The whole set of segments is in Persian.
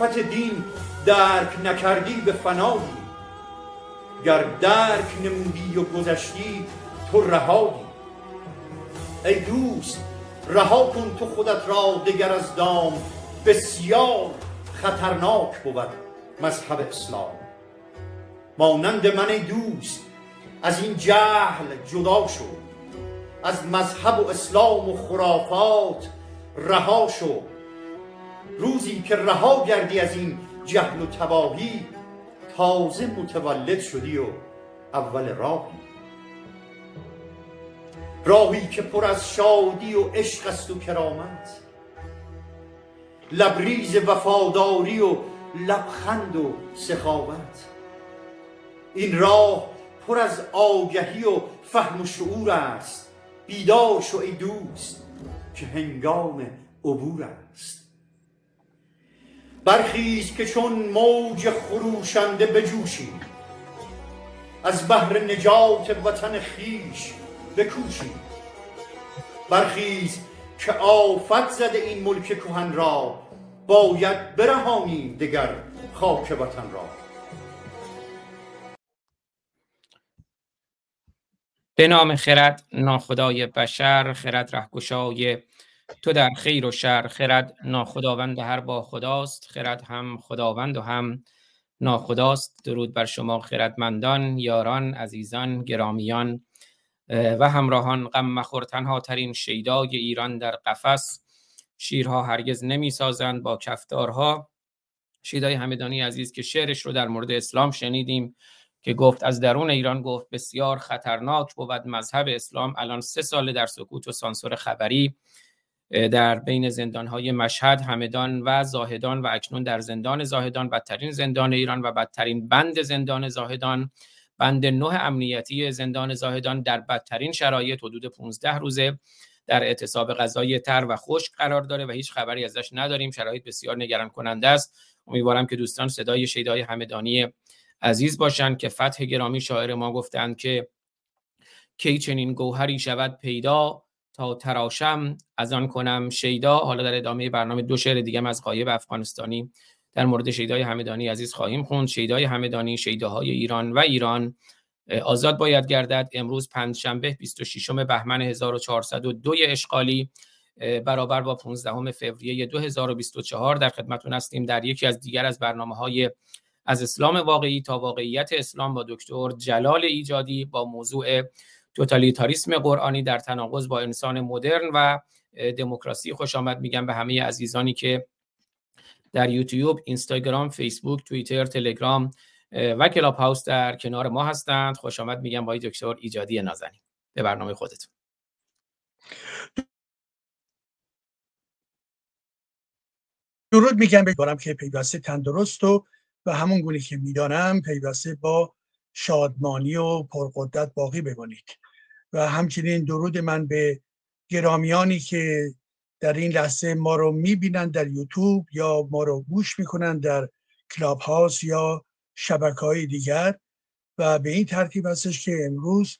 آفت دین درک نکردی به فنایی. گر درک نمودی و گذشتی تو رهایی. ای دوست رها کن تو خودت را دگر از دام. بسیار خطرناک بود مذهب اسلام. مانند من ای دوست از این جهل جدا شو. از مذهب و اسلام و خرافات رها شو. روزی که رها گردی از این جهل و تباهی تازه متولد شدی و اول راهی. راهی که پر از شادی و عشق است و کرامت. لبریز وفاداری و لبخند و سخاوت. این راه پر از آگهی و فهم و شعور است. بیدار شو ای دوست که هنگام عبور است. برخیز که چون موج خروشنده بجوشیم. از بحر نجات وطن خیش بکوشیم. برخیز که آفت زده این ملک کهن را باید برهانیم دگر خاک وطن را. به نام خرد ناخدای بشر خرد رهگشای تو در خیر و شر خرد ناخداوند هر با خداست خرد هم خداوند و هم ناخداست. درود بر شما خردمندان یاران عزیزان گرامیان و همراهان. غم مخور تنها ترین شیدای ایران در قفس. شیرها هرگز نمی سازند با کفتارها. شیدای همدانی عزیز که شعرش رو در مورد اسلام شنیدیم که گفت از درون ایران گفت بسیار خطرناک بود مذهب اسلام. الان سه سال در سکوت و سانسور خبری. در بین زندانهای مشهد همدان و زاهدان و اکنون در زندان زاهدان بدترین زندان ایران و بدترین بند زندان زاهدان بند نه امنیتی زندان زاهدان در بدترین شرایط حدود 15 روزه در اعتصاب غذای تر و خشک قرار داره و هیچ خبری ازش نداریم. شرایط بسیار نگران کننده است. امیدوارم که دوستان صدای شیدای همدانی عزیز باشند که فتح گرامی شاعر ما گفتند که کی چنین گوهری شود پیدا تا تراشم از آن کنم. شیدا حالا در ادامه برنامه دو شعر دیگه از قایب افغانستانی در مورد شیدای همدانی عزیز خواهیم خوند. شیدای همدانی شیداهای ایران و ایران آزاد باید گردد. امروز پنجشنبه 26 بهمن 1402 اشغالی برابر با 15 فوریه 2024 در خدمتون هستیم در یکی از دیگر از برنامه های از اسلام واقعی تا واقعیت اسلام با دکتر جلال ایجادی با موضوع توتالیتاریسم قرآنی در تناقض با انسان مدرن و دموکراسی خوش آمد میگم به همه عزیزانی که در یوتیوب، اینستاگرام، فیسبوک، توییتر، تلگرام و کلاب هاوس در کنار ما هستند. خوش آمد میگم با دکتر ایجادی نازنین به برنامه خودتون. درود میگم بگم که پیوسته تندرست و و همون گونه که می‌دانم پیوسته با شادمانی و پرقدرت باقی بمانید و همچنین درود من به گرامیانی که در این لحظه ما رو می‌بینند در یوتیوب یا ما رو گوش می‌کنن در کلاب هاوس یا شبکه های دیگر و به این ترتیب هستش که امروز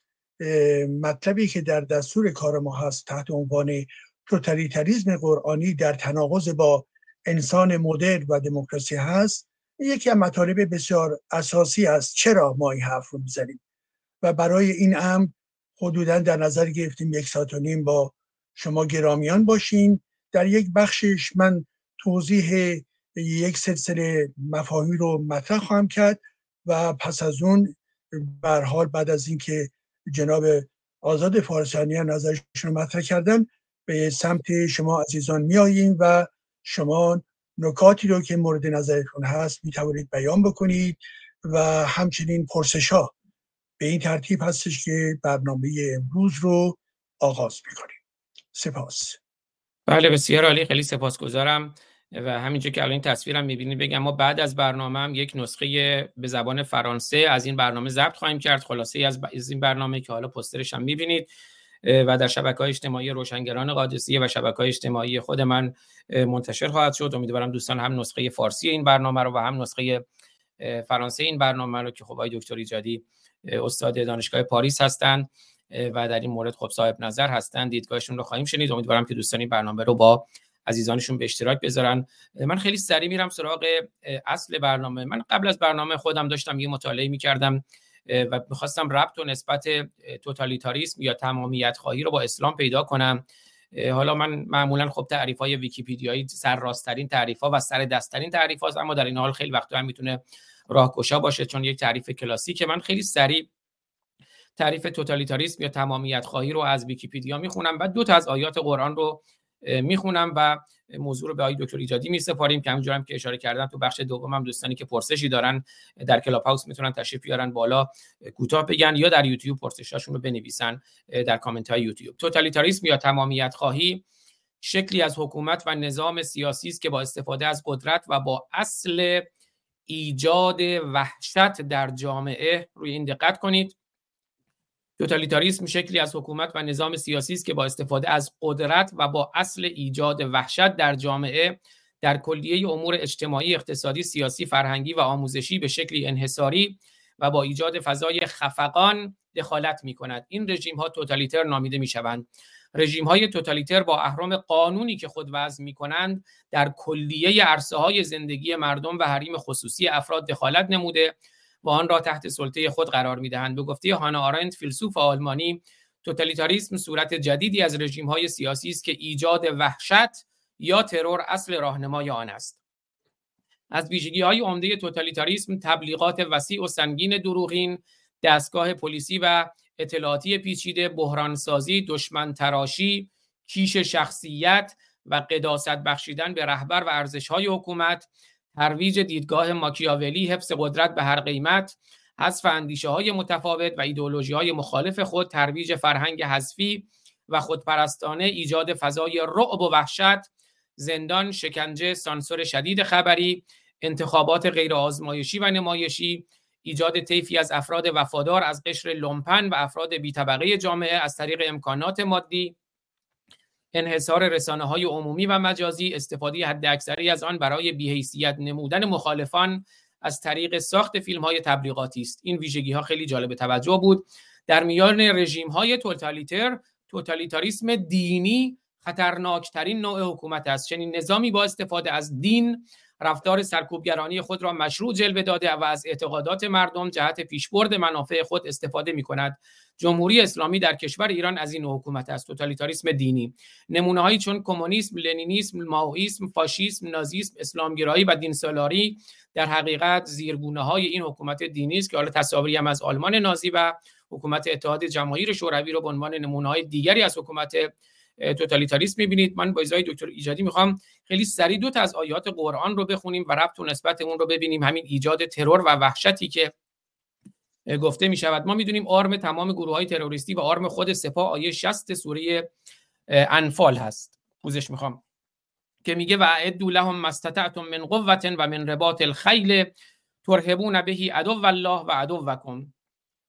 مطلبی که در دستور کار ما هست تحت عنوان توتالیتریزم قرآنی در تناقض با انسان مدرن و دموکراسی هست یکی از مطالب بسیار اساسی است. چرا ما این حرف رو می‌زنیم؟ و برای این امر حدودا در نظر گرفتیم یک ساعت و نیم با شما گرامیان باشین. در یک بخشش من توضیح یک سلسله مفاهیم رو مطرح خواهم کرد و پس از اون بر حال بعد از اینکه جناب آزاد فارسانیان نظرشون رو مطرح کردن به سمت شما عزیزان میاییم و شما نکاتی رو که مورد نظرتون هست می توانید بیان بکنید و همچنین پرسش ها به این ترتیب هستش که برنامه امروز رو آغاز می‌کنیم. سپاس. بله بسیار عالی. خیلی سپاسگزارم. و همینجا که الان این تصویرم می‌بینید بگم ما بعد از برنامه هم یک نسخه به زبان فرانسه از این برنامه ضبط خواهیم کرد. خلاصه از این برنامه که حالا پسترش هم می‌بینید و در شبکه های اجتماعی روشنگران قادسیه و شبکه های اجتماعی خود من منتشر خواهد شد. امیدوارم دوستان هم نسخه فارسی این برنامه رو و هم نسخه فرانسه این برنامه رو که خب دکتر ایجادی استاد دانشگاه پاریس هستند و در این مورد خب صاحب نظر هستند. دیدگاهشون رو خواهیم شنید. امیدوارم که دوستان این برنامه رو با عزیزانشون به اشتراک بذارن. من خیلی سریع میرم سراغ اصل برنامه. من قبل از برنامه خودم داشتم یه مطالعه می‌کردم و می‌خواستم ربط و نسبت توتالیتاریسم یا تمامیت خواهی رو با اسلام پیدا کنم. حالا من معمولا خب تعریف های ویکیپیدیایی سرراستترین تعریف ها و سر دستترین تعریف هاست اما در این حال خیلی وقتا هم می‌تونه راهگشا باشه چون یک تعریف کلاسیکه. من خیلی سریع تعریف توتالیتاریسم یا تمامیت خواهی رو از ویکیپیدیا می‌خونم و دو تا از آیات قرآن رو می‌خونم و موضوع رو به آقای دکتر ایجادی میسپاریم که همونجورم که اشاره کردم تو بخش دومم دوستانی که پرسشی دارن در کلاب هاوس می‌تونن تشریف بیارن بالا کوتاه بگن یا در یوتیوب پرسشاشون رو بنویسن در کامنت های یوتیوب. توتالیتاریسم یا تمامیت خواهی شکلی از حکومت و نظام سیاسی است که با استفاده از قدرت و با اصل ایجاد وحشت در جامعه روی این دقت کنید توتالیتاریسم شکلی از حکومت و نظام سیاسی است که با استفاده از قدرت و با اصل ایجاد وحشت در جامعه در کلیه امور اجتماعی، اقتصادی، سیاسی، فرهنگی و آموزشی به شکلی انحصاری و با ایجاد فضای خفقان دخالت می کند. این رژیم ها توتالیتر نامیده می شوند. رژیم های توتالیتر با اهرام قانونی که خود وضع می کنند در کلیه عرصه های زندگی مردم و حریم خصوصی افراد دخالت نموده و آن را تحت سلطه خود قرار می‌دهند. به گفته هانا آرنت فیلسوف آلمانی توتالیتاریسم صورت جدیدی از رژیم های سیاسی است که ایجاد وحشت یا ترور اصل راهنمای آن است. از ویژگی های عمده توتالیتاریسم تبلیغات وسیع و سنگین دروغین دستگاه پلیسی و اطلاعاتی پیچیده بحرانسازی دشمن تراشی کیش شخصیت و قداست بخشیدن به رهبر و ارزش های حکومت ترویج دیدگاه ماکیاولی حفظ قدرت به هر قیمت حذف اندیشه های متفاوت و ایدئولوژی های مخالف خود ترویج فرهنگ حذفی و خودپرستانه ایجاد فضای رعب و وحشت زندان شکنجه سانسور شدید خبری انتخابات غیر آزمایشی و نمایشی ایجاد طیفی از افراد وفادار از قشر لومپن و افراد بی طبقه جامعه از طریق امکانات مادی انحصار رسانه های عمومی و مجازی استفاده حداکثری از آن برای بیحیثیت نمودن مخالفان از طریق ساخت فیلم های تبلیغاتی است. این ویژگی ها خیلی جالب توجه بود. در میان رژیم های توتالیتر توتالیتاریسم دینی خطرناکترین نوع حکومت است. چنین نظامی با استفاده از دین رفتار سرکوبگرانی خود را مشروع جلوه داده و از اعتقادات مردم جهت پیشبرد منافع خود استفاده می کند جمهوری اسلامی در کشور ایران از این حکومت است. توتالیتاریسم دینی. نمونه هایی چون کمونیسم لنینیسم ماویسم فاشیسم نازیسم اسلامگرایی و دینسالاری در حقیقت زیرگونه های این حکومت دینی است که حالا تصاویری هم از آلمان نازی و حکومت اتحاد جماهیر شوروی رو به عنوان نمونه های دیگری از حکومت توتالیتاریسم می‌بینید. من با ازای دکتر ایجادی می‌خوام خیلی سریع دو تا از آیات قرآن رو بخونیم و ربط و نسبت اون رو ببینیم. همین ایجاد ترور و وحشتی که گفته می شود ما می‌دونیم آرم تمام گروه های تروریستی و آرم خود سپاه آیه 60 سوره انفال هست. پوزش می‌خوام. که میگه و اعدوا لهم مستطعتم من قوة و من رباط الخیل ترهبون بهی عدو الله و عدوکم.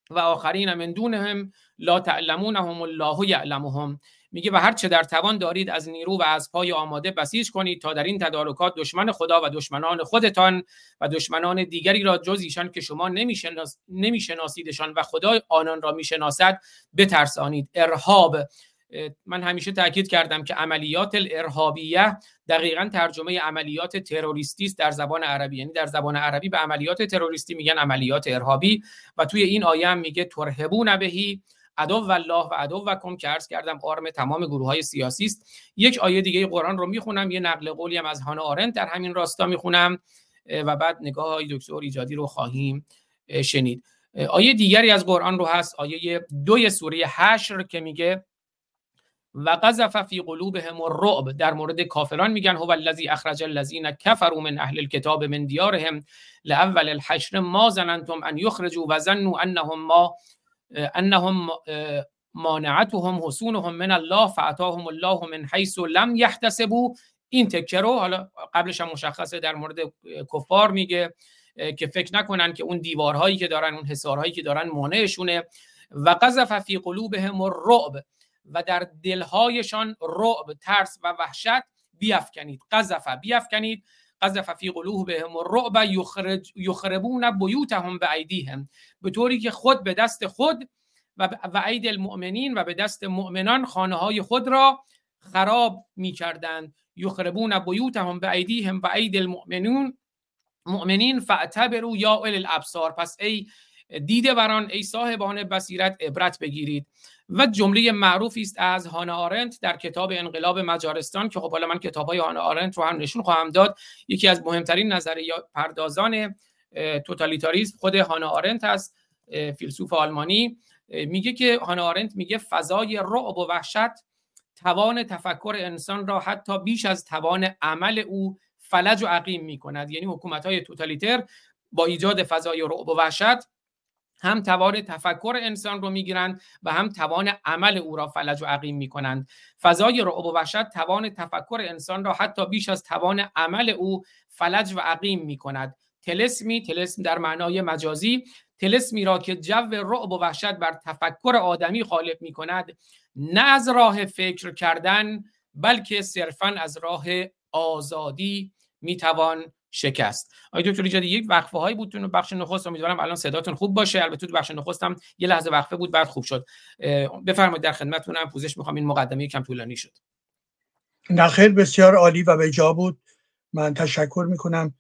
و آخرین من دونهم لا تعلمونهم الله یعلمهم. میگه و هر چه در توان دارید از نیرو و از پای آماده بسیج کنید تا در این تدارکات دشمن خدا و دشمنان خودتان و دشمنان دیگری را جز ایشان که شما نمیشناس... نمیشناسیدشان و خدا آنان را می‌شناسد بترسانید. ارهاب. من همیشه تاکید کردم که عملیات الارهابیه دقیقا ترجمه عملیات تروریستی است در زبان عربی. یعنی در زبان عربی به عملیات تروریستی میگن عملیات ارهابی و توی این آیه هم میگه ترهبون بهی عدو الله و عدو و که عرض کردم آرم تمام گروه های سیاسی است. یک آیه دیگه قرآن رو می‌خونم یه نقل قولی هم از هانا آرنت در همین راستا می‌خونم و بعد نگاه های دکتر ایجادی رو خواهیم شنید. آیه دیگری از قرآن رو هست آیه دوی سوره حشر که میگه و قذف فی قلوبهم الرعب. در مورد کافران میگن هو الذی اخرج الذین کفروا من اهل الكتاب من دیارهم لاول الحشر ما ظننتم ان یخرجوا و ظنوا انهم ما انهم مانعتهم حصونهم من الله فعطاهم الله من حیث لم یحتسبوا این تکه رو حالا قبلش هم مشخصه در مورد کفار میگه که فکر نکنن که اون دیوارهایی که دارن اون حصارهایی که دارن مانعشونه. و قذف فی قلوبهم الرعب. و در دلهایشان رعب ترس و وحشت بیافکنید. قذف بیافکنید. قذف فی قلوبهم الرعب یخرج یخربون بیوتهم بایدیهم. به طوری که خود به دست خود و و عید المؤمنین و به دست مؤمنان خانه های خود را خراب می‌کردند. یخربون بیوتهم به ایدیهم و اید المؤمنون مؤمنین فاعتبروا یا اول الابصار. پس ای دیده بران ای صاحبان بصیرت عبرت بگیرید. و جمله معروفی است از هانا آرنت در کتاب انقلاب مجارستان که خب حالا من کتاب های هانا آرنت رو هم نشون خواهم داد. یکی از مهمترین نظریه پردازان توتالیتاریسم خود هانا آرنت است فیلسوف آلمانی. میگه که هانا آرنت میگه فضای رعب و وحشت توان تفکر انسان را حتی بیش از توان عمل او فلج و عقیم می‌کند. یعنی حکومت های توتالیتر با ایجاد فضای رعب و وحشت هم توان تفکر انسان رو می‌گیرند و هم توان عمل او را فلج و عقیم می‌کنند. فضای رعب و وحشت توان تفکر انسان را حتی بیش از توان عمل او فلج و عقیم می‌کند. تلسمی تلسم در معنای مجازی تلسمی را که جو رعب و وحشت بر تفکر آدمی غالب می کند نه از راه فکر کردن بلکه صرفا از راه آزادی می‌توان شکست. آقای دکتر ایجادی یک وقفه هایی بود تو بخش نخست. امیدوارم الان صداتون خوب باشه. البته تو بخش نخست یه لحظه وقفه بود بعد خوب شد. بفرمایید در خدمتتونم پوزش می‌خوام. این مقدمه کم طولانی شد. نخیر بسیار عالی و به جا بود. من تشکر می‌کنم.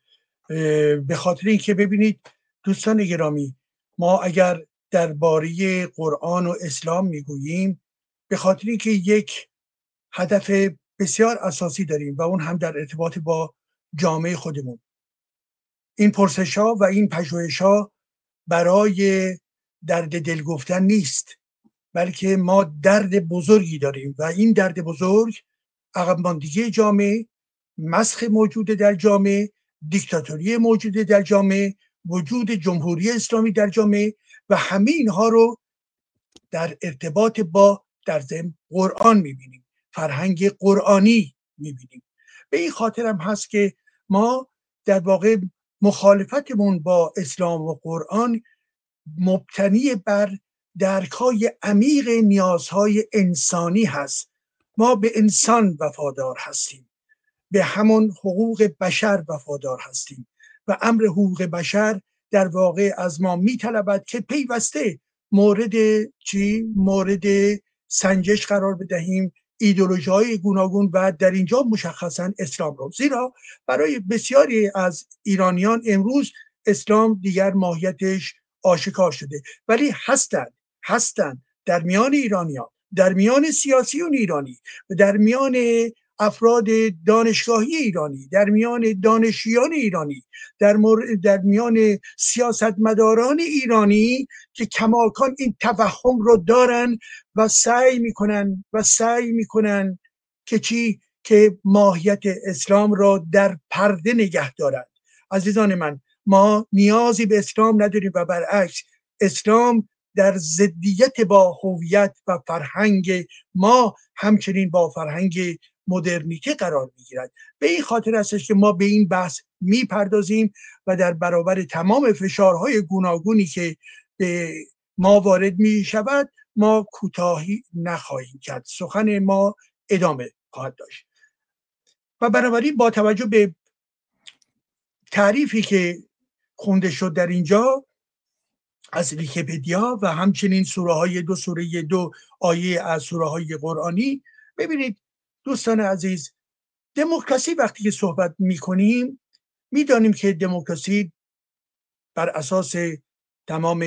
به خاطر اینکه ببینید دوستان گرامی ما اگر درباره قرآن و اسلام می‌گوییم به خاطر اینکه یک هدف بسیار اساسی داریم و اون هم در ارتباط با جامعه خودمون. این پرسش ها و این پژوهش ها برای درد دل گفتن نیست بلکه ما درد بزرگی داریم و این درد بزرگ عقب ماندگی جامعه مسخ موجود در جامعه دیکتاتوری موجود در جامعه وجود جمهوری اسلامی در جامعه و همه اینها رو در ارتباط با در ضمن قرآن می‌بینیم فرهنگ قرآنی می‌بینیم. به این خاطر هم هست که ما در واقع مخالفتمون با اسلام و قرآن مبتنی بر درکای عمیق نیازهای انسانی هست. ما به انسان وفادار هستیم. به همون حقوق بشر وفادار هستیم. و امر حقوق بشر در واقع از ما میطلبد که پیوسته مورد چی؟ مورد سنجش قرار بدهیم. ایدولوژی های گوناگون و در اینجا مشخصا اسلام رو. زیرا برای بسیاری از ایرانیان امروز اسلام دیگر ماهیتش آشکار شده. ولی هستند هستند در میان ایرانیان در میان سیاسیون ایرانی و در میان افراد دانشگاهی ایرانی در میان دانشیان ایرانی در, در میان سیاستمداران ایرانی که کماکان این توهم رو دارن و سعی می‌کنن و سعی می‌کنن که چی؟ که ماهیت اسلام را در پرده نگه دارند عزیزان من ما نیازی به اسلام نداریم و برعکس اسلام در ضدیت با هویت و فرهنگ ما همچنین با فرهنگ مدرنیته قرار می‌گیرد. به این خاطر هستش که ما به این بحث می‌پردازیم و در برابر تمام فشارهای گوناگونی که به ما وارد می شود ما کوتاهی نخواهیم کرد. سخن ما ادامه خواهد داشت. و بنابراین با توجه به تعریفی که خونده شد در اینجا از ویکیپدیا و همچنین سوره های دو سوره دو آیه از سوره های قرآنی ببینید دوستان عزیز دموکراسی وقتی که صحبت می کنیم می‌دانیم که دموکراسی بر اساس تمام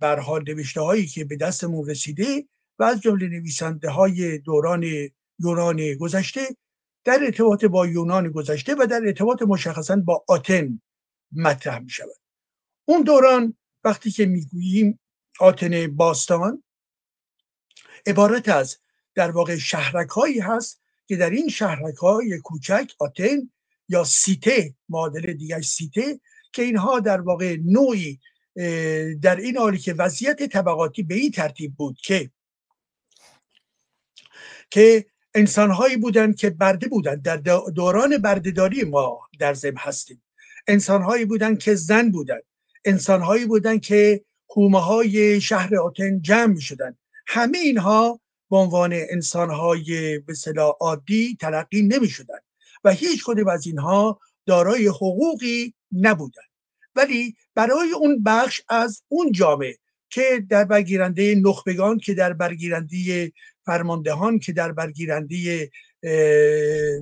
برحال نوشته هایی که به دستمون رسیده و از جمله نویسنده های دوران یونان گذشته در ارتباط با یونان گذشته و در ارتباط مشخصا با آتن مطرح می شود اون دوران وقتی که می‌گوییم آتن باستان عبارت از در واقع شهرک هایی هست که در این شهرک های کوچک آتن یا سیته معادل دیگر سیته که اینها در واقع نوعی در این حالی که وضعیت طبقاتی به این ترتیب بود که که انسانهایی بودند که برده بودند. در دوران بردهداری ما در زم هستیم. انسانهایی بودند که زن بودند. انسانهایی بودند که حومه های شهر آتن جمع می شدند همه اینها به عنوان انسانهای به صلاح عادی تلقی نمی شدن و هیچ کدوم از اینها دارای حقوقی نبودند ولی برای اون بخش از اون جامعه که در برگیرنده نخبگان که در برگیرنده فرماندهان که در برگیرنده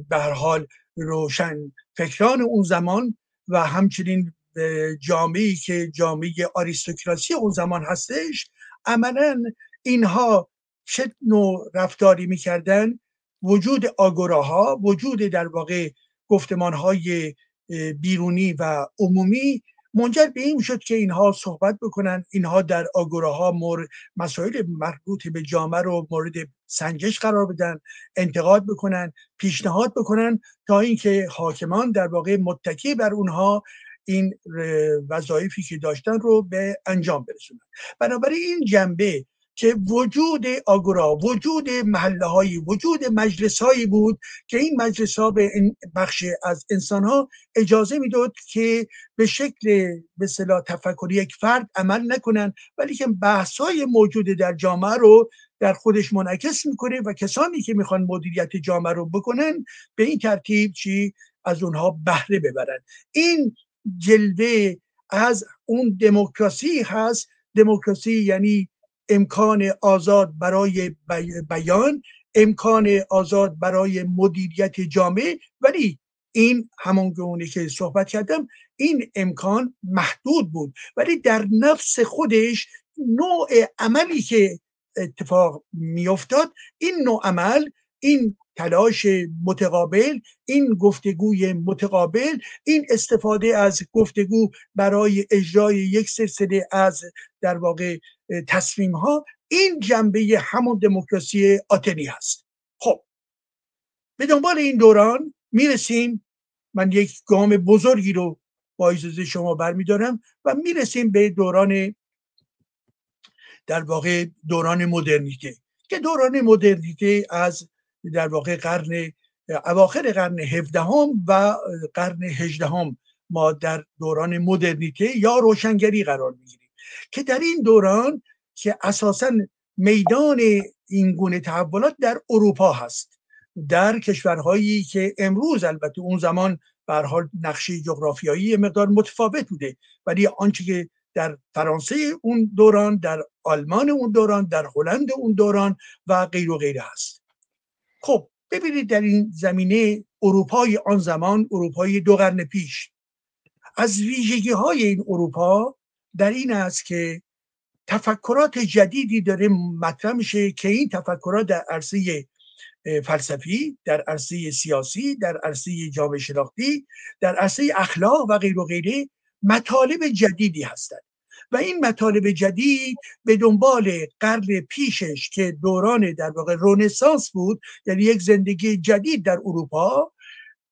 به هر حال روشن فکران اون زمان و همچنین جامعه که جامعه آریستوکراسی اون زمان هستش عملا اینها چه نوع رفتاری می‌کردن؟ وجود آگوراها وجود در واقع گفتمان های بیرونی و عمومی منجر به این شد که اینها صحبت بکنن. اینها در آگوراها مورد مسائل مربوط به جامعه رو مورد سنجش قرار بدن انتقاد بکنن پیشنهاد بکنن تا اینکه حاکمان در واقع متکی بر اونها این وظایفی که داشتن رو به انجام برسونن. بنابراین این جنبه که وجود آگورا وجود محله هایی وجود مجلس هایی بود که این مجلس ها به بخش از انسان ها اجازه می‌داد که به شکل به تفکری یک فرد عمل نکنن ولی که بحث های موجود در جامعه رو در خودش منعکس می‌کنه و کسانی که می‌خوان مدیریت جامعه رو بکنن به این ترتیب چی؟ از اونها بهره ببرن. این جلوه از اون دموکراسی هست. دموکراسی یعنی امکان آزاد برای بیان امکان آزاد برای مدیریت جامعه. ولی این همون گونه که صحبت کردم این امکان محدود بود. ولی در نفس خودش نوع عملی که اتفاق میافتاد این نوع عمل این تلاش متقابل این گفتگوی متقابل این استفاده از گفتگو برای اجرای یک سلسله از در واقع تصمیم ها این جنبه همون دموکراسی آتنی هست. خب به دنبال این دوران می‌رسیم. من یک گام بزرگی رو با اجازه شما برمیدارم و می‌رسیم به دوران در واقع دوران مدرنیته. که دوران مدرنیته از در واقع قرن اواخر قرن هفدهم و قرن هجدهم ما در دوران مدرنیته یا روشنگری قرار می‌گیریم. که در این دوران که اساسا میدان این گونه تحولات در اروپا هست در کشورهایی که امروز البته اون زمان به حال نقشه جغرافیایی مقدار متفاوت بوده ولی آنچه که در فرانسه اون دوران در آلمان اون دوران در هلند اون دوران و غیر و غیره هست. خب ببینید در این زمینه اروپای آن زمان اروپای دو قرن پیش از ویژگی های این اروپا در این است که تفکرات جدیدی داره مطرح میشه که این تفکرات در عرصه فلسفی در عرصه سیاسی در عرصه جامعه شناختی در عرصه اخلاق و غیر و غیره مطالب جدیدی هستند. و این مطالب جدید به دنبال قرن پیشش که دوران در واقع رونسانس بود یعنی یک زندگی جدید در اروپا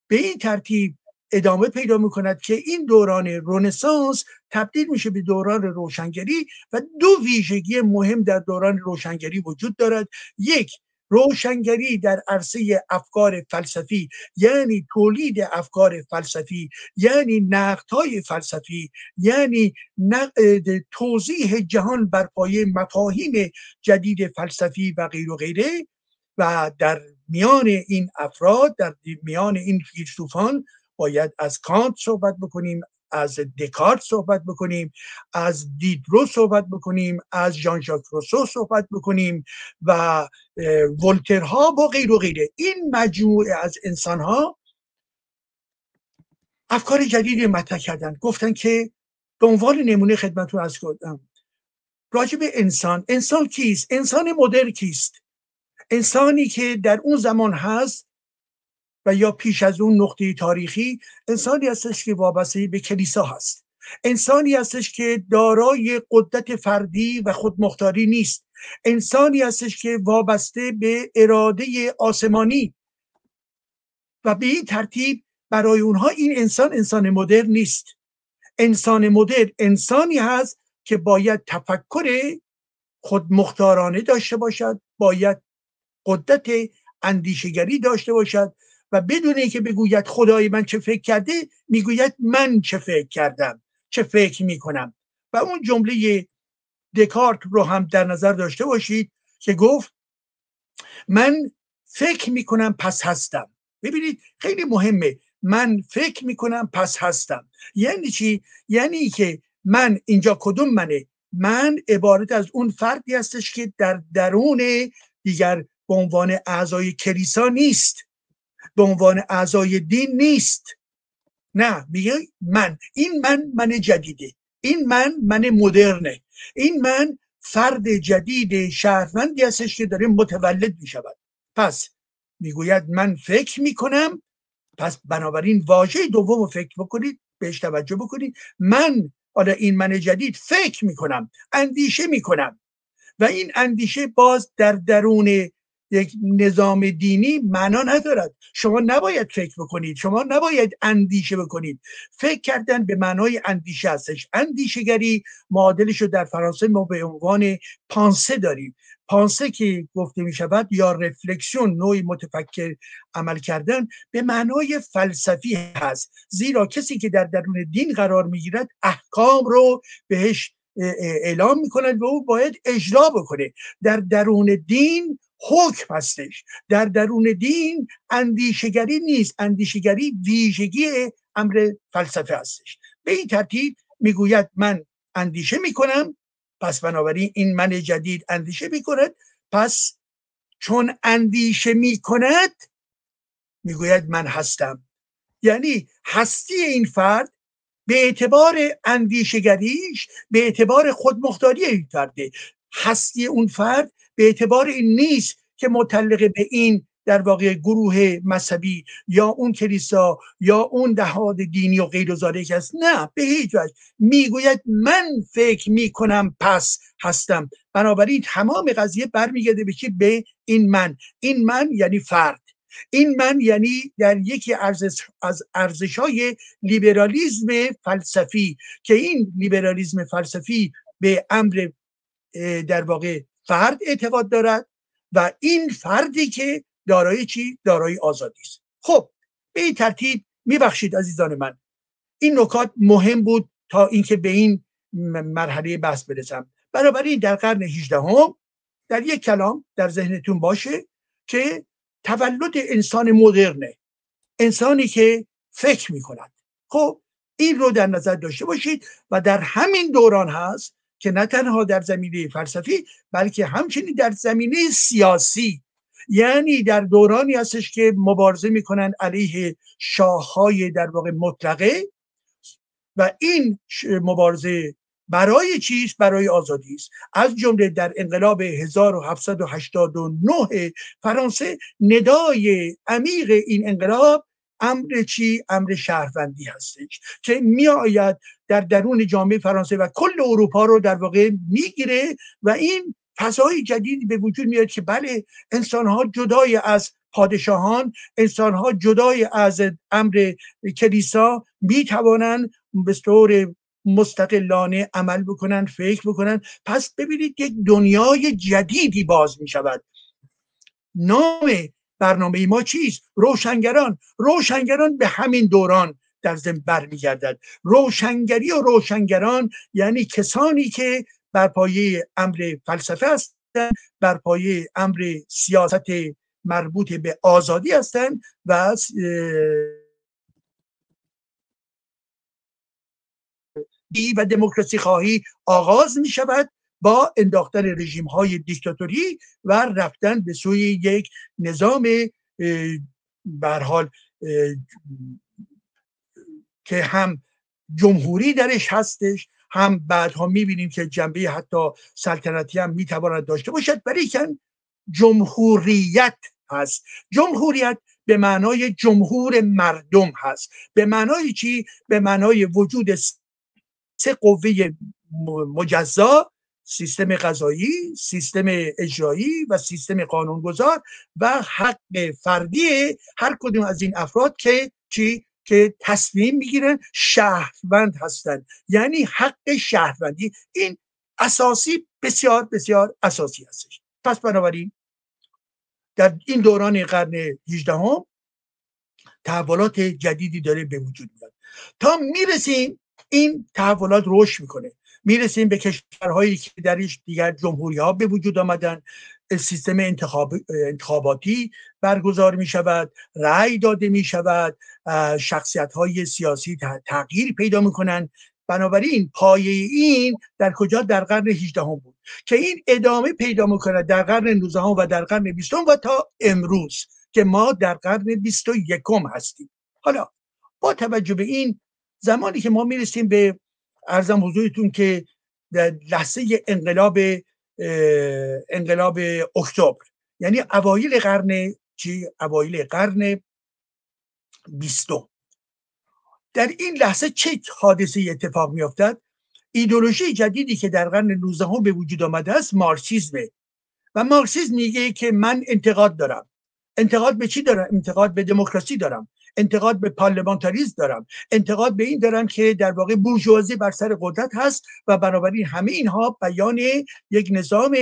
به این ترتیب ادامه پیدا می‌کند که این دوران رونسانس تبدیل میشه به دوران روشنگری و دو ویژگی مهم در دوران روشنگری وجود دارد. یک روشنگری در عرصه افکار فلسفی یعنی تولید افکار فلسفی یعنی نقدهای فلسفی یعنی توضیح جهان بر پایه مفاهیم جدید فلسفی و غیر و غیره. و در میان این افراد در میان این فیلسوفان باید از کانت صحبت بکنیم از دکارت صحبت بکنیم از دیدرو صحبت بکنیم از ژان ژاک روسو صحبت بکنیم و ولترها و غیر و غیره. این مجموعه از انسان ها افکار جدیدی مطرح کردن. گفتن که به عنوان نمونه خدمتتون از کردم راجع به انسان. انسان کیست؟ انسان مدر کیست؟ انسانی که در اون زمان هست و یا پیش از اون نقطه تاریخی انسانی هستش که وابسته به کلیسا هست. انسانی هستش که دارای قدرت فردی و خودمختاری نیست. انسانی هستش که وابسته به اراده آسمانی. و به این ترتیب برای اونها این انسان انسان مدرن نیست. انسان مدرن انسانی هست که باید تفکر خودمختارانه داشته باشد باید قدرت اندیشگری داشته باشد و بدون اینکه بگوید خدای من چه فکر کرده می‌گوید من چه فکر کردم چه فکر می‌کنم. و اون جمله دکارت رو هم در نظر داشته باشید که گفت من فکر می‌کنم پس هستم. ببینید خیلی مهمه. من فکر می‌کنم پس هستم. یعنی چی؟ یعنی که من اینجا کدوم منه؟ من عبارت از اون فردی هستش که در درون دیگر به عنوان اعضای کلیسا نیست. به عنوان اعضای دین نیست. نه میگه من. این من من جدیده. این من من مدرنه. این من فرد جدید شهروندی هستش که داره متولد می شود پس می‌گوید من فکر می‌کنم. پس بنابراین واژه دوم رو فکر بکنید بهش توجه بکنید. من حالا این من جدید فکر می‌کنم اندیشه می‌کنم. و این اندیشه باز در درون یک نظام دینی معنا ندارد. شما نباید فکر بکنید. شما نباید اندیشه بکنید. فکر کردن به معنای اندیشه هستش. اندیشگری معادلش رو در فرانسه ما به عنوان پانسه داریم. پانسه که گفته می شود یا رفلکسیون نوعی متفکر عمل کردن به معنای فلسفی هست. زیرا کسی که در درون دین قرار می گیرد احکام رو بهش اعلام می‌کند و او باید اجرا بکنه. در درون دین حکم هستش. در درون دین اندیشگری نیست. اندیشگری ویژگی امر فلسفه هستش. به این ترتیب می‌گوید من اندیشه می‌کنم پس بنابراین این من جدید اندیشه می‌کند. پس چون اندیشه می‌کند می‌گوید من هستم. یعنی هستی این فرد به اعتبار اندیشگریش به اعتبار خودمختاری این فرده. هستی اون فرد به اعتبار این نیست که متعلق به این در واقع گروه مذهبی یا اون کلیسا یا اون دهاد دینی و غیر و است نه به هیچ وجه. می‌گوید من فکر می‌کنم پس هستم. بنابراین تمام قضیه برمیگرده به به این من. این من یعنی فرد. این من یعنی در یکی ارزش از ارزش های لیبرالیزم فلسفی که این لیبرالیزم فلسفی به امر در واقع فرد اعتقاد دارد و این فردی که دارای چی؟ دارای آزادی است. خب به این ترتیب میبخشید عزیزان من. این نکات مهم بود تا اینکه به این مرحله بحث برسم. بنابراین در قرن 18 هم در یک کلام در ذهنتون باشه که تولد انسان مدرنه انسانی که فکر می کند خب این رو در نظر داشته باشید و در همین دوران هست که نه تنها در زمینه فلسفی بلکه همچنین در زمینه سیاسی. یعنی در دورانی هستش که مبارزه می‌کنن علیه شاههای در واقع مطلقه و این مبارزه برای چیست برای آزادی است. از جمله در انقلاب 1789 فرانسه ندای عمیق این انقلاب امر چی؟ امر شهروندی هستش که می آید در درون جامعه فرانسه و کل اروپا رو در واقع می‌گیره و این فضای جدیدی به وجود میاد که بله انسان ها جدای از پادشاهان انسان ها جدای از امر کلیسا می توانند به طور مستقلانه عمل بکنن فکر بکنن پس ببینید یک دنیای جدیدی باز می شود نام برنامه ما چیست؟ روشنگران. روشنگران به همین دوران در ضمن برمیگردد. روشنگری و روشنگران یعنی کسانی که بر پایه امر فلسفه هستند بر پایه امر سیاست مربوط به آزادی هستند و و دموکراسی خواهی آغاز می شود با انداختن رژیم های دیکتاتوری و رفتن به سوی یک نظام حال که هم جمهوری درش هستش هم بعدها می‌بینیم که جنبه حتی سلطنتی هم می‌تواند داشته باشد. ولیکن جمهوریت هست. جمهوریت به معنای جمهور مردم هست. به معنای چی؟ به معنای وجود سه قوه مجزا سیستم قضایی سیستم اجرایی و سیستم قانونگذار و حق فردی هر کدوم از این افراد که چی؟ که تصمیم می‌گیرن شهروند هستند یعنی حق شهروندی. این اساسی بسیار بسیار اساسی هستش. پس بنابراین در این دوران قرن 18 هم تحولات جدیدی داره به وجود میاد. تا می‌رسیم این تحولات رشد می‌کنه. می‌رسیم به کشورهایی که درش دیگر جمهوری ها به وجود آمدن. سیستم انتخاب، انتخاباتی برگزار می شود رأی داده می شود شخصیت های سیاسی تغییر پیدا می کنند بنابراین پایه این در کجا؟ در قرن 18 هم بود که این ادامه پیدا می‌کنه در قرن 19 و در قرن 20 و تا امروز که ما در قرن 21 هستیم. حالا با توجه به این زمانی که ما می‌رسیم به ارزم حضورتون که در لحظه انقلاب انقلاب اکتبر یعنی اوایل قرن چی؟ اوایل قرن بیستم. در این لحظه چه حادثه اتفاق میافتد؟ ایدولوژی جدیدی که در قرن 19 به وجود آمده است مارکسیزمه. و مارکسیزم میگه که من انتقاد دارم. انتقاد به چی دارم؟ انتقاد به دموکراسی دارم. انتقاد به پارلمانتاریزم دارم. انتقاد به این دارم که در واقع بورژوازی بر سر قدرت هست و بنابراین همه اینها بیان یک نظام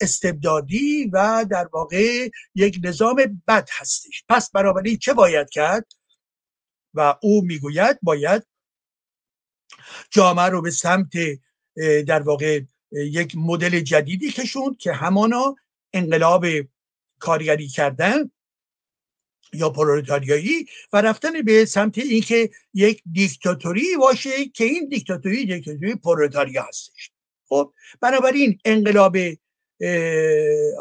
استبدادی و در واقع یک نظام بد هستش. پس بنابراین چه باید کرد؟ و او می‌گوید باید جامعه رو به سمت در واقع یک مدل جدیدی کشوند که همانا انقلاب کارگری کردن یا پرولتاریایی و رفتن به سمت اینکه یک دیکتاتوری باشه که این دیکتاتوری دیکتاتوری پرولتاریا هستش. خب بنابراین انقلاب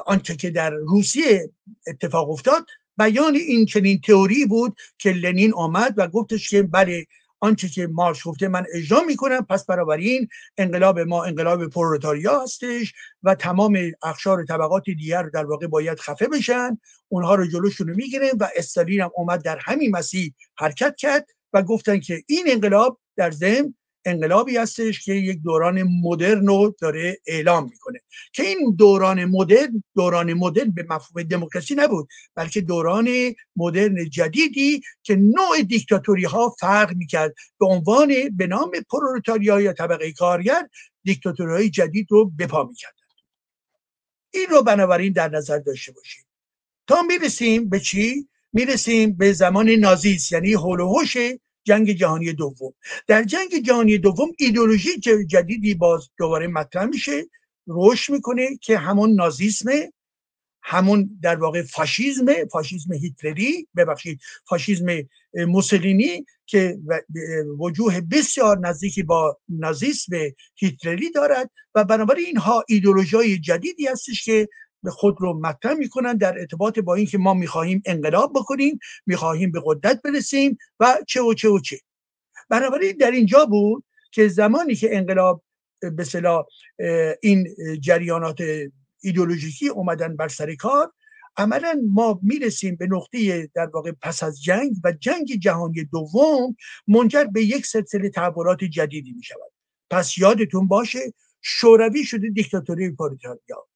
آنچه که در روسیه اتفاق افتاد بیان این چنین تئوری بود که لنین آمد و گفتش که بله آنچه که مارش گفته من اجرا می‌کنم پس این انقلاب ما انقلاب پرولتاریا هستش و تمام اخشار طبقات دیگر در واقع باید خفه بشن. اونها رو جلوشون رو می‌گیرن و استالین هم اومد در همین مسیر حرکت کرد و گفتن که این انقلاب در ضمن انقلابی هستش که یک دوران مدرن رو داره اعلام می‌کنه. که این دوران مدرن دوران مدرن به مفهوم دموکراسی نبود بلکه دوران مدرن جدیدی که نوع دیکتاتوری ها فرق می‌کرد. به عنوان به نام پرولتاریا یا طبقه کارگر دیکتاتوری های جدید رو بپا می‌کردن. این رو بنابراین در نظر داشته باشید. تا می‌رسیم به چی؟ می‌رسیم به زمان نازیست یعنی هولوهوش جنگ جهانی دوم. در جنگ جهانی دوم ایدولوژی جدیدی باز دوباره مطرح میشه رشد می‌کنه که همون نازیسمه همون در واقع فاشیزم فاشیزم هیتلری ببخشید فاشیزم موسولینی که وجوه بسیار نزدیکی با نازیسم هیتلری دارد و بنابراین اینها ایدولوژی جدیدی هستش که به خود رو مطرح می‌کنن در ارتباط با اینکه ما می‌خواهیم انقلاب بکنیم می‌خواهیم به قدرت برسیم و چه و چه و چه. بنابراین در اینجا بود که زمانی که انقلاب به صلاح این جریانات ایدولوژیکی اومدن بر سر کار عملا ما می‌رسیم به نقطه در واقع پس از جنگ و جنگ جهانی دوم منجر به یک سلسله تحولات جدیدی می شود پس یادتون باشه شوروی شده دیکتاتوری پروتاریا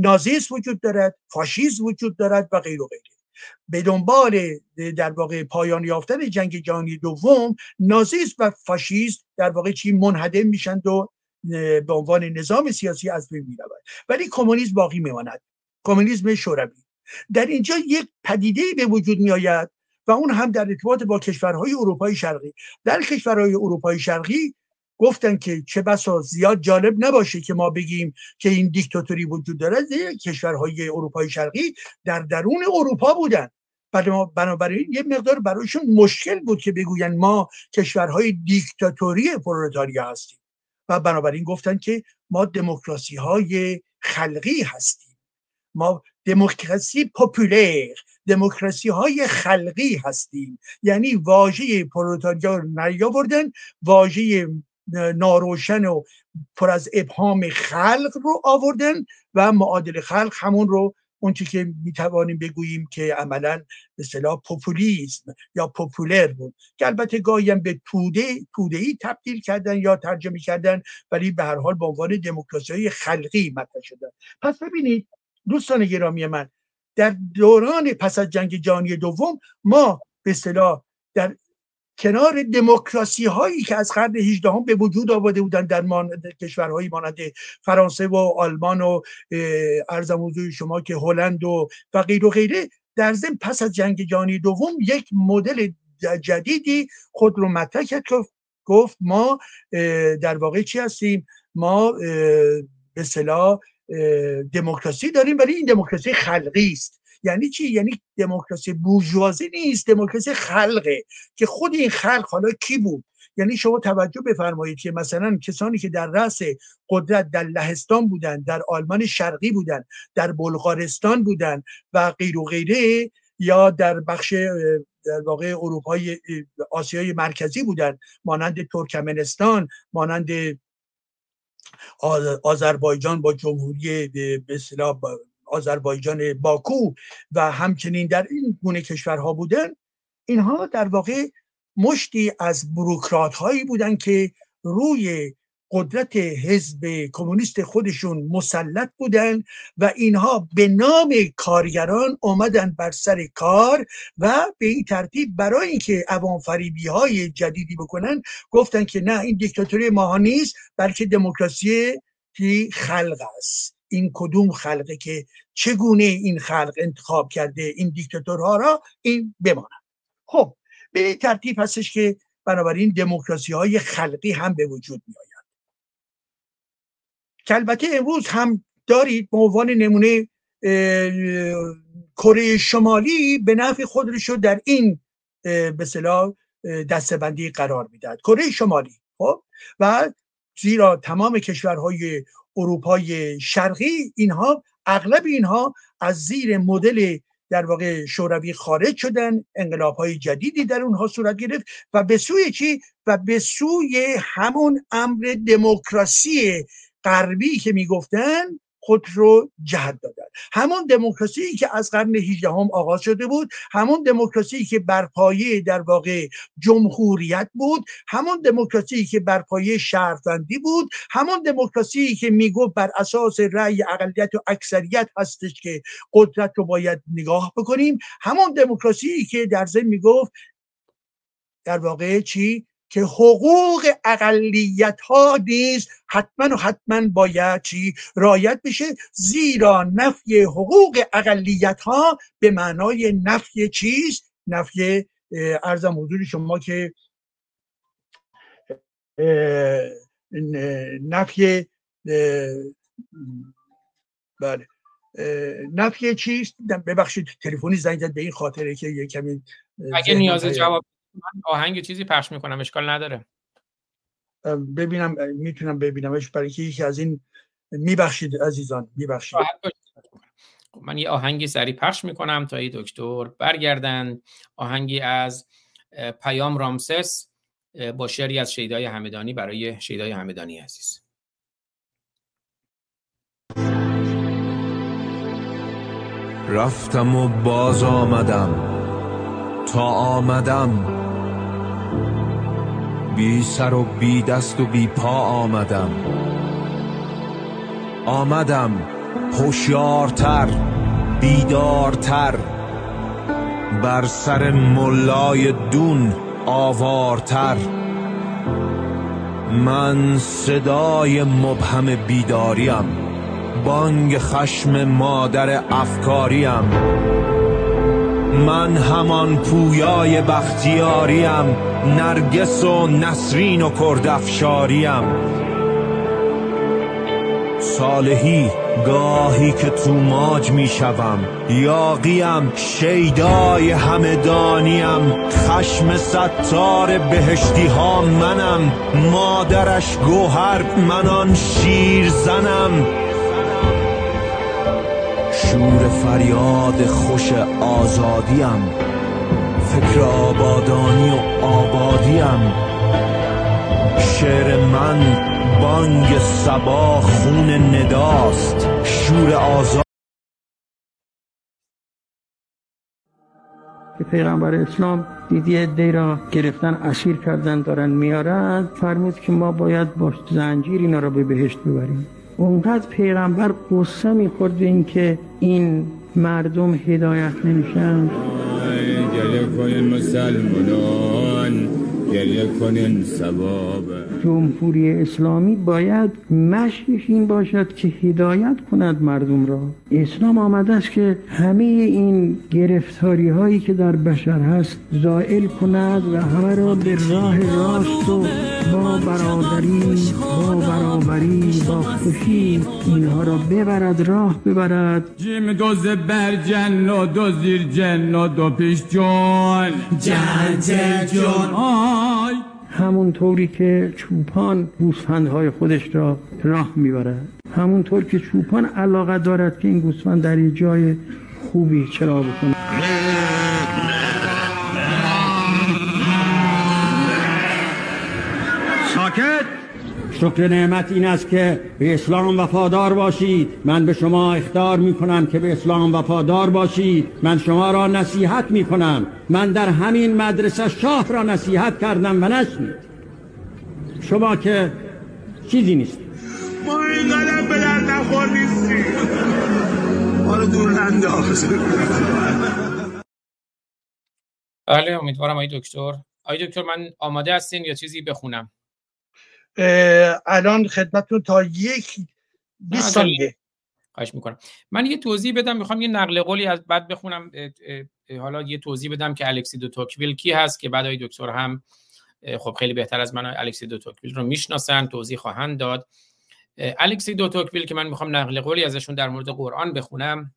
نازیسم وجود دارد فاشیسم وجود دارد و غیر و غیره. به دنبال در واقع پایان یافتن جنگ جهانی دوم نازیسم و فاشیسم در واقع چی منهدم میشند و به عنوان نظام سیاسی از بین می‌رود. ولی کمونیسم باقی میماند. کمونیسم شوروی. در اینجا یک پدیده به وجود میآید و اون هم در ارتباط با کشورهای اروپای شرقی. در کشورهای اروپای شرقی گفتن که چه بسا زیاد جالب نباشه که ما بگیم که این دیکتاتوری وجود داره کشورهای اروپای شرقی در درون اروپا بودن. بنابراین یه مقدار برایشون مشکل بود که بگوین ما کشورهای دیکتاتوری پرولتاریا هستیم. و بنابراین گفتن که ما دموکراسی های خلقی هستیم. ما دموکراسی پاپولر دموکراسی های خلقی هستیم. یعنی واژه پرولتاریا رو نیاوردن واژه ناروشن و پر از ابهام خلق رو آوردن و معادل خلق همون رو اونچه که می‌توانیم بگوییم که عملا به اصطلاح پوپولیسم یا پوپولر بود. که البته گاهی به توده توده ای تبدیل کردن یا ترجمه کردن ولی به هر حال به عنوان دموکراسی خلقی مطرح شدن پس ببینید دوستان گرامی من در دوران پس از جنگ جهانی دوم ما به اصطلاح در کنار دموکراسی هایی که از قرن 18 هم به وجود آورده بودن در کشورهایی مانند فرانسه و آلمان و ارزم حضور شما که هلند و و غیر و غیره در ضمن پس از جنگ جهانی دوم یک مدل جدیدی خود رو مطرح کرد که گفت ما در واقع چی هستیم؟ ما به صلاح دموکراسی داریم ولی این دموکراسی خلقی است. یعنی چی؟ یعنی دموکراسی بورژوازی نیست دموکراسی خلقه. که خود این خلق حالا کی بود؟ یعنی شما توجه بفرمایید که مثلا کسانی که در رأس قدرت در لهستان بودن در آلمان شرقی بودن در بلغارستان بودن و غیر و غیره یا در بخش در واقع اروپای آسیای مرکزی بودن مانند ترکمنستان مانند آذربایجان با جمهوری به آذربایجان باکو و همچنین در این گونه کشورها بودن اینها در واقع مشتی از بروکرات هایی بودن که روی قدرت حزب کمونیست خودشون مسلط بودن و اینها به نام کارگران آمدن بر سر کار و به این ترتیب برای اینکه عوام فریبی های جدیدی بکنن گفتن که نه این دیکتاتوری ماها نیست بلکه دموکراسی خلق است. این کدوم خلقه که چگونه این خلق انتخاب کرده این دیکتاتورها را این بماند. خب به ترتیب هستش که بنابراین دموکراسی های خلقی هم به وجود می آید که امروز هم دارید به عنوان نمونه کره شمالی به نفع خودش در این به صلاح دستبندی قرار می‌داد کره شمالی خب؟ و زیرا تمام کشورهای اروپای شرقی اینها اغلب اینها از زیر مدل در واقع شوروی خارج شدن انقلاب های جدیدی در اونها صورت گرفت و به سوی چی؟ و به سوی همون امر دموکراسی غربی که می‌گفتن خود رو جهت دادن. همون دموکراسی که از قرن 18 هم آغاز شده بود همون دموکراسی که بر پایه در واقع جمهوریت بود همون دموکراسی که بر پایه شهروندی بود همون دموکراسی که می‌گفت بر اساس رأی اقلیت و اکثریت هستش که قدرت رو باید نگاه بکنیم. همون دموکراسی که در ضمن می‌گفت در واقع چی؟ که حقوق اقلیت ها نیز حتما و حتما باید چی؟ رایت بشه. زیرا نفی حقوق اقلیت ها به معنای نفی چیز نفی ارزم حضور شما که نفی بله نفی چیز ببخشید تلفنی زنگ زد به این خاطره که یه کمی اگه نیاز جواب من آهنگ چیزی پخش می‌کنم اشکال نداره. ببینم می‌تونم ببینمش برای که یکی از این میبخشید عزیزان میبخشید. خب، من یه آهنگی سری پخش می‌کنم تا ای دکتر برگردن. آهنگی از پیام رامسس با شعری از شیدای همدانی برای شیدای همدانی عزیز. رفتم و باز آمدم. تا آمدم بی سر و بی دست و بی پا آمدم. آمدم هوشیارتر بیدارتر. بر سر ملای دون آوارتر. من صدای مبهم بیداریم. بانگ خشم مادر افکاریم. من همان پویای بختیاریم. نرگس و نسرین و کردفشاریم صالحی گاهی که تو ماج می شوم. یاقیم شیدای همدانیم خشم ستار بهشتی ها منم. مادرش گوهر منان شیر زنم. شور فریاد خوش آزادیم. فکر آبادانی و آبادیم. شعر من بانگ سبا خون نداست. شور آزاد پیغمبر اسلام دیدی دی را گرفتن اسیر کردن دارن میارن. فرمود که ما باید با زنجیر اینا را به بهشت ببریم. اونقدر پیغمبر قصه می‌خورد این که این مردم هدایت نمیشن. يليق المسلم گریه کنین سبابه جمهوری اسلامی باید مشکش این باشد که هدایت کند مردم را. اسلام آمده است که همه این گرفتاری هایی که در بشر هست زائل کند و همه را به راه راست و با برادری با برابری با خوشی اینها را ببرد راه ببرد. جیم دوز بر جن و دو زیر جن و دو پیش جان. جن جان. آی همونطوری که چوپان گوسفندهای خودش را راه می‌برد. همونطور که چوپان علاقه دارد که این گوسفند در یه جای خوبی چرا بکنه. شکر نعمت این است که به اسلام وفادار باشید. من به شما اختار می کنم که به اسلام وفادار باشید. من شما را نصیحت می کنم من در همین مدرسه شاه را نصیحت کردم و نشنید. شما که چیزی نیست ما اینقدر به در نخور نیستیم. حالا دور انداز. بله امیدوارم آی دکتر. آی دکتر من آماده هستین یا چیزی بخونم؟ الان خدمتتون تا یک 20 ثانیه. خواهش می‌کنم. من یه توضیح بدم می‌خوام یه نقل قولی از بعد بخونم. حالا یه توضیح بدم که الکسی دو توکویل کی هست که بعد دکتر هم خب خیلی بهتر از من الکسی دو توکویل رو می‌شناسن توضیح خواهند داد. الکسی دو توکویل که من می‌خوام نقل قولی ازشون در مورد قرآن بخونم.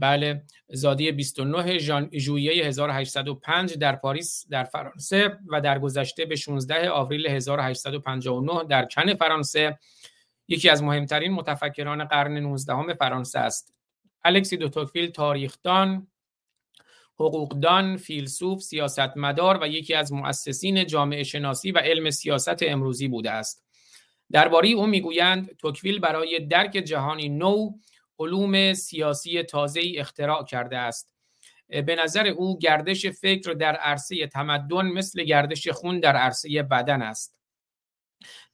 بله زادی 29 ژوئیه 1805 در پاریس در فرانسه و در گذشته به 16 آوریل 1859 در کن فرانسه یکی از مهمترین متفکران قرن 19 فرانسه است الکسی دو توکویل تاریخدان حقوقدان، فیلسوف، سیاستمدار و یکی از مؤسسین جامعه شناسی و علم سیاست امروزی بوده است. درباره او می‌گویند توکویل برای درک جهانی نو علوم سیاسی تازه اختراع کرده است. به نظر او گردش فکر در عرصه تمدن مثل گردش خون در عرصه بدن است.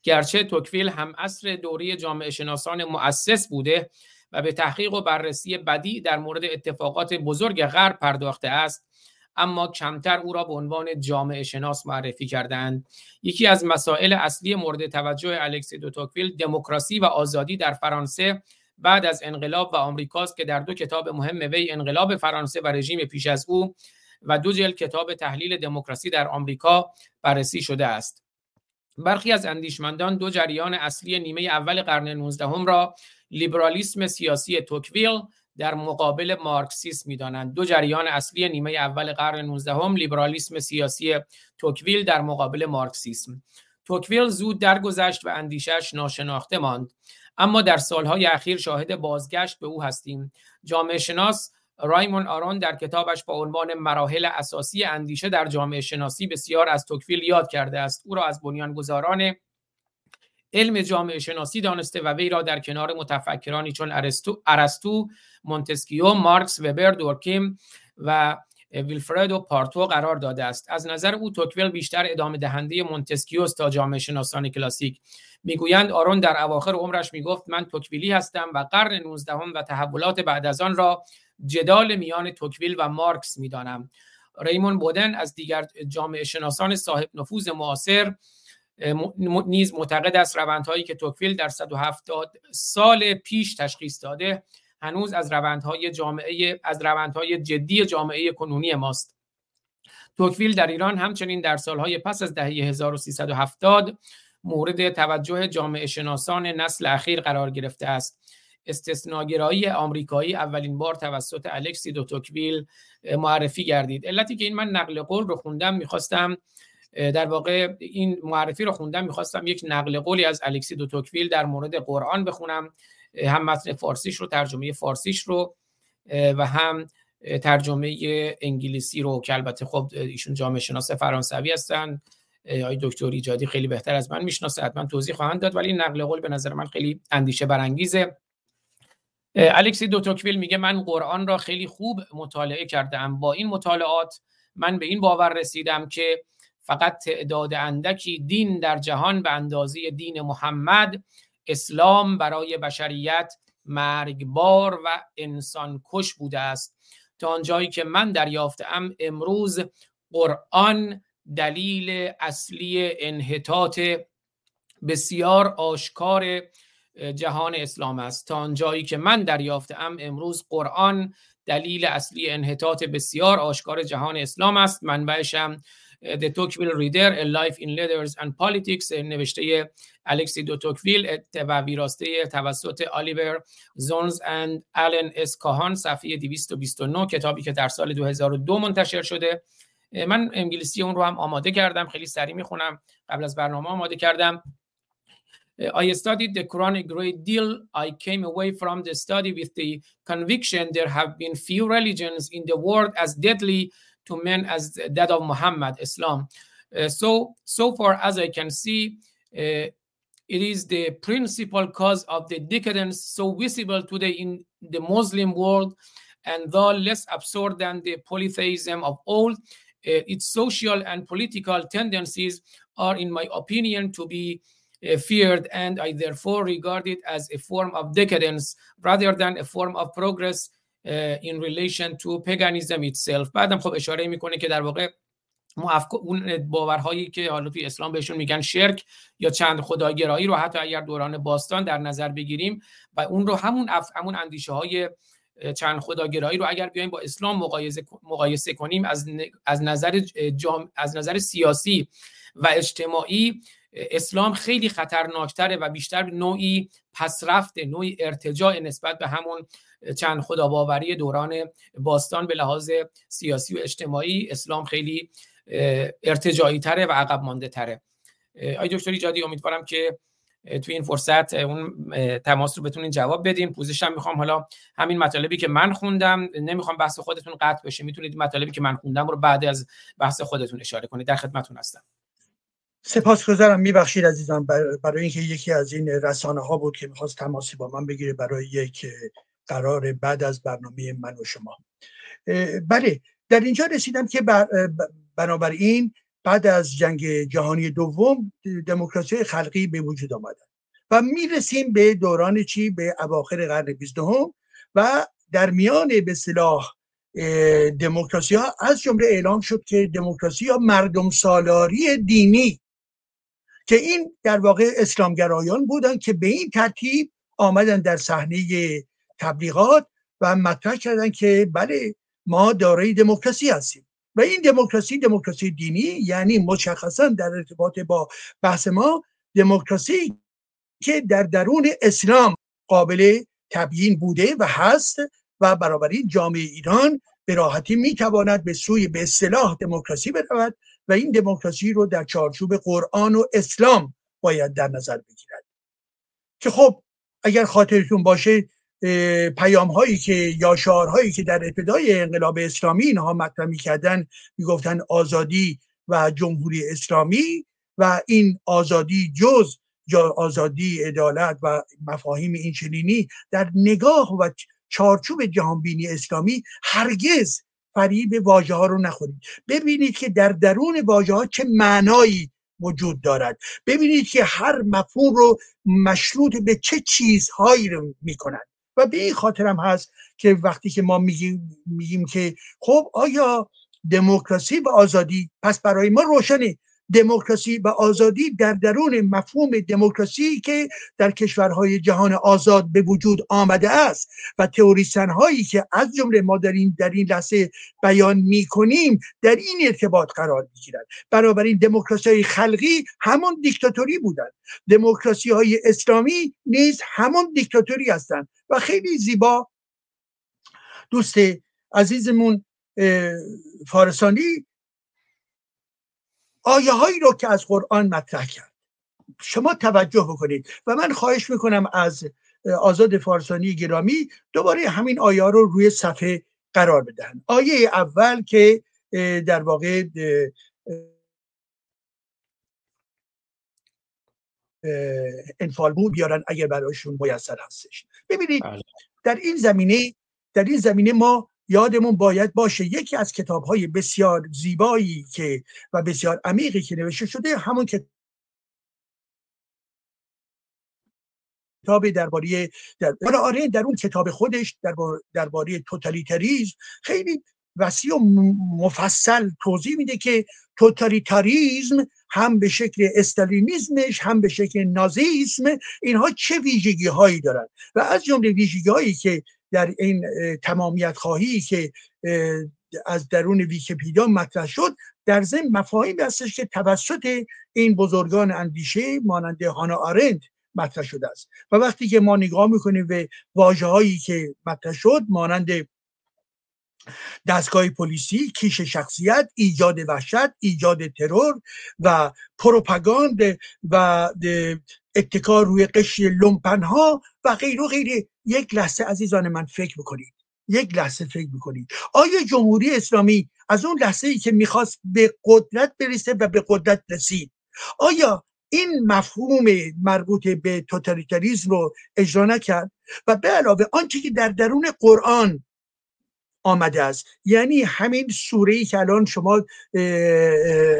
گرچه توکویل هم اصر دوری جامعه شناسان مؤسس بوده و به تحقیق و بررسی بدی در مورد اتفاقات بزرگ غرب پرداخته است اما کمتر او را به عنوان جامعه شناس معرفی کردند یکی از مسائل اصلی مورد توجه الکسی دو توکویل دموکراسی و آزادی در فرانسه بعد از انقلاب و آمریکاست که در دو کتاب مهم وی انقلاب فرانسه و رژیم پیش از او و دو جلد کتاب تحلیل دموکراسی در آمریکا بررسی شده است. برخی از اندیشمندان دو جریان اصلی نیمه اول قرن 19 هم را لیبرالیسم سیاسی توکویل در مقابل مارکسیسم می‌دانند. دو جریان اصلی نیمه اول قرن 19 هم لیبرالیسم سیاسی توکویل در مقابل مارکسیسم. توکویل زود درگذشت و اندیشش ناشناخته ماند. اما در سالهای اخیر شاهد بازگشت به او هستیم. جامعه شناس رایمون آرون در کتابش با عنوان مراحل اساسی اندیشه در جامعه شناسی بسیار از توکویل یاد کرده است. او را از بنیانگذاران علم جامعه شناسی دانسته و وی را در کنار متفکرانی چون ارسطو، مونتسکیو، مارکس، وبر، دورکیم و ویلفردو پارتو قرار داده است. از نظر او توکویل بیشتر ادامه دهنده مونتسکیو تا جامعه شناسان کلاسیک. می‌گویند آرون در اواخر عمرش می‌گفت من توکویلی هستم و قرن 19 و تحولات بعد از آن را جدال میان توکویل و مارکس می‌دانم. ریمون بودن از دیگر جامعه شناسان صاحب نفوذ معاصر نیز معتقد است روندهایی که توکویل در 170 سال پیش تشخیص داده هنوز از روندهای جامعه از روندهای جدی جامعه کنونی ماست. توکویل در ایران همچنین در سالهای پس از دهه 1370 مورد توجه جامعه شناسان نسل اخیر قرار گرفته است. استثناگرایی آمریکایی اولین بار توسط الکسی دو توکویل معرفی گردید. علتی که این من نقل قول رو خوندم می‌خواستم در واقع این معرفی رو خوندم می‌خواستم یک نقل قولی از الکسی دو توکویل در مورد قرآن بخونم. هم متن فارسیش رو ترجمه فارسیش رو و هم ترجمه انگلیسی رو که البته خب ایشون جامعه شناس فرانسوی هستن. آقای دکتر ایجادی خیلی بهتر از من می‌شناسه حتما توضیح خواهند داد ولی نقل قول به نظر من خیلی اندیشه برانگیزه. الکسی دو توکویل میگه من قرآن را خیلی خوب مطالعه کردم با این مطالعات من به این باور رسیدم که فقط تعداد اندکی دین در جهان به اندازه دین محمد اسلام برای بشریت مرگبار و انسان کش بوده است. تا آنجایی که من دریافتم امروز قرآن دلیل اصلی انحطاط بسیار آشکار جهان اسلام است. تا آنجایی که من دریافتم امروز قرآن دلیل اصلی انحطاط بسیار آشکار جهان اسلام است. منبعشم The Tocqueville Reader A Life in Letters and Politics نوشته الکسی دو توکویل و ویراسته توسط آلیور زونز اند آلن اس کاهان صفحه 229 کتابی که در سال 2002 منتشر شده من انگلیسی اون رو هم آماده کردم خیلی سریع می‌خونم قبل از برنامه آماده کردم I studied the Quran a great deal. I came away from the study with the conviction there have been few religions in the world as deadly to men as that of Muhammad, Islam. Uh, so, so far as I can see, uh, it is the principal cause of the decadence so visible today in the Muslim world and though less absurd than the polytheism of old, uh, its social and political tendencies are, in my opinion, to be uh, feared, and I therefore regard it as a form of decadence rather than a form of progress in relation to paganism itself. بعدم خب اشاره می‌کنه که در واقع اون باورهایی که حالا توی اسلام بهشون میگن شرک یا چند خداگرایی رو حتی اگر دوران باستان در نظر بگیریم و اون رو همون اف... همون اندیشه های چند خداگرایی رو اگر بیایم با اسلام مقایسه مقایسه کنیم از از نظر جام... از نظر سیاسی و اجتماعی اسلام خیلی خطرناکتره و بیشتر نوعی پسرفت نوعی ارتجاع نسبت به همون چند خدا باوری دوران باستان به لحاظ سیاسی و اجتماعی اسلام خیلی ارتجاعی تره و عقب مانده تره آی دکتر ایجادی امیدوارم که توی این فرصت اون تماس رو بتونین جواب بدین. پوزشم می‌خوام. حالا همین مطالبی که من خوندم نمی‌خوام بحث خودتون قطع بشه. می‌تونید مطالبی که من خوندم رو بعد از بحث خودتون اشاره کنید. در خدمتتون هستم. سپاسگزارم. میبخشید عزیزم برای اینکه یکی از این رسانه ها بود که می‌خواست تماسی با من بگیره برای یک قرار بعد از برنامه من و شما. بله در اینجا رسیدم که بنابراین بعد از جنگ جهانی دوم دموکراسی خلقی به وجود آمدن و می‌رسیم به دوران چی؟ به اواخر قرن 22 و در میان به صلاح دموکراسی ها از جمله اعلام شد که دموکراسی ها مردم سالاری دینی که این در واقع اسلامگرایان بودن که به این ترتیب آمدن در صحنه تبلیغات و مطرح کردن که بله ما دارای دموکراسی هستیم. و این دموکراسی دموکراسی دینی یعنی مشخصا در ارتباط با بحث ما دموکراسی که در درون اسلام قابل تبیین بوده و هست و بنابراین جامعه ایران به راحتی می‌تواند به سوی به اصطلاح دموکراسی برود و این دموکراسی رو در چارچوب قرآن و اسلام باید در نظر بگیرد. که خب اگر خاطرتون باشه پیام هایی که یا شعارهایی که در ابتدای انقلاب اسلامی اینها مطرح می‌کردن می‌گفتن آزادی و جمهوری اسلامی و این آزادی جز آزادی عدالت و مفاهیم این در نگاه و چارچوب جهانبینی اسلامی هرگز فریب واژه ها رو نخورید. ببینید که در درون واژه ها چه معنایی وجود دارد. ببینید که هر مفهوم رو مشروط به چه چیزهایی رو می‌کنند و به این خاطرم هست که وقتی که ما میگیم, میگیم که خب آیا دموکراسی و آزادی پس برای ما روشنه؟ دموکراسی و آزادی در درون مفهوم دموکراسی که در کشورهای جهان آزاد به وجود آمده است و تئوریسن هایی که از جمله ما در این در این لحظه بیان می کنیم در این ارتباط قرار می‌گیرند بنابراین دموکراسی خلقی همون دیکتاتوری بودند. دموکراسی های اسلامی نیز همون دیکتاتوری هستند و خیلی زیبا. دوست عزیزمون فارسانی آیه هایی رو که از قرآن مطرح کرد. شما توجه بکنید. و من خواهش می‌کنم از آزاد فارسانی گرامی دوباره همین آیه رو روی صفحه قرار بدهند آیه اول که در واقع انفال بود بیارن اگر برایشون میسر هستش. ببینید بله. در این زمینه در این زمینه ما یادمون باید باشه یکی از کتاب های بسیار زیبایی که و بسیار عمیقی که نوشته شده همون کتاب درباره در آره در اون کتاب خودش درباره توتالیتاریزم خیلی وسیع و مفصل توضیح میده که توتالیتاریزم هم به شکل استالینیزمش هم به شکل نازیسم اینها چه ویژگی هایی دارند و از جمله ویژگی هایی که در این تمامیت خواهی که از درون ویکیپیدیا مطرح شد در ضمن مفاهیم هستش که توسط این بزرگان اندیشه مانند هانا آرند مطرح شده است. و وقتی که ما نگاه می‌کنیم به واجه هایی که مطرح شد مانند دستگاه پلیسی کیش شخصیت ایجاد وحشت ایجاد ترور و پروپاگاند و اتکار روی قش لومپنها و غیر و غیره. یک لحظه عزیزان من فکر بکنید. یک لحظه فکر بکنید. آیا جمهوری اسلامی از اون لحظه ای که می‌خواست به قدرت برسه و به قدرت رسید؟ آیا این مفهوم مربوط به توتالیتاریزم رو اجرا نکرد؟ و به علاوه آنچه که در درون قرآن آمده است یعنی همین سوره ای که الان شما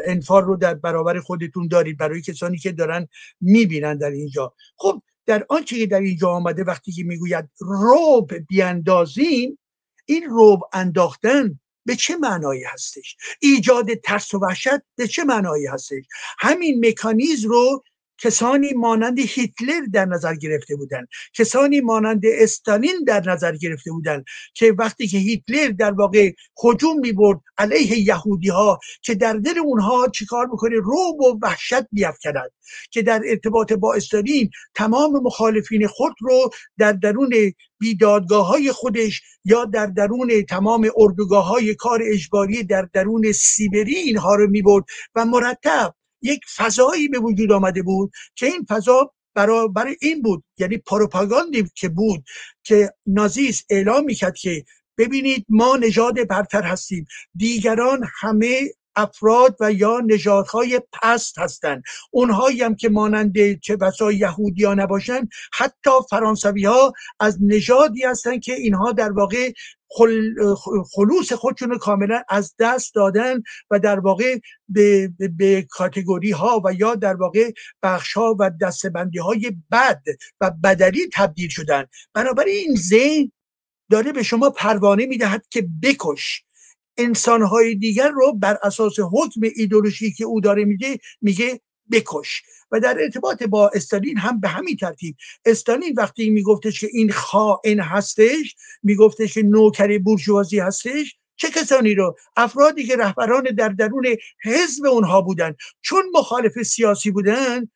انفار رو در برابر خودتون دارید برای کسانی که دارن می‌بینن در اینجا. خب در آنچه که در اینجا آمده وقتی که می‌گوید روب بیاندازیم این روب انداختن به چه معنایی هستش؟ ایجاد ترس و وحشت به چه معنایی هستش؟ همین مکانیزم رو کسانی مانند هیتلر در نظر گرفته بودند. کسانی مانند استالین در نظر گرفته بودند که وقتی که هیتلر در واقع هجوم می برد علیه یهودی ها که در دل اونها چیکار می‌کنه؟ روب و وحشت بیافکند که در ارتباط با استالین تمام مخالفین خود رو در درون بیدادگاه های خودش یا در درون تمام اردوگاه های کار اجباری در درون سیبری اینها رو می برد و مرتب یک فضایی به وجود آمده بود که این فضا برای, برای این بود یعنی پروپاگاندی که بود که نازیس اعلام می‌کرد که ببینید ما نژاد برتر هستیم. دیگران همه افراد و یا نژادهای پست هستند. اونهایی هم که مانند چه بسا یهودی ها نباشن حتی فرانسوی ها از نژادی هستند که اینها در واقع خلوص خودشون کاملا از دست دادن و در واقع به, به, کاتگوری ها و یا در واقع بخش ها و دستبندی های بد و بدلی تبدیل شدن. بنابراین این ذهن داره به شما پروانه می‌دهد که بکش. انسانهای دیگر رو بر اساس حکم ایدولوژی که او داره میگه میگه بکش. و در ارتباط با استالین هم به همین ترتیب. استالین وقتی میگفتش که این خائن هستش میگفتش که نوکر بورژوازی هستش چه کسانی رو؟ افرادی که رهبران در درون حزب اونها بودن. چون مخالف سیاسی بودن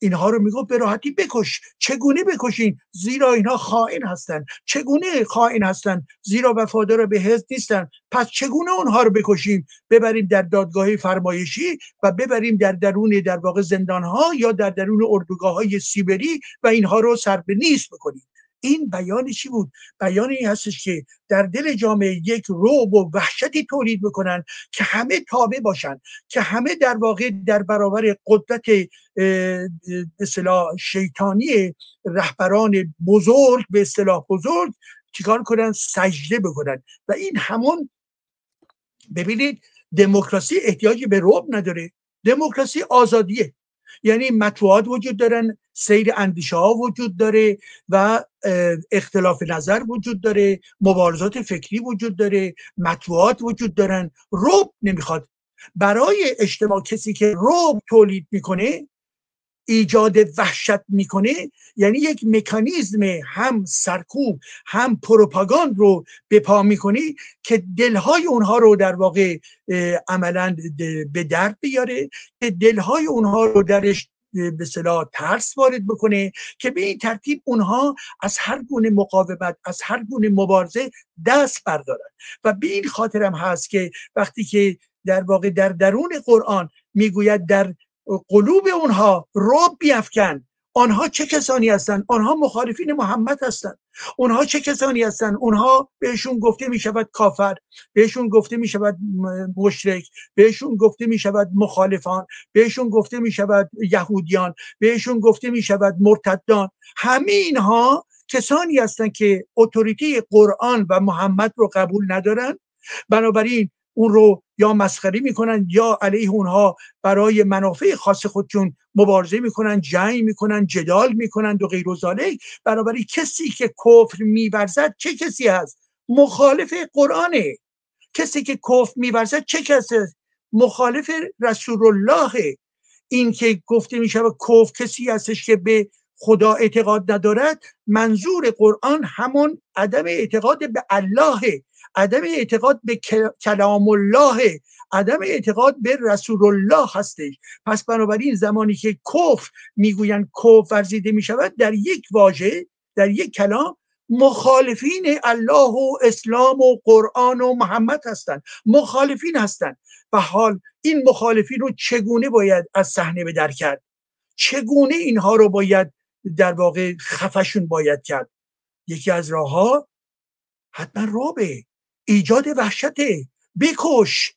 اینها رو می‌گفت به راحتی بکش. چگونه بکشین؟ زیرا اینها خائن هستن. چگونه خائن هستن؟ زیرا وفادار به حزب نیستن. پس چگونه اونها رو بکشیم؟ ببریم در دادگاه فرمایشی و ببریم در درون در واقع زندان ها یا در درون اردوگاه های سیبری و اینها رو سر به نیست بکنیم. این بیان چی بود؟ بیان این هستش که در دل جامعه یک روب و وحشتی تولید بکنن که همه تابع باشن که همه در واقع در برابر قدرت اصطلاح شیطانی رهبران بزرگ به اصطلاح بزرگ چیکار کنن؟ سجده بکنن. و این همون ببینید دموکراسی احتیاجی به روب نداره. دموکراسی آزادیه. یعنی مطبوعات وجود دارن سیر اندیشه ها وجود داره و اختلاف نظر وجود داره مبارزات فکری وجود داره مطبوعات وجود دارن. روب نمی‌خواد. برای اجتماع کسی که روب تولید می‌کنه ایجاد وحشت می‌کنه یعنی یک مکانیزم هم سرکوب هم پروپاگاند رو به پا می‌کنی که دلهای اونها رو در واقع عملا به درد بیاره که دلهای اونها رو درش به صلاح ترس وارد بکنه که به این ترتیب اونها از هر گونه مقاومت از هر گونه مبارزه دست بردارن. و به این خاطرم هست که وقتی که در واقع در درون قرآن می‌گوید در قلوب اونها رب بیافکن آنها چه کسانی هستند آنها مخالفین محمد هستند اونها چه کسانی هستند اونها بهشون گفته می شود کافر بهشون گفته می شود مشرک بهشون گفته می شود مخالفان بهشون گفته می شود یهودیان بهشون گفته می شود مرتدان. همه اینها کسانی هستند که اتوریتی قرآن و محمد رو قبول ندارن. بنابراین اون رو یا مسخری می‌کنن یا علیه اونها برای منافع خاص خودشون مبارزه می‌کنن جنگ می‌کنن جدال می‌کنن و غیر و بنابراین کسی که کفر میورزد چه کسی هست؟ مخالف قرآنه. کسی که کفر میورزد چه کسی هست؟ مخالف رسول الله این که گفته میشه کفر کسی هستش که به خدا اعتقاد ندارد منظور قرآن همون عدم اعتقاد به الله. عدم اعتقاد به کلام الله عدم اعتقاد به رسول الله هستش. پس بنابراین زمانی که کفر می‌گویند کفر ورزیده می‌شود در یک واژه در یک کلام مخالفین الله و اسلام و قرآن و محمد هستند. مخالفین هستند. و حال این مخالفین رو چگونه باید از صحنه به در کرد؟ چگونه اینها رو باید در واقع خفشون باید کرد؟ یکی از راه ها حتما رابه. ایجاد وحشته بکش.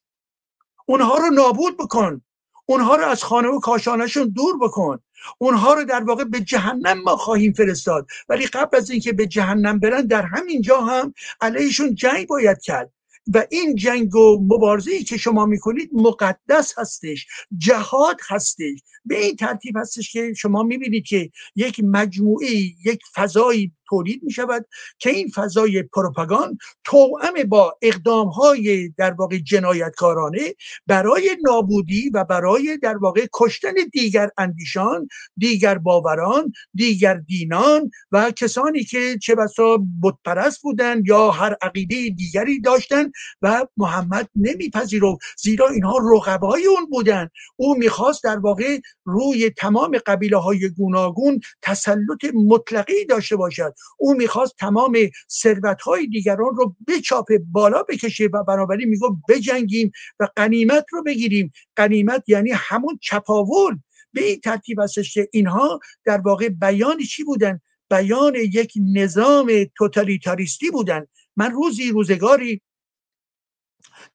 اونها رو نابود بکن. اونها رو از خانه و کاشانشون دور بکن. اونها رو در واقع به جهنم ما خواهیم فرستاد. ولی قبل از اینکه به جهنم برن در همین جا هم علیهشون جنگ باید کرد. و این جنگ و مبارزه که شما می‌کنید مقدس هستش جهاد هستش. به این ترتیب هستش که شما می‌بینید که یک مجموعه یک فضایی تولید می شود که این فضای پروپاگان توأم با اقدام های در واقع جنایتکارانه برای نابودی و برای در واقع کشتن دیگر اندیشان دیگر باوران دیگر دینان و کسانی که چه بسا بتپرست بودند یا هر عقیده دیگری داشتند و محمد نمیپذیرفت زیرا اینها رقبای اون بودند. او می‌خواست در واقع روی تمام قبیله های گوناگون تسلط مطلقی داشته باشد. او می‌خواست تمام ثروت های دیگران رو بچاپه بالا بکشه و بنابراین میگو بجنگیم و قنیمت رو بگیریم. قنیمت یعنی همون چپاول. به این ترتیب هستش که اینها در واقع بیان چی بودن؟ بیان یک نظام توتالیتاریستی بودن. من روزی روزگاری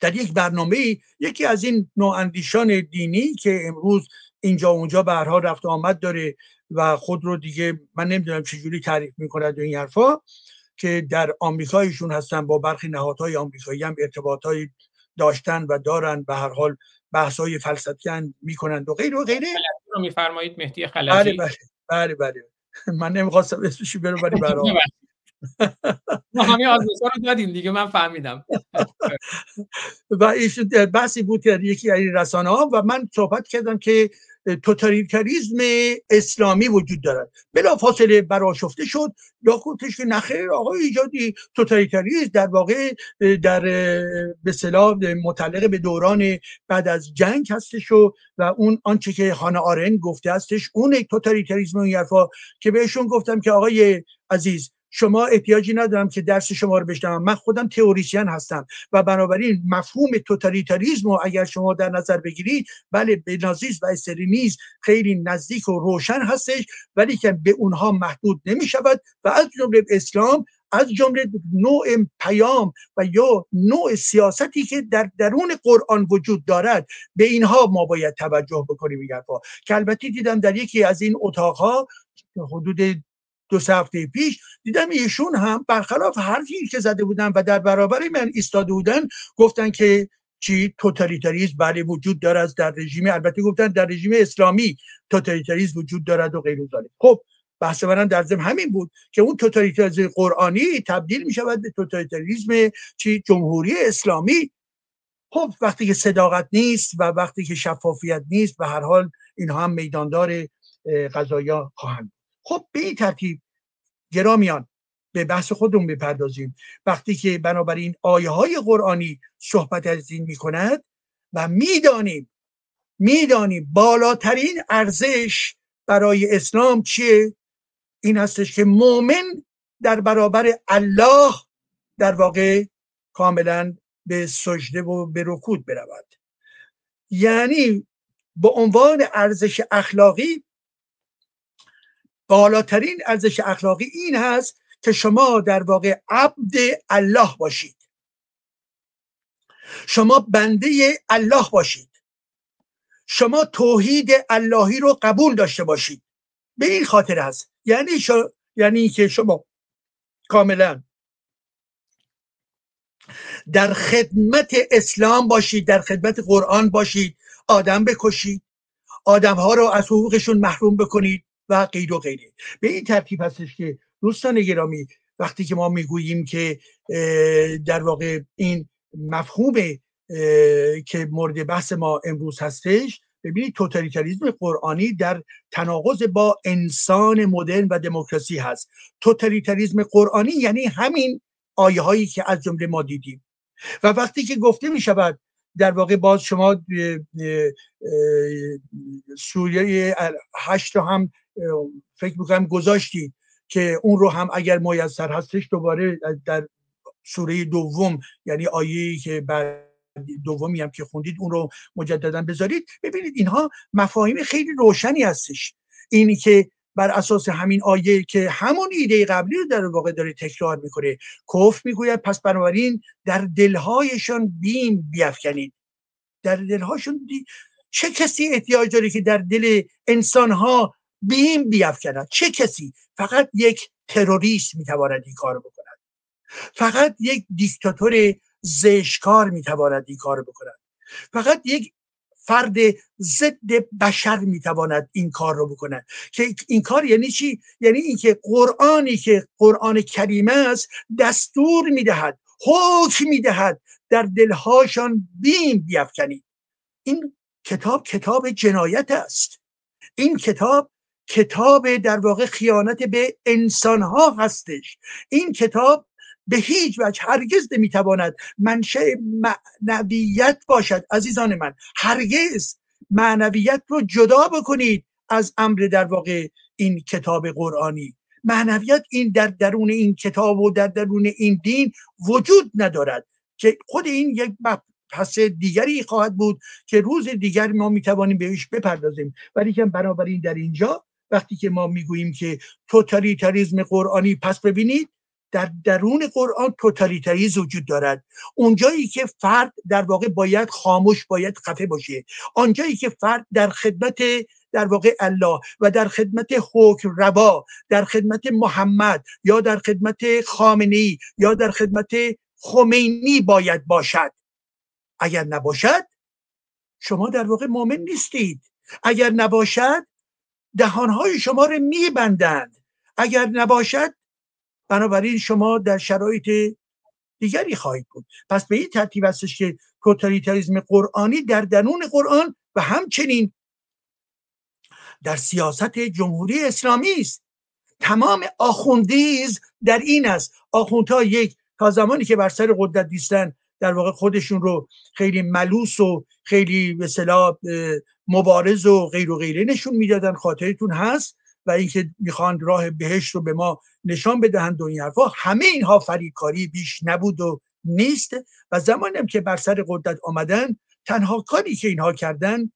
در یک برنامه یکی از این نواندیشان دینی که امروز اینجا اونجا به رفت آمد داره و خود رو دیگه من نمی‌دونم چجوری تعریف می‌کند این حرفا که در آمریکایشون هستن با برخی نهادهای آمریکایی هم ارتباطهایی داشتن و دارن به هر حال بحث های فلسفی می‌کنند و غیر و غیره. رو میفرمایید مهدی خلجی. بله بله بله بله. من نمی‌خواستم اسمش برو ولی برای ما همین آدرس رو دادیم دیگه من فهمیدم. و ایشون بحثی بود یکی از رسانه ها و من صحبت کردم که توتالیتاریزم اسلامی وجود دارد. بلا فاصله براشفته شد. یا گفتش که نخیر آقای ایجادی توتالیتاریزم در واقع در به صلاح متعلق به دوران بعد از جنگ هستش و, و اون آنچه که هانا آرن گفته هستش اون توتالیتاریزم اون که بهشون گفتم که آقای عزیز شما احتیاجی ندارم که درس شما رو بشنوم. من خودم تئوریسین هستم و بنابراین مفهوم توتالیتاریسم رو اگر شما در نظر بگیرید بله به نازیسم و استرینیز خیلی نزدیک و روشن هستش ولی که به اونها محدود نمی شود و از جمله اسلام از جمله نوع پیام و یا نوع سیاستی که در درون قرآن وجود دارد به اینها ما باید توجه بکنیم که البته دیدم در یکی از این اتاقها حدود دو هفته پیش دیدم ایشون هم برخلاف حرفی که زده بودن و در برابر من ایستاده بودن گفتن که چی؟ توتالیتاریسم بله وجود دارد در رژیم. البته گفتن در رژیم اسلامی توتالیتاریسم وجود دارد و غیر ذالک خب بحث من در ضمن همین بود که اون توتالیتاریسم قرآنی تبدیل می شود به توتالیتاریسم چی؟ جمهوری اسلامی. خب وقتی که صداقت نیست و وقتی که شفافیت نیست به هر حال اینها هم میداندار قضایا خواهند خب به این ترتیب گرامیان به بحث خودمون بپردازیم. وقتی که بنابراین آیه های قرآنی صحبت از این می کند و می‌دانیم می‌دانیم بالاترین ارزش برای اسلام چیه؟ این هستش که مؤمن در برابر الله در واقع کاملا به سجده و به رکود برود. یعنی به عنوان ارزش اخلاقی بالاترین ارزش اخلاقی این هست که شما در واقع عبد الله باشید. شما بنده الله باشید. شما توحید اللهی رو قبول داشته باشید. به این خاطر هست. یعنی یعنی که شما کاملا در خدمت اسلام باشید در خدمت قرآن باشید آدم بکشید آدم ها رو از حقوقشون محروم بکنید. و غیر و غیره. به این ترتیب هستش که دوستان گرامی وقتی که ما می‌گوییم که در واقع این مفهوم که مورد بحث ما امروز هستش ببینید توتالیتاریزم قرآنی در تناقض با انسان مدرن و دموکراسی هست. توتالیتاریزم قرآنی یعنی همین آیه هایی که از جمله ما دیدیم. و وقتی که گفته می شود در واقع باز شما سوریه هشت هم فکر می‌کنم گذاشتید که اون رو هم اگر میسر هستش دوباره در سوره دوم یعنی آیه که بعد دومی هم که خوندید اون رو مجددا بذارید. ببینید اینها مفاهیم خیلی روشنی هستش. اینی که بر اساس همین آیه که همون ایده قبلی رو در واقع داره تکرار می‌کنه. کف می‌گوید پس بنابراین در دلهایشان بیم بیافکنید در دلهاشون دی... چه کسی احتیاج داره که در دل انسانها بیم بیافکند چه کسی فقط یک تروریست می‌تواند این کار بکند؟ فقط یک دیکتاتور زشکار می‌تواند این کار بکند؟ فقط یک فرد ضد بشر می‌تواند این کار رو بکند؟ که این کار یعنی چی؟ یعنی اینکه قرآنی که قرآن کریم است دستور می‌دهد حکم می‌دهد در دلهاشان بیم بیافکنید این کتاب کتاب جنایت است. این کتاب کتاب در واقع خیانت به انسانها هستش. این کتاب به هیچ وجه هرگز نمی‌تواند منشأ معنویت باشد. عزیزان من هرگز معنویت رو جدا بکنید از امر در واقع این کتاب قرآنی. معنویت این در درون این کتاب و در درون این دین وجود ندارد که خود این یک پس دیگری خواهد بود که روز دیگر ما می‌توانیم بهش بپردازیم. ولی که بنابراین در اینجا وقتی که ما می‌گوییم که توتالیتاریزم قرآنی پس ببینید در درون قرآن توتالیتاریز وجود دارد. اونجایی که فرد در واقع باید خاموش باید خفه باشه. آنجایی که فرد در خدمت در واقع الله و در خدمت حکم روا در خدمت محمد یا در خدمت خامنی یا در خدمت خمینی باید باشد. اگر نباشد شما در واقع مؤمن نیستید. اگر نباشد دهانهای شما رو میبندند. اگر نباشد بنابراین شما در شرایط دیگری خواهید بود. پس به این ترتیب هستش که توتالیتاریزم قرآنی در درون قرآن و همچنین در سیاست جمهوری اسلامی است. تمام آخوندیز در این است. آخوندها یک تا زمانی که بر سر قدرت نیستن در واقع خودشون رو خیلی ملوس و خیلی به مبارز و غیر و غیره نشون می‌دادن خاطرتون هست و اینکه می‌خوان راه بهشت رو به ما نشان بدهند و این حرفا. همه اینها فریبکاری بیش نبود و نیست. و زمانی که بر سر قدرت آمدن تنها کاری که اینها کردن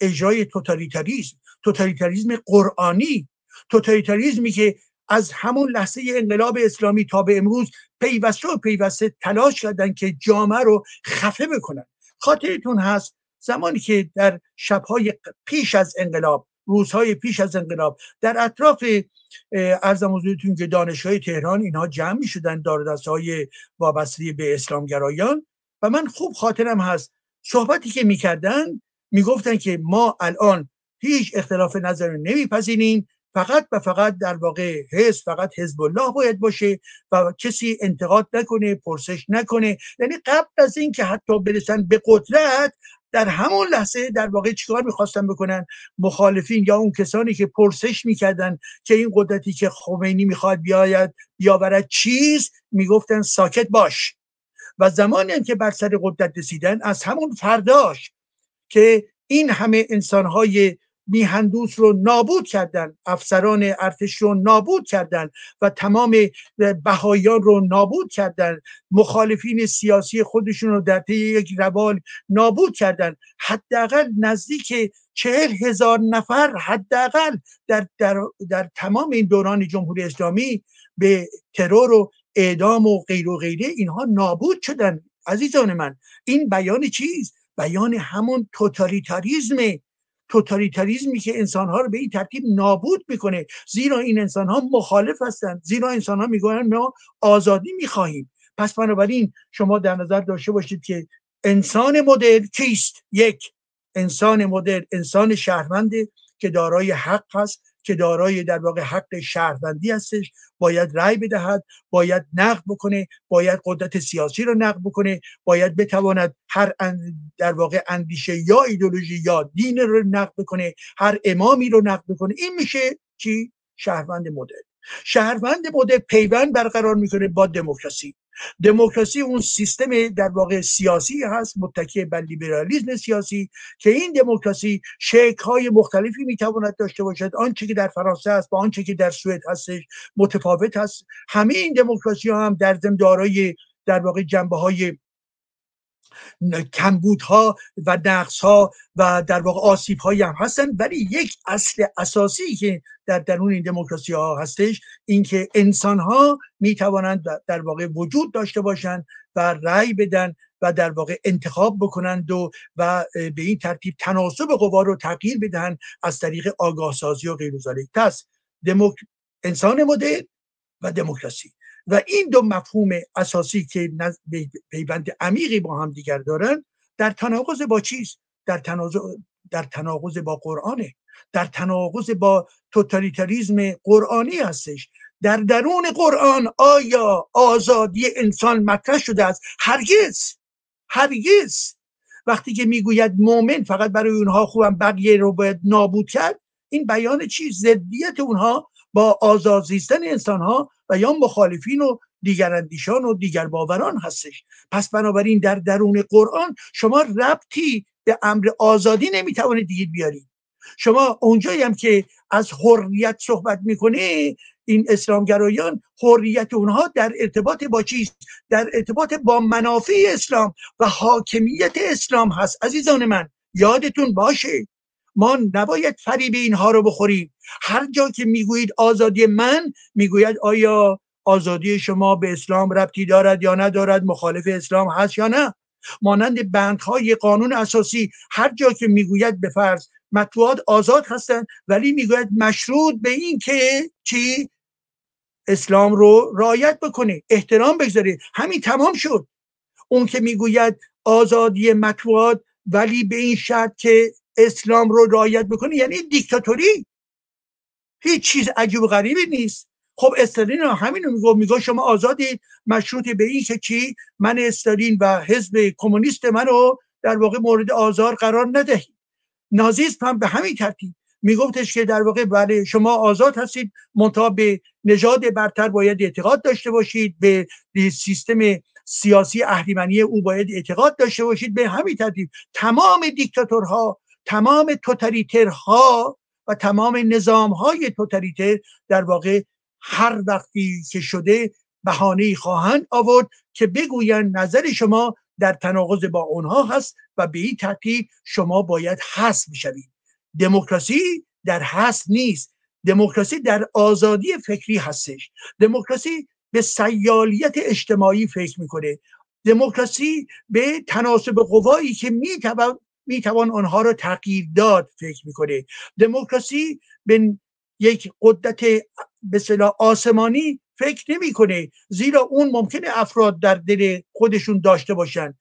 اجرای توتالیتاریزم توتالیتاریزم قرآنی. توتالیتاریزمی که از همون لحظه انقلاب اسلامی تا به امروز پیوسته و پیوسته تلاش کردن که جامعه رو خفه بکنن. خاطرتون هست زمانی که در شبهای پیش از انقلاب روزهای پیش از انقلاب در اطراف ارزم حضورتون که دانشگاه تهران اینها جمع می شدن دار های وابسته به اسلامگرایان و من خوب خاطرم هست صحبتی که می‌کردن می‌گفتن که ما الان هیچ اختلاف نظر نمیپذیریم فقط و فقط در واقع حزب فقط حزب الله باید باشه و کسی انتقاد نکنه پرسش نکنه. یعنی قبل از اینکه حتی برسن به قدرت در همون لحظه در واقع چیکار می‌خواستن بکنن؟ مخالفین یا اون کسانی که پرسش می‌کردن که این قدرتی که خمینی می‌خواد بیاید بیاورد چیز می‌گفتن ساکت باش. و زمانی هم که بر سر قدرت رسیدن از همون فرداش که این همه انسانهای میهندوس رو نابود کردن افسران ارتش رو نابود کردن و تمام بهایان رو نابود کردن. مخالفین سیاسی خودشون رو در طی یک روال نابود کردن. حداقل نزدیک چهل هزار نفر حداقل در, در, در تمام این دوران جمهوری اسلامی به ترور و اعدام و غیر و غیره اینها نابود شدن. عزیزان من این بیان چیز؟ بیان همون توتالیتاریزمه توتالیتاریزمی که انسانها رو به این ترتیب نابود می‌کنه. زیرا این انسانها مخالف هستند. زیرا انسانها می‌گویند ما آزادی می‌خواهیم. پس بنابراین شما در نظر داشته باشید که انسان مدل کیست؟ یک انسان مدل انسان شهروند که دارای حق هست. که دارای در واقع حق شهروندی هستش باید رأی بدهد باید نقد بکنه باید قدرت سیاسی رو نقد بکنه باید بتواند هر در واقع اندیشه یا ایدولوژی یا دین رو نقد بکنه هر امامی رو نقد بکنه این میشه چی؟ شهروند مدل. شهروند مدل پیوند برقرار می‌کنه با دموکراسی. دموکراسی اون سیستم در واقع سیاسی هست متکی بر لیبرالیسم سیاسی که این دموکراسی شکل های مختلفی می‌تواند داشته باشد. آنچه که در فرانسه هست با آنچه که در سوئد هستش متفاوت هست. همه این دموکراسی ها هم در ضمن دارای در واقع جنبه های کمبودها و ها و در واقع آسیب هایی هم هستن. ولی یک اصل اساسی که در درون این دموکراسی ها هستش اینکه انسان ها می توانند در واقع وجود داشته باشند و رأی بدن و در واقع انتخاب بکنند و و به این ترتیب تناسب قوا رو تغییر بدهند از طریق آگاه سازی و غیر پس دموک... انسان مدرن و دموکراسی. و این دو مفهوم اساسی که پیوند عمیقی با هم دیگر دارن در تناقض با چیست در تناقض در تناقض با قرآنه. در تناقض با توتالیتاریزم قرآنی هستش. در درون قرآن آیا آزادی انسان مطرح شده است؟ هرگز. هرگز. وقتی که می‌گوید مؤمن فقط برای اونها خوبم بقیه رو باید نابود کرد این بیان چی ضدیت اونها با آزاد زیستن انسان ها و یا مخالفین و دیگر اندیشان و دیگر باوران هستش. پس بنابراین در درون قرآن شما ربطی به امر آزادی نمی‌توانید دیگه بیارید. شما اونجایی هم که از حریت صحبت می‌کنه این اسلامگرایان حریت اونها در ارتباط با چیست؟ در ارتباط با منافع اسلام و حاکمیت اسلام هست. عزیزان من یادتون باشه ما نباید فریب اینها رو بخوریم. هر جا که می‌گویید آزادی من می‌گوید آیا آزادی شما به اسلام ربطی دارد یا ندارد مخالف اسلام هست یا نه؟ مانند بندهای قانون اساسی هر جا که می‌گوید به فرض مطبوعات آزاد هستند ولی می‌گوید مشروط به این که چی؟ اسلام رو رعایت بکنه. احترام بگذاره همین تمام شد. اون که می‌گوید آزادی مطبوعات ولی به این شرط که اسلام رو رعایت بکنه یعنی دیکتاتوری. هیچ چیز عجیب و غریبی نیست. خب استالین همینو میگو میگو شما آزادی مشروط به این که چی؟ من استالین و حزب کمونیست منو در واقع مورد آزار قرار ندهید نازیسم هم به همین ترتیب میگفتش که در واقع بله شما آزاد هستید منتها به نژاد برتر باید اعتقاد داشته باشید به سیستم سیاسی اهریمنی او باید اعتقاد داشته باشید. به همین ترتیب تمام دیکتاتورها تمام توتالیترها و تمام نظام های توتالیتر در واقع هر وقتی که شده بهانه خواهند آورد که بگویند نظر شما در تناقض با اونها هست و به این ترتیب شما باید حس بشوید دموکراسی در حس نیست. دموکراسی در آزادی فکری هستش. دموکراسی به سیالیت اجتماعی فکر می‌کنه. دموکراسی به تناسب قوایی که می‌توان می‌توان آنها را تغییر داد فکر می‌کنه. دموکراسی به یک قدرت به آسمانی فکر نمی‌کنه زیرا اون ممکنه افراد در دل خودشون داشته باشن.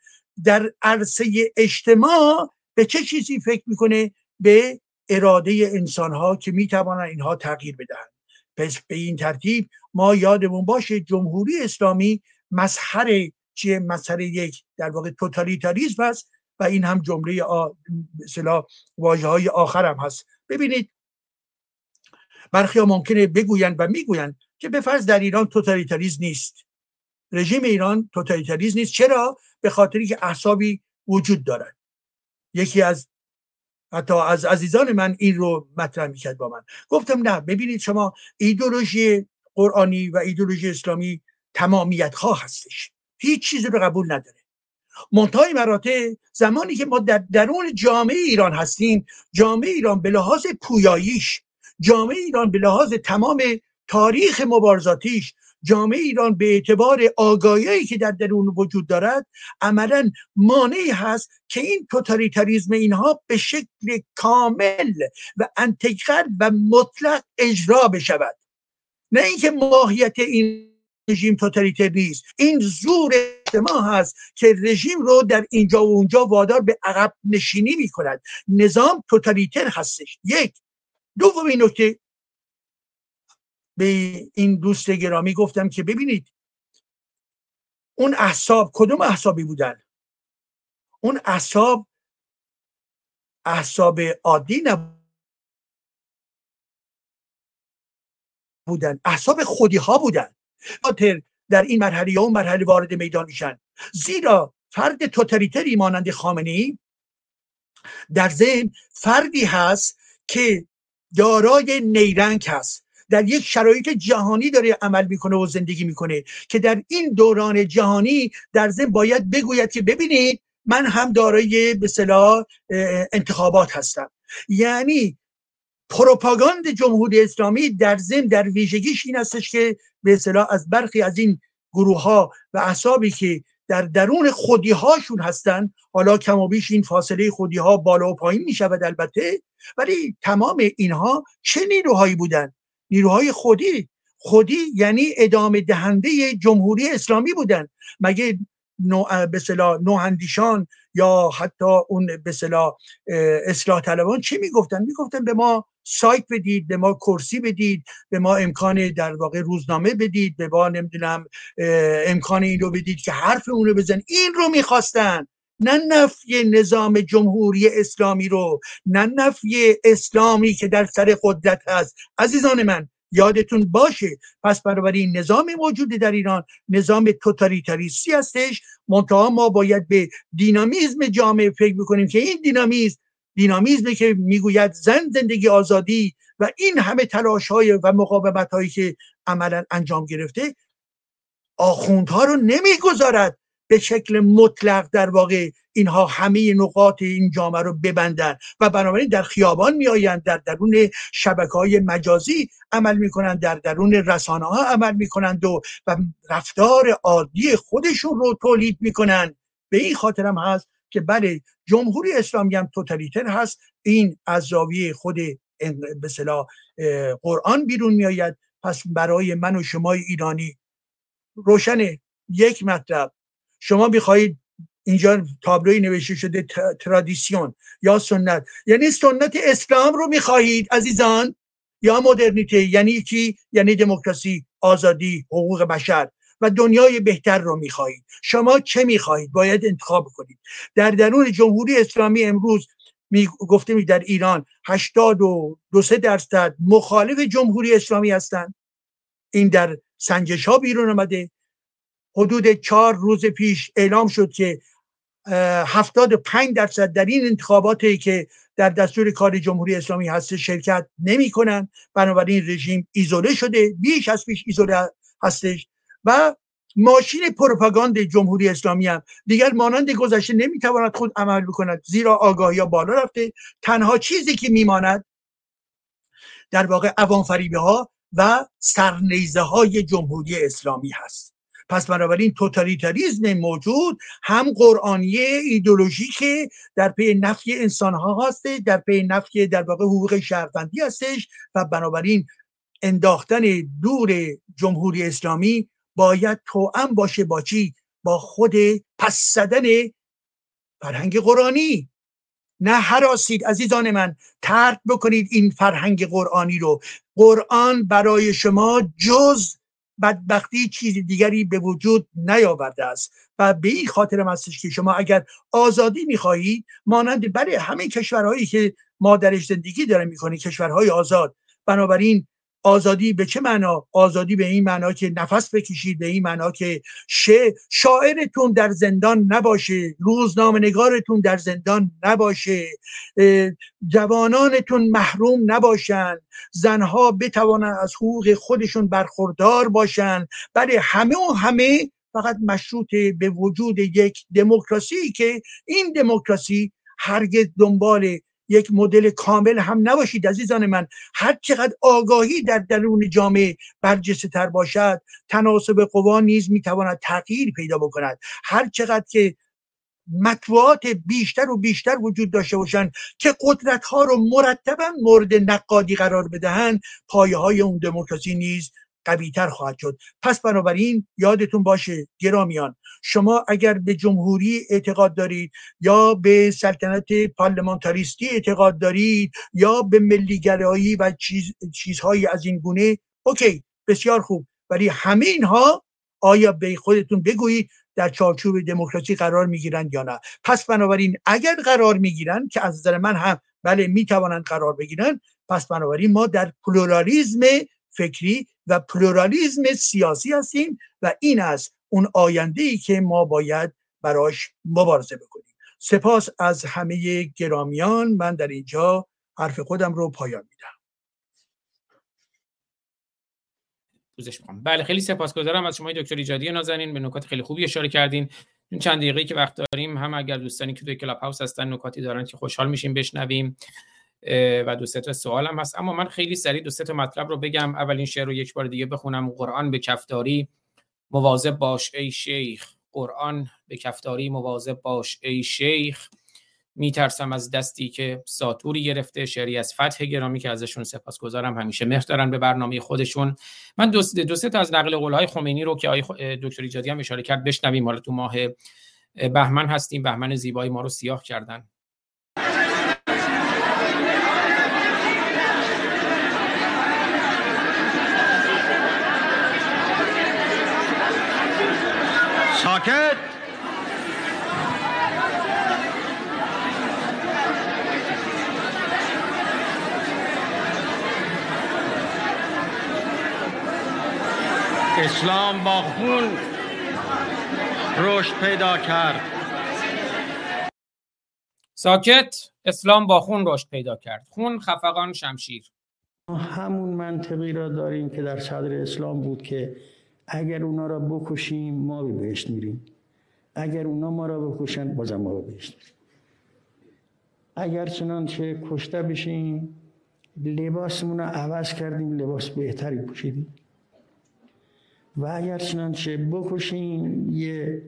در عرصه اجتماع به چه چیزی فکر می‌کنه؟ به اراده انسان ها که می‌توانن اینها تغییر بدهند. پس به این ترتیب ما یادمون باشه جمهوری اسلامی مظهر چیه؟ مظهر یک در واقع توتالیتاریسم است. و این هم جمله مثلا واژه های آخر هم هست. ببینید برخی ها ممکنه بگویند و می‌گویند که به فرض در ایران توتالیتاریز نیست. رژیم ایران توتالیتاریز نیست. چرا؟ به خاطری که احسابی وجود دارد. یکی از حتی از عزیزان من این رو مطرح می‌کرد با من. گفتم نه ببینید شما ایدولوژی قرآنی و ایدولوژی اسلامی تمامیت خواه هستش. هیچ چیزی رو قبول نداره. منتهای مراتع زمانی که ما در درون جامعه ایران هستیم جامعه ایران به لحاظ پویاییش جامعه ایران به لحاظ تمام تاریخ مبارزاتیش جامعه ایران به اعتبار آگاهی که در درون وجود دارد عملا مانعی هست که این توتالیتاریزم اینها به شکل کامل و انتقل و مطلق اجرا بشود. نه اینکه ماهیت این رژیم توتالیتر نیست این زور اجتماع هست که رژیم رو در اینجا و اونجا وادار به عقب نشینی می کند نظام توتالیتر هستش. یک. دومین نکته. به این دوست گرامی گفتم که ببینید اون احساب کدوم احسابی بودن؟ اون احساب احساب عادی نبودن. احساب خودی ها بودن. در این مرحله یا اون مرحله وارد میدان میشن. زیرا فرد توتالیتری مانند خامنه در ذهن فردی هست که دارای نیرنگ هست. در یک شرایط جهانی داره عمل می‌کنه و زندگی می‌کنه که در این دوران جهانی در ذهن باید بگوید که ببینید من هم دارای به انتخابات هستم. یعنی پروپاگاند جمهوری اسلامی در ضمن در ویژگیش این هستش که به اصطلاح از برخی از این گروه ها و احسابی که در درون خودی هاشون هستن حالا کم و بیش این فاصله خودی ها بالا و پایین می شود البته ولی تمام اینها چه نیروهایی بودن؟ نیروهای خودی. خودی یعنی ادامه دهنده جمهوری اسلامی بودن. مگه نو به نوهندیشان یا حتی اون به اصلاح طلبان چی می‌گفتن؟ می‌گفتن به ما سایت بدید به ما کرسی بدید به ما امکان در واقع روزنامه بدید به ما نمی‌دونم امکان این رو بدید که حرف اون رو بزن این رو می‌خواستن. نه نفی نظام جمهوری اسلامی رو نه نفی اسلامی که در سر قدرت هست. عزیزان من یادتون باشه. پس این نظام موجود در ایران نظام توتالیتاریستی هستش. منتها ما باید به دینامیزم جامعه فکر بکنیم که این دینامیزم دینامیزمی که می‌گوید زن زندگی آزادی و این همه تلاش های و مقاومت هایی که عملا انجام گرفته آخوندها رو نمی‌گذارد. به شکل مطلق در واقع اینها همه نقاط این جامعه رو ببندن. و بنابراین در خیابان میآیند در درون شبکه های مجازی عمل می‌کنند در درون رسانه ها عمل می‌کنند و, و رفتار عادی خودشون رو تولید می‌کنند به این خاطر هم هست که بله جمهوری اسلامی هم توتالیتر هست. این از زاویه خود به قرآن بیرون میآید. پس برای من و شما ایرانی روشن یک مطلب شما می‌خواهید اینجا تابلوی نوشته شده ترادیسیون یا سنت. یعنی سنت اسلام رو می‌خواهید عزیزان؟ یا مدرنیته؟ یعنی چی؟ یعنی دموکراسی آزادی حقوق بشر. و دنیای بهتر رو می‌خواهید. شما چه می‌خواهید؟ باید انتخاب کنید. در درون جمهوری اسلامی امروز می گفته می در ایران 82 سه درصد مخالف جمهوری اسلامی هستند. این در سنجش ها بیرون آمده. حدود چهار روز پیش اعلام شد که هفتاد پنج درصد در این انتخاباتی که در دستور کار جمهوری اسلامی هست شرکت نمی کنن بنابراین رژیم ایزوله شده بیش از پیش ایزوله هستش و ماشین پروپاگاند جمهوری اسلامی هم. دیگر مانند گذشته نمی‌تواند خود عمل بکند زیرا آگاهی ها بالا رفته. تنها چیزی که میماند در واقع عوام فریبه ها و سرنیزه های جمهوری اسلامی هست. پس بنابراین توتالیتاریزم موجود هم قرآنی ایدولوژیک در پی نفی انسان ها هسته در پی نفی در واقع حقوق شهروندی هستش و بنابراین انداختن دور جمهوری اسلامی باید توأم باشه با چی؟ با خود پس زدن فرهنگ قرآنی. نه حراسید عزیزان من ترک بکنید این فرهنگ قرآنی رو. قرآن برای شما جز بدبختی چیز دیگری به وجود نیاورده است و به این خاطر هستش که شما اگر آزادی می‌خواهید مانند برای همه کشورهایی که ما درش زندگی داریم می‌کنیم کشورهای آزاد بنابراین آزادی به چه معنا؟ آزادی به این معنا که نفس بکشید به این معنا که شاعرتون در زندان نباشه روزنامه نگارتون در زندان نباشه جوانانتون محروم نباشن زنها بتوانند از حقوق خودشون برخوردار باشن. بله همه و همه فقط مشروط به وجود یک دموکراسی که این دموکراسی هرگز دنبال یک مدل کامل هم نباشید عزیزان من. هر چقدر آگاهی در درون جامعه برجسته تر باشد تناسب قوا نیز می‌تواند تغییر پیدا بکند. هر چقدر که مطبوعات بیشتر و بیشتر وجود داشته باشند که قدرت ها رو مرتبا مورد نقادی قرار بدهند پایه های اون دموکراسی نیز قویتر خواهد شد. پس بنابراین یادتون باشه گرامیان شما اگر به جمهوری اعتقاد دارید یا به سلطنت پارلمانتاریستی اعتقاد دارید یا به ملیگرایی و چیز، چیزهایی از این گونه اوکی بسیار خوب. ولی همه اینها آیا به خودتون بگویید در چارچوب دموکراسی قرار می‌گیرند یا نه؟ پس بنابراین اگر قرار می‌گیرند که از نظر من هم بله می‌توانند قرار بگیرند پس بنابراین ما در پلورالیزم فکری و پلورالیزم سیاسی هستیم و این است اون آینده ای که ما باید براش مبارزه بکنیم. سپاس از همه گرامیان. من در اینجا حرف خودم رو پایان میدم. بله خیلی سپاسگزارم از شما دکتر ایجادی نازنین. به نکات خیلی خوبی اشاره کردین. این چند دقیقه که وقت داریم هم اگر دوستانی که توی کلاب هاوس هستن نکاتی دارن که خوشحال میشیم بشنویم. و دو سه تا سوال هم هست. اما من خیلی سریع دو سه تا مطلب رو بگم. اولین شعر رو یک بار دیگه بخونم. قرآن به کفداری مواظب باش ای شیخ. قرآن به کفداری مواظب باش ای شیخ. میترسم از دستی که ساتوری گرفته شعری از فتح گرامی که ازشون سپاسگزارم. همیشه مهر دارن به برنامه خودشون. من دو, دو سه تا از نقل قولهای خمینی رو که آقای دکتر ایجادی هم اشاره کرد بشنویم. حالا تو ماه بهمن هستیم. بهمن زیبایی ما رو سیاه کردن. ساکت اسلام با خون رشد پیدا کرد. ساکت اسلام با خون رشد پیدا کرد. خون خفقان شمشیر. همون منطقی را داریم که در صدر اسلام بود که اگر اونا را بکشیم ما به بهشت میریم. اگر اونا ما را بکشن بازم ما به بهشت میریم. اگر چنانچه کشته بشیم لباسمون رو عوض کردیم لباس بهتری پوشیدیم. و اگر چنانچه بکشیم یه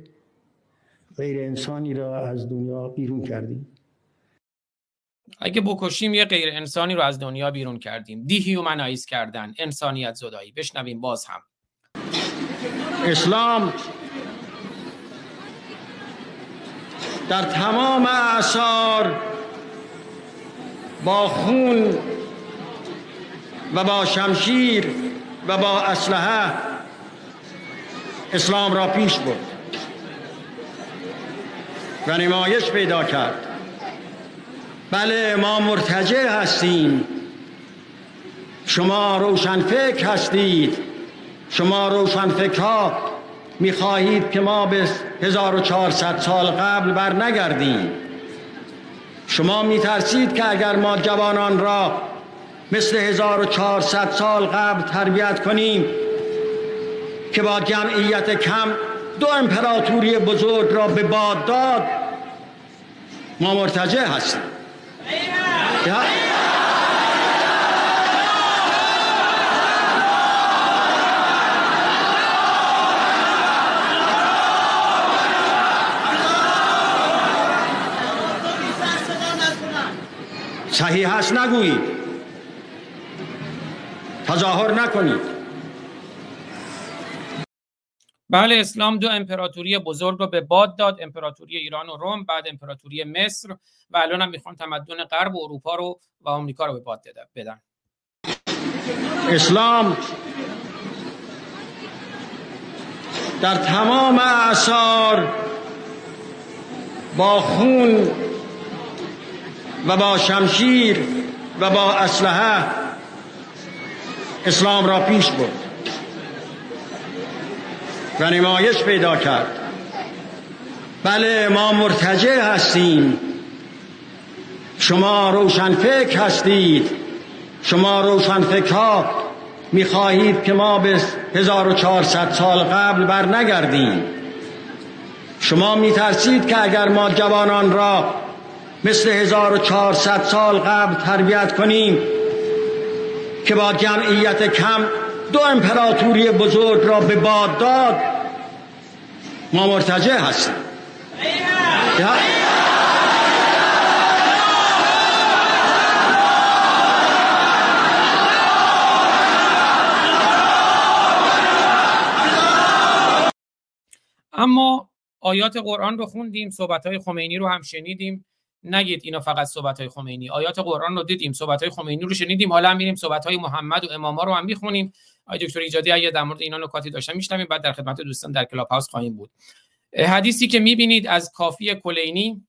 غیر انسانی را از دنیا بیرون کردیم. اگه بکشیم یه غیر انسانی رو از دنیا بیرون کردیم. dehumanize کردن انسانیت زدایی. بشنویم باز هم. اسلام در تمام اعثار با خون و با شمشیر و با اسلحه اسلام را پیش برد و نمایش پیدا کرد. بله ما مرتجع هستیم. شما روشنفکر هستید. شما روشنفکرها می‌خواهید که ما به 1400 سال قبل بر نگردیم شما میترسید که اگر ما جوانان را مثل 1400 سال قبل تربیت کنیم که با جمعیت کم دو امپراتوری بزرگ را به باد داد ما مرتجع هستیم. صحیح هست نگویید تظاهر نکنید بله اسلام دو امپراتوری بزرگ رو به باد داد امپراتوری ایران و روم بعد امپراتوری مصر و الان هم می‌خوان تمدن غرب و اروپا رو و آمریکا رو به باد بدن. اسلام در تمام اعثار با خون و با شمشیر و با اسلحه اسلام را پیش برد و نمایش پیدا کرد. بله ما مرتجع هستیم. شما روشنفکر هستید. شما روشنفکرها می‌خواهید که ما به 1400 سال قبل بر نگردیم شما میترسید که اگر ما جوانان را مثل 1400 سال قبل تربیت کنیم که با جمعیت کم دو امپراتوری بزرگ را به باد داد. ما مرتجع هستیم. اما آیات قرآن رو خوندیم صحبت های خمینی رو هم شنیدیم. نگید اینا فقط صحبت های خمینی. آیات قرآن رو دیدیم صحبت های خمینی رو شنیدیم حالا میریم صحبت های محمد و اماما رو هم می‌خونیم. آقای دکتر ایجادی اگه در مورد اینا نکاتی داشتن میشنویم بعد در خدمت دوستان در کلاب هاوس خواهیم بود. حدیثی که می‌بینید از کافی کلینی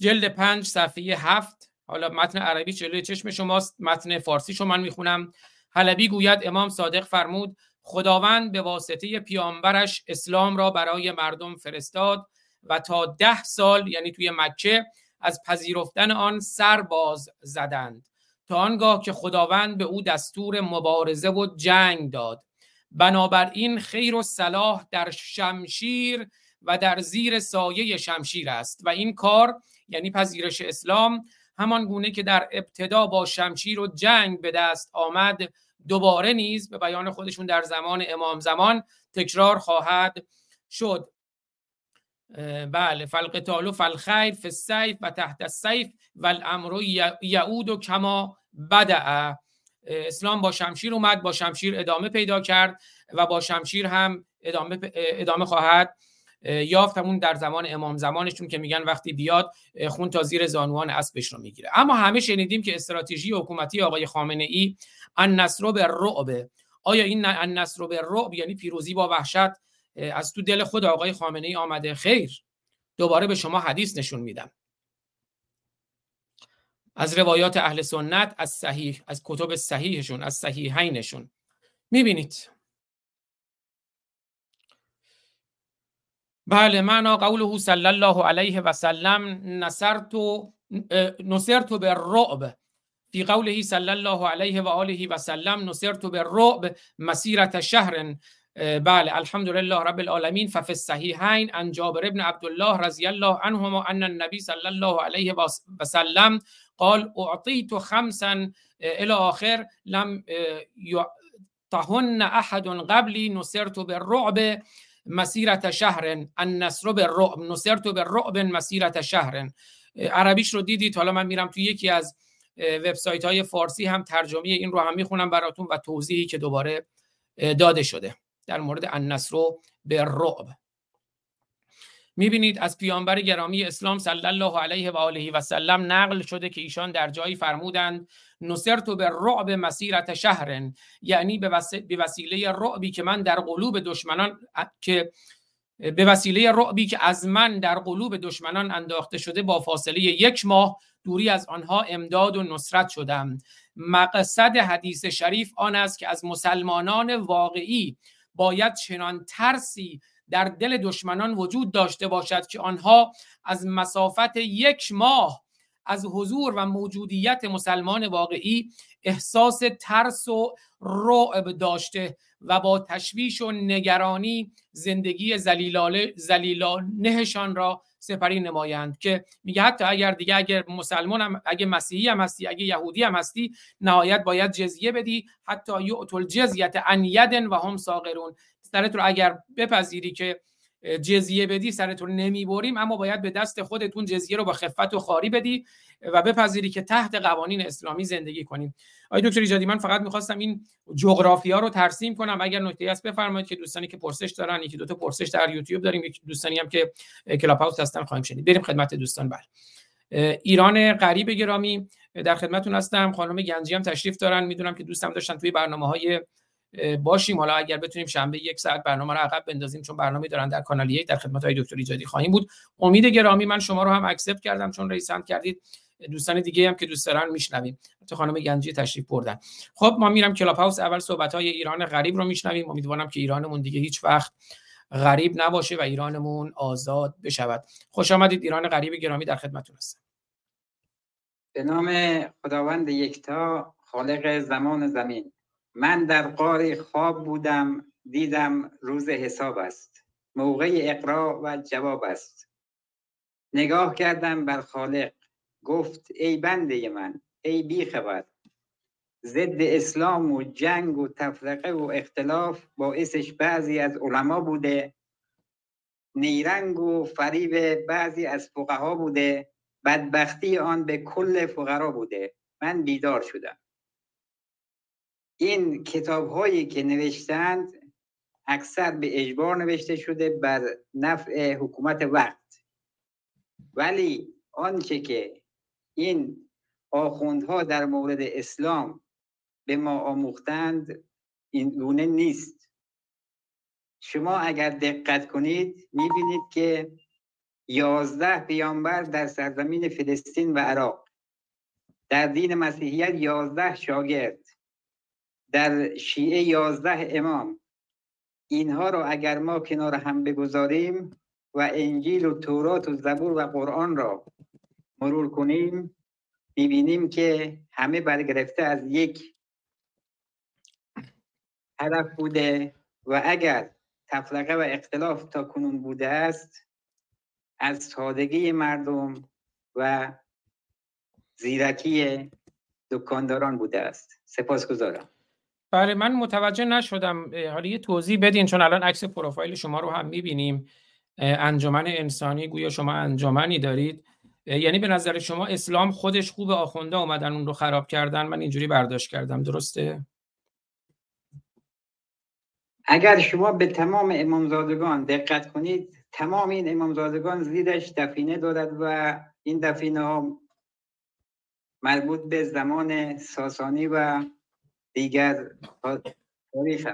جلد پنج صفحه هفت. حالا متن عربی جلوی چشم شماست متن فارسی شما من می‌خونم. حلبی گوید امام صادق فرمود خداوند به واسطه پیامبرش اسلام را برای مردم فرستاد و تا ده سال یعنی توی مکه از پذیرفتن آن سر باز زدند. تا آنگاه که خداوند به او دستور مبارزه و جنگ داد. بنابراین خیر و صلاح در شمشیر و در زیر سایه شمشیر است. و این کار یعنی پذیرش اسلام همان گونه که در ابتدا با شمشیر و جنگ به دست آمد دوباره نیز به بیان خودشون در زمان امام زمان تکرار خواهد شد. بله فالقتال فالخیر فی السیف و تحت السیف و الامر یعود و کما بدع اسلام با شمشیر اومد با شمشیر ادامه پیدا کرد و با شمشیر هم ادامه, ادامه خواهد یافت. همون در زمان امام زمانشون که میگن وقتی بیاد خون تا زیر زانوان اسبش رو می‌گیره. اما همه شنیدیم که استراتژی حکومتی آقای خامنه ای النصر به رعب آیا این النصر به رعب یعنی پیروزی با وحشت از تو دل خود آقای خامنه ای آمده. خیر. دوباره به شما حدیث نشون میدم. از روایات اهل سنت از صحیح از کتب صحیحشون از صحیحینشون. می‌بینید. بله معنا قوله صلی الله علیه و سلم نصرت نصرت بالرعب فی قوله صلی الله علیه و آله و سلم نصرت بالرعب مسیرت شهر. بله الحمد لله رب العالمین ففي الصحيحين عن جابر ابن عبد الله رضی الله عنهما ان النبي صلی الله علیه و سلم قال اعطيت خمسا الى آخر لم تهن احد قبلی نصرت بالرعب مسیرت شهر النصر بالرعب نصرت بالرعب مسیرت شهر عربیش رو دیدید؟ حالا من میرم توی یکی از وبسایت های فارسی هم ترجمه این رو هم می‌خونم براتون و توضیحی که دوباره داده شده. در مورد النصر به رعب می‌بینید از پیامبر گرامی اسلام صلی الله علیه و آله و سلم نقل شده که ایشان در جایی فرمودند نصرت به رعب مسیرت شهر یعنی به وسیله رعبی که من در قلوب دشمنان که به وسیله رعبی که از من در قلوب دشمنان انداخته شده با فاصله یک ماه دوری از آنها امداد و نصرت شدم. مقصد حدیث شریف آن است که از مسلمانان واقعی باید چنان ترسی در دل دشمنان وجود داشته باشد که آنها از مسافت یک ماه از حضور و موجودیت مسلمان واقعی احساس ترس و رعب داشته و با تشویش و نگرانی زندگی زلیلانهشان را سپری نمایند که میگه حتی اگر دیگه اگر مسلمان هم اگه مسیحی هم هستی اگه یهودی هم هستی نهایت باید جزیه بدی. حتی یعطل الجزیت ان یدن و هم ساغرون سرت رو اگر بپذیری که جزیه بدی سرت رو نمی‌بریم اما باید به دست خودتون جزیه رو با خفت و خاری بدی و بپذیری که تحت قوانین اسلامی زندگی کنیم. آقای دکتر ایجادی من فقط می‌خواستم این جغرافیا رو ترسیم کنم. اگر نکته هست بفرمایید که دوستانی که پرسش دارن یکی دو تا پرسش در یوتیوب داریم یک دوستانی هم که کلاب هاوس هستن خواهیم شنید. بریم خدمت دوستان بله ایران غریب گرامی در خدمتتون هستم. خانم گنجی هم تشریف دارن. می‌دونم که دوستم داشتن توی برنامه های باشیم. حالا اگر بتونیم شنبه یک ساعت برنامه رو عقب بندازیم چون برنامه دارن در کانال یک در خدمت آقای دکتر ایجادی خواهیم بود. امید گرامی من شما رو هم accept کردم چون raise hand کردید. دوستان دیگه هم که دوست دارن میشنویم. تو خانم گنجی تشریف بردن. خب ما میرم کلاب هاوس اول صحبت های ایران غریب رو میشنویم. امیدوارم که ایرانمون دیگه هیچ وقت غریب نباشه و ایرانمون آزاد بشود. خوش آمدید. ایران غریب گرامی در خدمتتون هستم. به نام خداوند یکتا خالق زمان زمین. من در قار خواب بودم دیدم روز حساب است موقع اقرا و جواب است. نگاه کردم بر خالق گفت ای بنده من ای بی خبر ضد اسلام و جنگ و تفرقه و اختلاف باعثش بعضی از علما بوده نیرنگ و فریب بعضی از فقها بوده بدبختی آن به کل فقرا بوده. من بیدار شدم. این کتاب هایی که نوشتند اکثر به اجبار نوشته شده بر نفع حکومت وقت ولی آنچه که این آخوندها در مورد اسلام به ما آموختند این گونه نیست. شما اگر دقت کنید می‌بینید که یازده پیامبر در سرزمین فلسطین و عراق در دین مسیحیت یازده شاگرد در شیعه یازده امام. اینها رو اگر ما کنار هم بگذاریم و انجیل و تورات و زبور و قرآن را مرور کنیم می‌بینیم که همه برگرفته از یک هدف بوده و اگر تفرقه و اختلاف تا کنون بوده است از سادگی مردم و زیرکی دکانداران بوده است. سپاسگزارم. بله من متوجه نشدم حالا یه توضیح بدین چون الان عکس پروفایل شما رو هم می‌بینیم انجمن انسانی گویا شما انجمنی دارید یعنی به نظر شما اسلام خودش خوب آخونده اومدن اون رو خراب کردن من اینجوری برداشت کردم درسته؟ اگر شما به تمام امامزادگان دقت کنید تمام این امامزادگان زیرش دفینه دارد و این دفینه ها مربوط به زمان ساسانی و دیگر تاریخ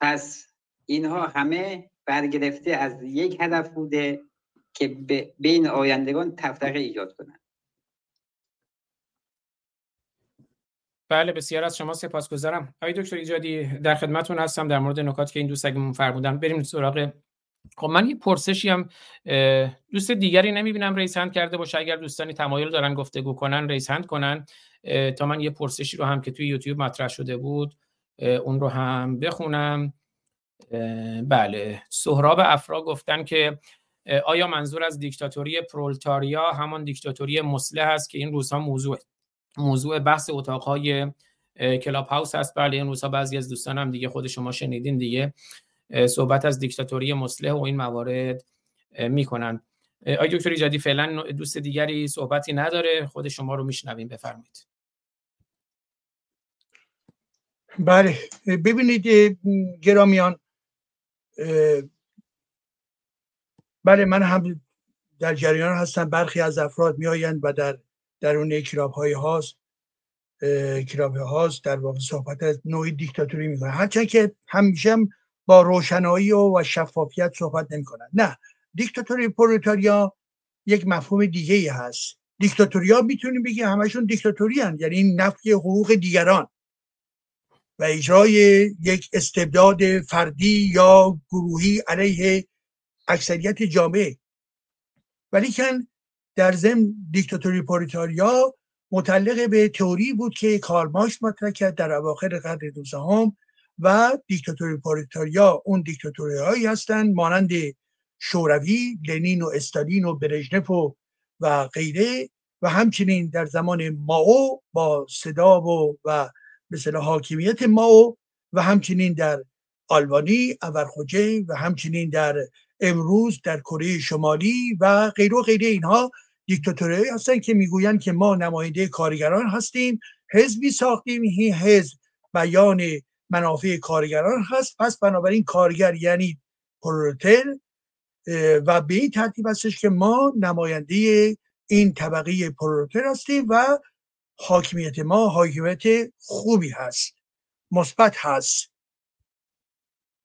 پس اینها همه برگرفته از یک هدف بوده که بین آیندگان تفرقه ایجاد کنند. بله بسیار از شما سپاسگزارم. آقای دکتر ایجادی در خدمتتون هستم در مورد نکاتی که این دوست اگه فرمودن بریم سراغ. خب من یه پرسشی هم دوست دیگری نمی‌بینم رئیس هند کرده باشه. اگر دوستانی تمایل دارن گفتگو کنن رئیس هند کنن. تا من یه پرسشی رو هم که توی یوتیوب مطرح شده بود اون رو هم بخونم. بله. سهراب افرا گفتن که آیا منظور از دیکتاتوری پرولتاریا همان دیکتاتوری مسلح است که این روزها موضوع موضوع بحث اتاقهای کلاب هاوس هست بله این روزها بعضی از دوستان هم دیگه خود شما شنیدین دیگه صحبت از دیکتاتوری مسلح و این موارد می‌کنن. آقای دکتر ایجادی فعلا دوست دیگری صحبتی نداره. خود شما رو میشنویم. بفرمایید. بله. ببینید گرامیان بله من هم در جریان هستم. برخی از افراد میآیند و در درون کلاب های هاست کلاب هاست در واقع صحبت از نوعی دیکتاتوری می‌کنن. هرچند که همیشه با روشنایی و شفافیت صحبت نمی‌کنن. نه. دیکتاتوری پرولتاریا یک مفهوم دیگه ای هست. دیکتاتوریا می‌تونیم بگیم همشون دیکتاتوری هن. یعنی نفی حقوق دیگران. و اجرای یک استبداد فردی یا گروهی علیه اکثریت جامعه. ولی کن در ضمن دیکتاتوری پوریتاریا متعلق به تئوری بود که کارل مارکس مطرح کرد در اواخر قرن دوزدهم و دیکتاتوری پوریتاریا اون دیکتاتوری هایی هستند مانند شوروی لنین و استالین و برژنف و و غیره و همچنین در زمان ماو با صدا و و مثل حاکمیت ماو و همچنین در آلبانی اورخوجه و همچنین در امروز در کره شمالی و غیر و غیره اینها دیکتاتوری هستن که می‌گویند که ما نماینده کارگران هستیم حزبی ساختیم این حزب بیان منافع کارگران هست پس بنابراین کارگر یعنی پرولتر و به این ترتیب هستش که ما نماینده این طبقه پرولتر هستیم و حاکمیت ما حاکمیت خوبی هست مثبت هست.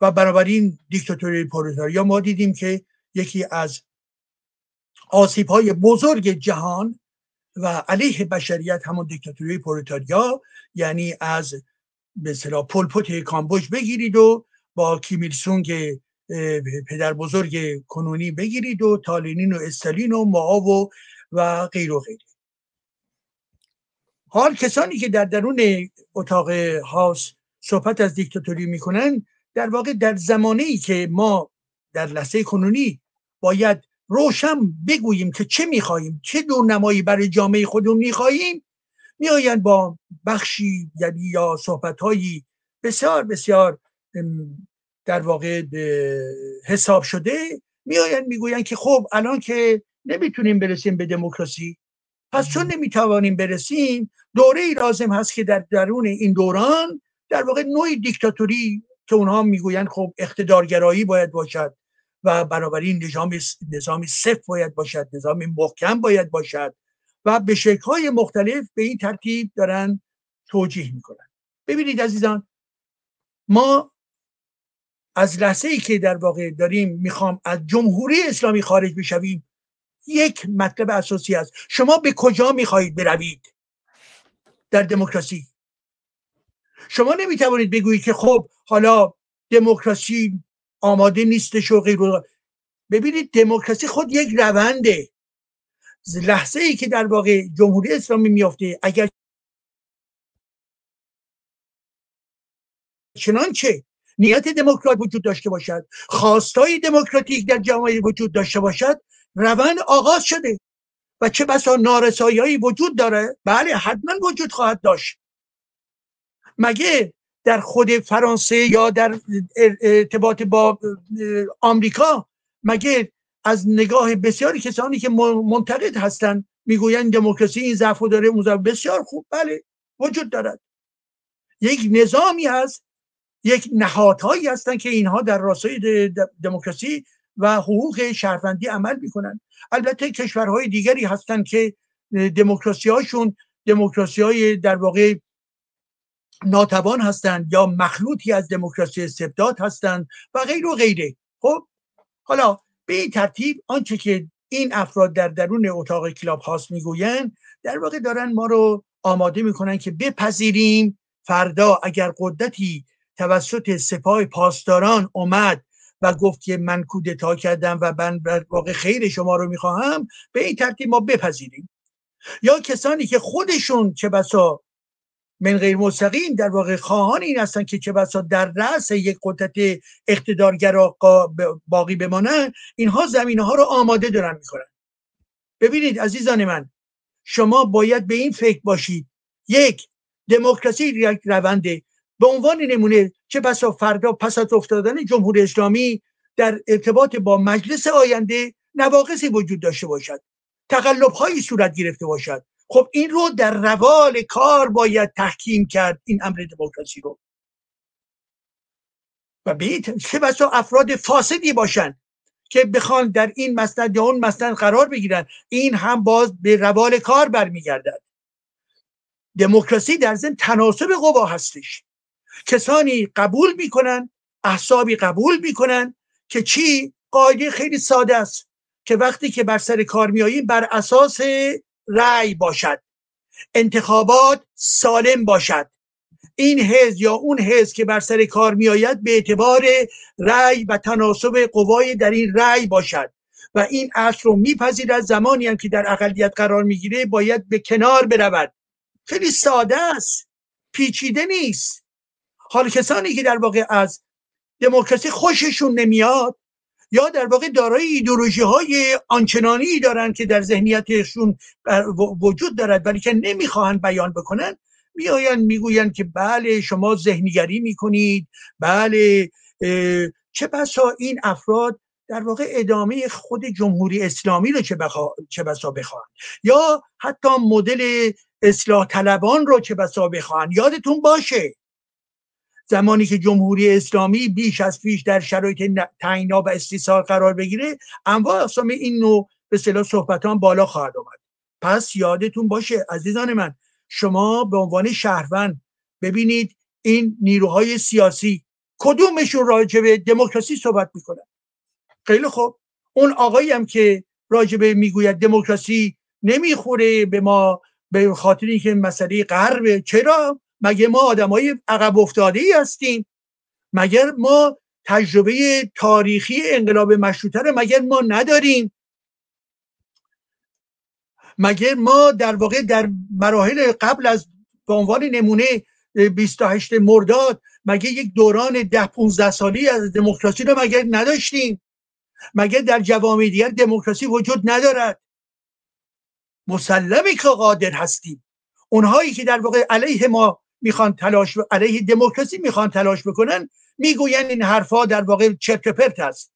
و بنابراین دیکتاتوری پرولتاریا ما دیدیم که یکی از آسیب های بزرگ جهان و علیه بشریت همون دیکتاتوری پرولتاریا یعنی از به اصطلاح پلپوت کامبوج بگیرید و با کیمیل سونگ پدر بزرگ کنونی بگیرید و تالینین و استالین و معاو و, غیر و غیره. حال کسانی که در درون اتاق هاوس صحبت از دیکتاتوری می‌کنن در واقع در زمانه ای که ما در لحظه کنونی باید روشن بگوییم که چه می‌خواهیم چه نمایی برای جامعه خودمون می‌خواهیم میآیند با بخشی یعنی یا صحبت هایی بسیار بسیار در واقع حساب شده میآیند می‌گویند که خب الان که نمی‌تونیم برسیم به دموکراسی. پس چون نمی‌توانیم برسیم دوره ای لازم هست که در درون این دوران در واقع نوعی دیکتاتوری که اونها می‌گویند خب اقتدارگرایی باید باشد و بنابراین نظام نظامی صف باید باشد نظام محکم باید باشد و به های مختلف به این ترتیب دارن توجیه می‌کنن. ببینید عزیزان ما از لحظه ای که در واقع داریم می‌خوام از جمهوری اسلامی خارج بشویم یک مطلب اساسی است. شما به کجا می‌خواهید بروید در دموکراسی؟ شما نمی‌توانید بگویید که خب حالا دموکراسی آماده نیستش و غیر ببینید دموکراسی خود یک رونده. لحظه ای که در واقع جمهوری اسلامی میافته اگر چنانچه نیت دموکرات وجود داشته باشد خواستای دموکراتیک در جامعه وجود داشته باشد روند آغاز شده. و چه بسا نارسایی وجود داره؟ بله حتما وجود خواهد داشت. مگه در خود فرانسه یا در ارتباط با آمریکا مگه از نگاه بسیاری کسانی که منتقد هستند می‌گویند دموکراسی این ضعف داره اون بسیار خوب؟ بله وجود دارد. یک نظامی هست یک نهادهایی هستند که اینها در راستای دموکراسی و حقوق شهروندی عمل می‌کنن. البته کشورهای دیگری هستند که دموکراسی هاشون دموکراسی های در واقع ناتوان هستند یا مخلوطی از دموکراسی استبداد هستند و غیر و غیره. خب حالا به این ترتیب آنچه که این افراد در درون اتاق کلاب هاست می‌گویند در واقع دارن ما رو آماده می‌کنن که بپذیریم. فردا اگر قدرتی توسط سپاه پاسداران اومد و گفت که من کودتا کردم و من واقع خیر شما رو می‌خواهم به این ترتیب ما بپذیریم. یا کسانی که خودشون چه بسا من غیر مستقیم در واقع خواهان این هستن که چه بسا در رأس یک قدرت اقتدارگرا باقی بمانن اینها زمینه ها رو آماده دارن می‌کنن. ببینید عزیزان من شما باید به این فکر باشید. یک دموکراسی یک رونده به عنوان نمونه چه بسا فردا پس از افتادن جمهوری اسلامی در ارتباط با مجلس آینده نواقصی وجود داشته باشد. تقلب هایی صورت گرفته باشد. خب این رو در روال کار باید تحکیم کرد این امر دموکراسی رو. و به چه بسا افراد فاسدی باشند که بخوان در این مسند یا اون مسند قرار بگیرن. این هم باز به روال کار برمیگردد. دموکراسی در ضمن تناسب قوا هستش. کسانی قبول می‌کنن احسابی قبول می‌کنن که چی؟ قاعده خیلی ساده است که وقتی که بر سر کار میاییم بر اساس رأی باشد. انتخابات سالم باشد. این حزب یا اون حزب که بر سر کار میآید به اعتبار رأی و تناسب قوای در این رأی باشد و این اصل رو میپذیرد. زمانی هم که در اقلیت قرار می‌گیره باید به کنار برود. خیلی ساده است. پیچیده نیست. حال کسانی که در واقع از دموکراسی خوششون نمیاد یا در واقع دارای ایدولوژی های آنچنانی دارن که در ذهنیتشون وجود دارد ولی که نمی‌خواهند بیان بکنن میآیند می‌گویند که بله شما ذهنیگری می‌کنید بله چه بسا این افراد در واقع ادامه خود جمهوری اسلامی رو چه, بخوا... چه بسا بخواهند؟ یا حتی مدل اصلاح طلبان رو چه بسا بخواهند؟ یادتون باشه زمانی که جمهوری اسلامی بیش از پیش در شرایط تعینا و استیصال قرار بگیره انواع اقسام این نوع به صلاح صحبتان بالا خواهد آمد. پس یادتون باشه عزیزان من شما به عنوان شهروند ببینید این نیروهای سیاسی کدومشون راجع به دموکراسی صحبت می‌کنن؟ خیلی خوب. اون آقایی هم که راجع به می‌گوید دموکراسی نمی‌خوره به ما به خاطر که مسئله غرب چرا؟ مگه ما آدمای عقب افتاده ای هستیم؟ مگر ما تجربه تاریخی انقلاب مشروطه رو مگر ما نداریم؟ مگر ما در واقع در مراحل قبل از به عنوان نمونه 28 مرداد مگه یک دوران ده 15 سالی از دموکراسی رو مگر نداشتیم؟ مگر در جوامع دیگر دموکراسی وجود ندارد؟ مسلمی که قادر هستیم. اونهایی که در واقع علیه ما می‌خوان تلاش علیه دموکراسی می‌خوان تلاش بکنن می‌گوین این حرفها در واقع چرت پرت است.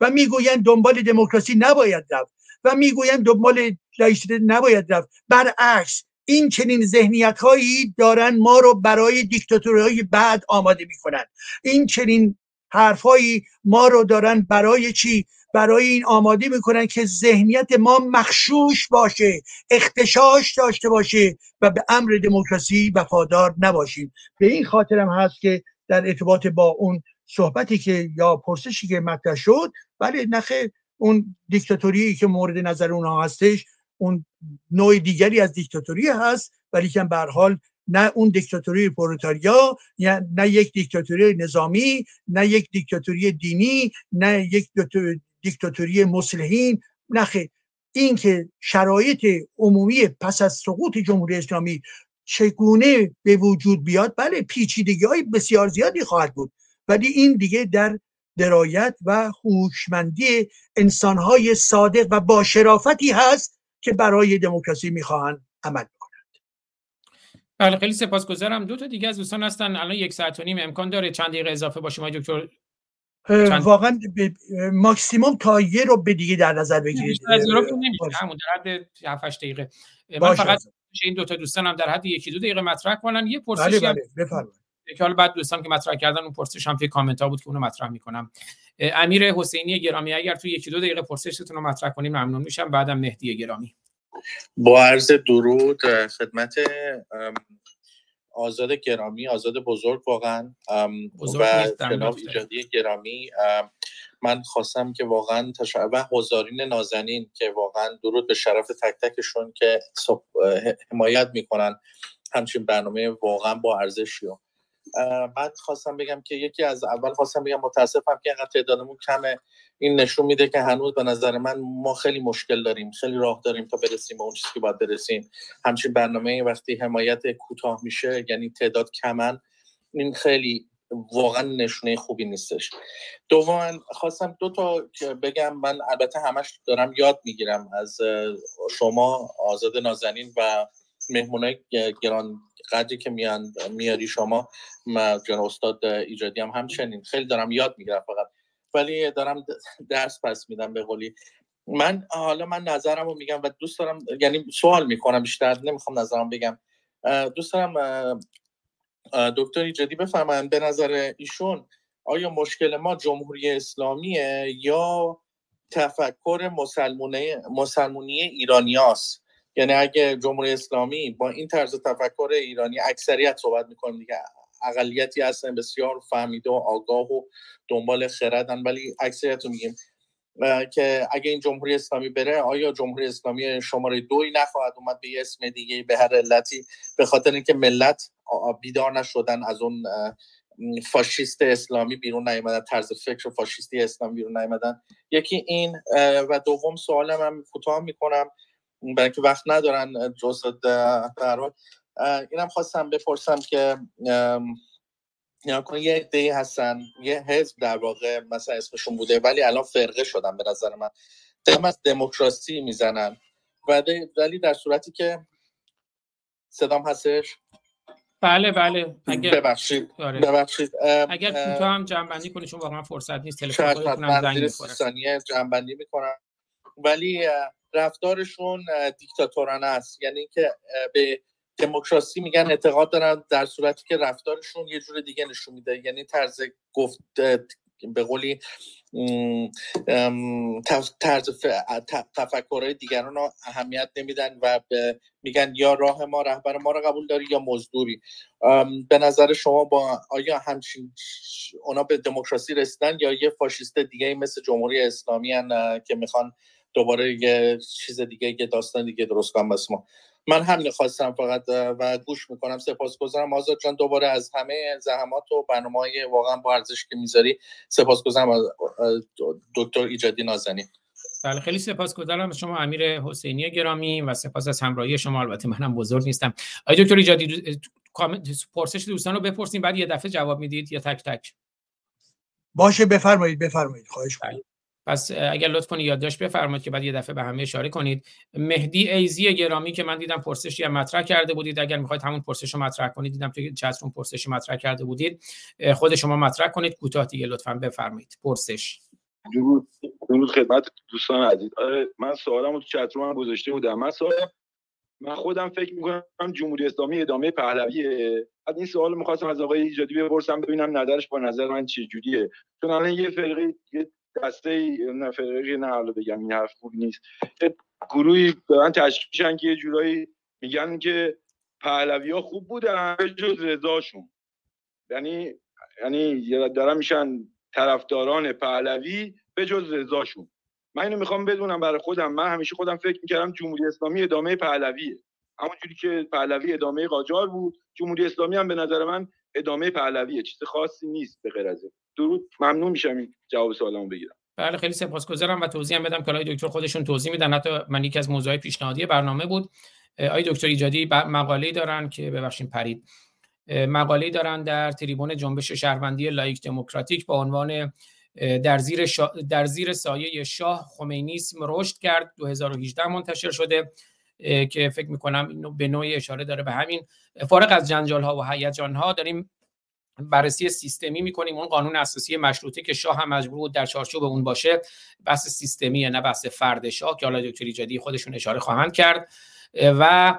و می‌گوین دنبال دموکراسی نباید رفت. و می‌گوین دنبال لایسیته نباید رفت. برعکس این چنین ذهنیت هایی دارن ما رو برای دیکتاتوری های بعد آماده می‌کنن. این چنین حرفهایی ما رو دارن برای چی؟ برای این آماده می‌کنن که ذهنیت ما مخشوش باشه اختشاش داشته باشه و به امر دموکراسی وفادار نباشیم. به این خاطرم هست که در ارتباط با اون صحبتی که یا پرسشی که مطرح شد بله نخه اون دیکتاتوری که مورد نظر اونها هستش اون نوع دیگری از دیکتاتوری هست ولی که به حال نه اون دیکتاتوری پرولتاریا نه یک دیکتاتوری نظامی نه یک دیکتاتوری دینی نه یک دیکتاتوری مسلحین. نه این که شرایط عمومی پس از سقوط جمهوری اسلامی چگونه به وجود بیاد بله پیچیدگی های بسیار زیادی خواهد بود. ولی این دیگه در درایت و هوشمندی انسانهای صادق و با شرافتی هست که برای دموکراسی می‌خواهند عمل کنند بله خیلی سپاسگزارم. دو تا دیگه از دوستان هستن. الان یک ساعت و نیم امکان داره. چند دقیقه اضافه باشیم آقای دکتر واقعا ماکسیموم تا یه رو به دیگه در نظر بگیرید همون در حد 7 دقیقه. من فقط این دو تا دوستانم در حد یکی دو دقیقه مطرح کنن. یه پرسشی بله بله بفرمایید. که حالا بعد دوستان که مطرح کردن اون پرسش هم توی کامنت ها بود که اونو مطرح می‌کنم. امیر حسینی گرامی اگر توی یکی دو دقیقه پرسشتون رو مطرح کنیم ممنون میشم. بعدم مهدی گرامی. با عرض درود خدمت آزاد گرامی آزاد بزرگ واقعا و جناب ایجادی گرامی. من خواستم که واقعا و حضارین نازنین که واقعا درود به شرف تک تکشون که حمایت می‌کنن همچین برنامه واقعا با ارزشی من خواستم بگم که یکی از اول خواستم بگم متاسفم که اینقدر تعدادمون کمه. این نشون میده که هنوز به نظر من ما خیلی مشکل داریم خیلی راه داریم تا برسیم به اون چیزی که باید برسیم. همچین برنامه وقتی حمایت کوتاه میشه یعنی تعداد کمن این خیلی واقعا نشونه خوبی نیستش. دوما خواستم دو تا بگم من البته همش دارم یاد می‌گیرم از شما آزاد نازنین و مهمونای گران قدری که میان میاری شما جان استاد ایجادی هم همچنین. خیلی دارم یاد می‌گیرم فقط. ولی دارم درس پس میدم به قولی. من حالا من نظرم رو میگم و دوست دارم یعنی سوال می‌کنم بیشتر نمی‌خوام نظرم بگم. دوست دارم دکتر ایجادی بفهمن به نظر ایشون آیا مشکل ما جمهوری اسلامیه یا تفکر مسلمونی ایرانیاست؟ یعنی اگه جمهوری اسلامی با این طرز تفکر ایرانی اکثریت صحبت می‌کنیم دیگه اقلیتی هستن بسیار فهمیده و آگاه و دنبال خردن ولی اکثریت رو میگیم. که اگه این جمهوری اسلامی بره آیا جمهوری اسلامی شماره دوی نخواهد اومد به اسم دیگه به هر علتی؟ به خاطر اینکه ملت بیدار نشدن از اون فاشیست اسلامی بیرون نیومدن طرز فکر فاشیستی اسلامی بیرون نیومدن. یکی این و دوم سوالم هم کوتاه می‌کنم. برای که وقت ندارن جزء در اینم خواستم بپرسم که یه عده هستن یه حزب در واقع مثلا اسمشون بوده ولی الان فرقه شدن به نظر من. دم از دموکراسی می‌زنن. ولی در صورتی که صدام هستش؟ بله بله. اگر ببخشید آره. ببخشید اگر کوتاه هم جنبندی کنی چون واقعا فرصت نیست تلفن خودتون زنگ ثانیه جنبندی می‌کنم ولی رفتارشون دیکتاتورانه است. یعنی اینکه به دموکراسی میگن اعتقاد دارن در صورتی که رفتارشون یه جور دیگه نشون میده. یعنی طرز گفت به قولی طرز تفکرهای دیگران رو اهمیت نمیدن و میگن یا راه ما رهبر ما رو قبول داری یا مزدوری. به نظر شما با آیا همچین اونا به دموکراسی رسیدن یا یه فاشیست دیگه مثل جمهوری اسلامی هن که می‌خوان دوباره یه چیز دیگه یه داستان دیگه درست کنم بس ما. من همین خواستم فقط و گوش می‌کنم سپاسگزارم. آزاد جان دوباره از همه زحمات و برنامه های واقعا با ارزش که می‌ذاری سپاسگزارم. از دکتر ایجادی نازنی بله خیلی سپاسگزارم. از شما امیر حسینی گرامی و سپاس از همراهی شما. البته منم بزرگ نیستم. آقای دکتر ایجادی پرسش دوستان رو بپرسیم بعد یه دفعه جواب می‌دید. یا تک تک. باشه بفرمایید بفرمایید. خواهش کنم پس اگر لطف کنید یادداشت بفرمایید که بعد یه دفعه به همه اشاره کنید. مهدی ایزی گرامی که من دیدم پرسشی هم مطرح کرده بودید. اگر می‌خواید همون پرسش رو مطرح کنید دیدم توی چت روم پرسشی مطرح کرده بودید. خود شما مطرح کنید. کوتاه دیگه لطفا بفرمایید. پرسش. درود. خدمت دوستان عزیز. آره من سوالمو تو چت روم گذاشته بودم. من سوال من خودم فکر می‌کنم جمهوری اسلامی ادامه پهلویه. بعد این سوال می‌خواستم از آقای ایجادی بپرسم ببینم نظرش با نظر من چه جوریه چون الان یه فرقه یه دسته نه فرقی نه حالا بگم این حرف خوب نیست. گروهی من تشکیشن که یه جورایی میگن که پهلوی ها خوب بودن جز رضاشون. یعنی یعنی دارن میشن طرفداران پهلوی به جز رضاشون. من اینو می‌خوام بدونم برای خودم. من همیشه خودم فکر می‌کردم جمهوری اسلامی ادامه پهلویه. همونجوری که پهلوی ادامه قاجار بود جمهوری اسلامی هم به نظر من ادامه پهلویه چیز خاصی نیست به غیر از درود ممنون میشم این جواب سوالمو بگیرم. بله خیلی سپاسگزارم و توضیح هم بدم که دکتر خودشون توضیح میدن. حتی من یکی از موضوعات پیشنهادی برنامه بود. آقای دکتر ایجادی مقاله دارن که ببخشید پرید. مقاله دارن در تریبون جنبش شهروندی لایک دموکراتیک با عنوان در زیر, در زیر سایه شاه خمینیسم رشد کرد. 2018 منتشر شده. که فکر می‌کنم اینو به نوعی اشاره داره به همین. فارغ از جنجال ها و هیجان ها داریم بررسی سیستمی می‌کنیم. اون قانون اساسی مشروطه که شاه هم مجبور بود در چارچوب اون باشه بحث سیستمی نه بحث فرد شاه که حالا دکتر ایجادی خودشون اشاره خواهند کرد. و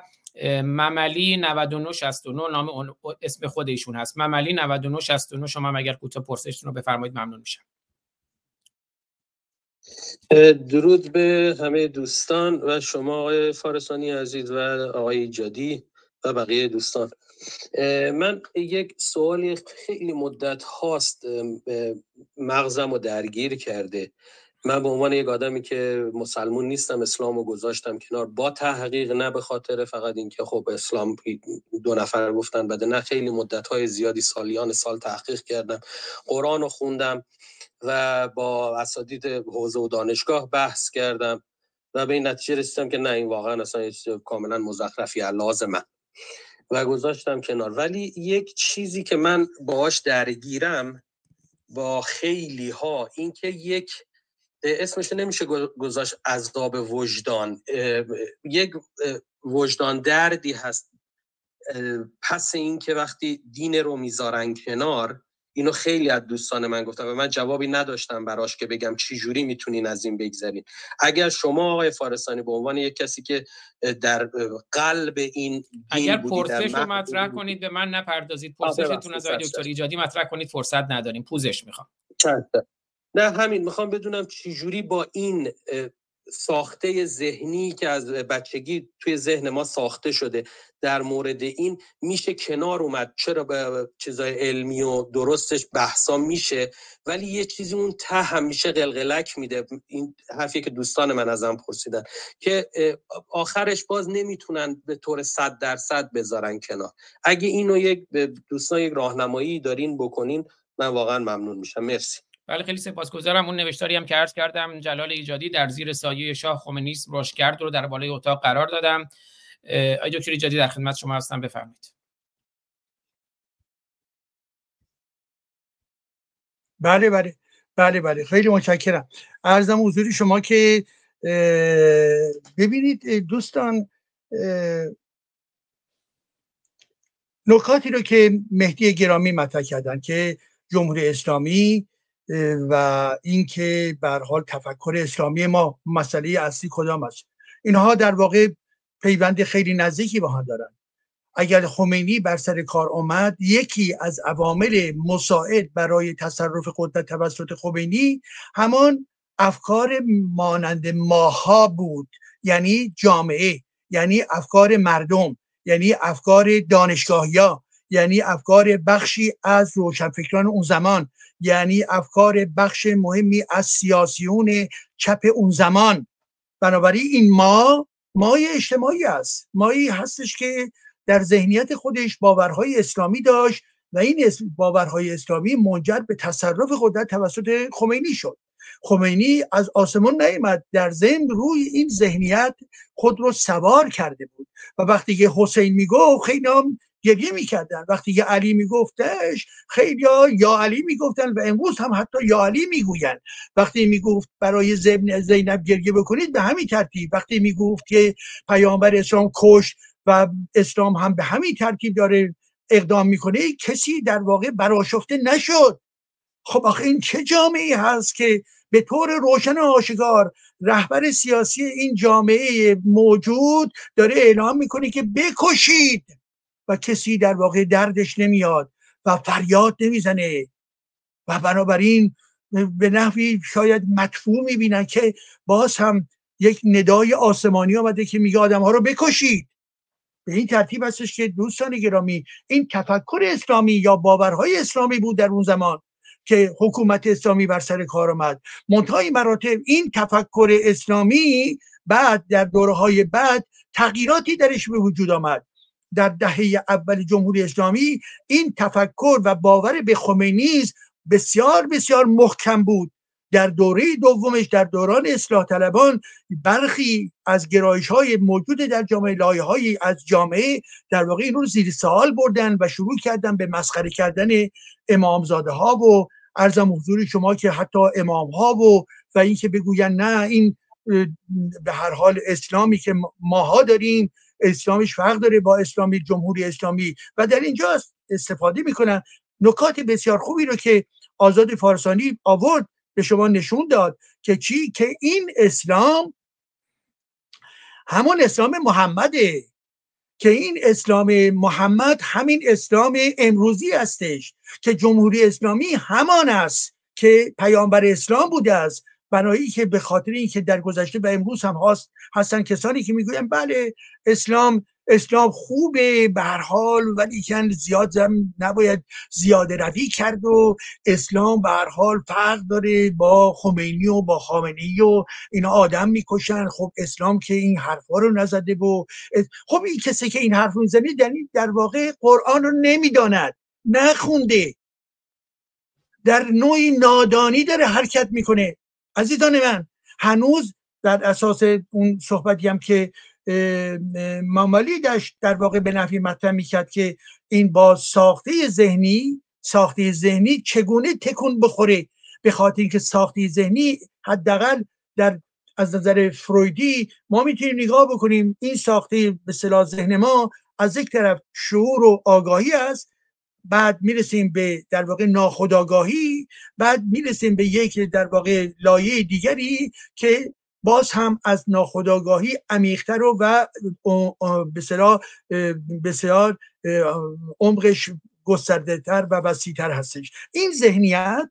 مملی 9969 نام اسم خود ایشون هست. مملی 9969 شما اگر کوتاه پرسشتون رو بفرمایید ممنون میشم. درود به همه دوستان و شما آقای فارسانی عزیز و آقای جادی و بقیه دوستان. من یک سوالی خیلی مدت هاست مغزم رو درگیر کرده. من به عنوان یک آدمی که مسلمون نیستم اسلام رو گذاشتم کنار. با تحقیق نه به خاطر فقط اینکه خب اسلام دو نفر گفتن بده نه خیلی مدت های زیادی سالیان سال تحقیق کردم. قرآن رو خوندم. و با اساتید حوزه و دانشگاه بحث کردم و به این نتیجه رسیدم که نه این واقعا اصلا کاملا مزخرفی لازمه. و گذاشتم کنار. ولی یک چیزی که من باهاش درگیرم با خیلی ها اینکه یک اسمش نمیشه گذاشت عذاب وجدان. یک وجدان دردی هست. پس اینکه وقتی دین رو می‌ذارن کنار اینو خیلی از دوستان من گفتم و من جوابی نداشتم براش که بگم چی جوری می‌تونین از این بگذرین. اگر شما آقای فارسانی به عنوان یک کسی که در قلب این اگر پرسش رو مطرح کنید به من نپردازید. پرسشتون از آقای دکتر ایجادی مطرح کنید فرصت نداریم. پوزش می‌خوام. نه همین می‌خوام بدونم چی جوری با این ساخته ذهنی که از بچگی توی ذهن ما ساخته شده در مورد این میشه کنار اومد. چرا به چیزای علمی و درستش بحثا میشه ولی یه چیزی اون ته همیشه قلقلک میده. این حرفی که دوستان من ازم پرسیدن که آخرش باز نمی‌تونن به طور صد درصد بذارن کنار. اگه اینو یک دوستان یک راهنمایی دارین بکنین من واقعا ممنون میشم. مرسی. بله خیلی سپاسگزارم. اون نوشتاری هم که عرض کردم جلال ایجادی در زیر سایه شاه خمینیسم روش کرد رو در بالای اتاق قرار دادم. آقای دکتر ایجادی در خدمت شما هستم. بفرمایید. بله بله. بله بله. خیلی متشکرم. ارزم حضور شما که ببینید دوستان نکاتی رو که مهدی گرامی مطرح کردن که جمهوری اسلامی و اینکه به حال تفکر اسلامی ما مسئله اصلی کدام است؟ اینها در واقع پیوند خیلی نزدیکی با هم دارن. اگر خمینی بر سر کار آمد یکی از عوامل مساعد برای تصرف قدرت توسط خمینی همان افکار مانند ماها بود یعنی جامعه یعنی افکار مردم یعنی افکار دانشگاهیا یعنی افکار بخشی از روشنفکران اون زمان یعنی افکار بخش مهمی از سیاسیون چپ اون زمان. بنابراین این ما مای اجتماعی است. مایی هستش که در ذهنیت خودش باورهای اسلامی داشت و این باورهای اسلامی منجر به تصرف قدرت توسط خمینی شد. خمینی از آسمان نیامد در ضمن روی این ذهنیت خود رو سوار کرده بود. و وقتی که حسین می‌گفت خیلی گریه می‌کردن. وقتی که علی میگفتش خیلی یا علی می‌گفتن و امروز هم حتی یا علی می‌گوین وقتی می‌گفت برای زبن زینب گریه بکنید به همین ترتیب. وقتی می‌گفت که پیامبر اسلام کش و اسلام هم به همین ترتیب داره اقدام می‌کنه کسی در واقع براشفته نشد. خب آخه این چه جامعه هست که به طور روشن آشکار رهبر سیاسی این جامعه موجود داره اعلام می‌کنه که بکشید. و کسی در واقع دردش نمیاد و فریاد نمی‌زنه. و بنابراین به نحوی شاید مدفوع می‌بینن که باز هم یک ندای آسمانی آمده که میگه آدم ها رو بکشید. به این ترتیب هستش که دوستان گرامی این تفکر اسلامی یا باورهای اسلامی بود در اون زمان که حکومت اسلامی بر سر کار آمد. منتهای مراتب این تفکر اسلامی بعد در دوره های بعد تغییراتی درش به وجود آمد. در دهه اول جمهوری اسلامی این تفکر و باور به خمینی بسیار بسیار محکم بود. در دوره دومش در دوران اصلاح طلبان برخی از گرایش های موجود در جامعه لایه از جامعه در واقع این رو زیر سوال بردن و شروع کردن به مسخره کردن امامزاده ها و ارزم حضور شما که حتی امام ها و و اینکه بگوین نه این به هر حال اسلامی که ماها داریم اسلامش فرق داره با اسلامی جمهوری اسلامی و در اینجا استفاده می‌کنن. نکات بسیار خوبی رو که آزاد فارسانی آورد به شما نشون داد که چی؟ که این اسلام همون اسلام محمده. که این اسلام محمد همین اسلام امروزی هستش. که جمهوری اسلامی همان است که پیامبر اسلام بوده است. بنایی که به خاطر اینکه در گذشته و امروز هم هست هستن کسانی که می‌گوین بله اسلام اسلام خوبه به هر حال ولی کن زیاد نباید زیاده روی کرد و اسلام به هر حال فرق داره با خمینی و با خامنی و اینا آدم می‌کشن. خب اسلام که این حرفا رو نزده و خب این کسی که این حرف رو می‌زنه در, در واقع قرآن رو نمی‌داند نخونده. در نوعی نادانی داره حرکت می‌کنه. عزیزان من هنوز در اساس اون صحبتی هم که مامالی داشت در واقع به نفی مطرح می‌کرد که این با ساخته ذهنی ساخته ذهنی چگونه تکون بخوره؟ به خاطر اینکه ساخته ذهنی حداقل در از نظر فرویدی ما می‌تونیم نگاه بکنیم این ساخته به ذهن ما از یک طرف شعور و آگاهی است بعد می‌رسیم به در واقع ناخداگاهی بعد می‌رسیم به یک در واقع لایه دیگری که باز هم از ناخداگاهی عمیقتر و بسیار بسیار عمقش گسترده تر و وسیعتر هستش. این ذهنیت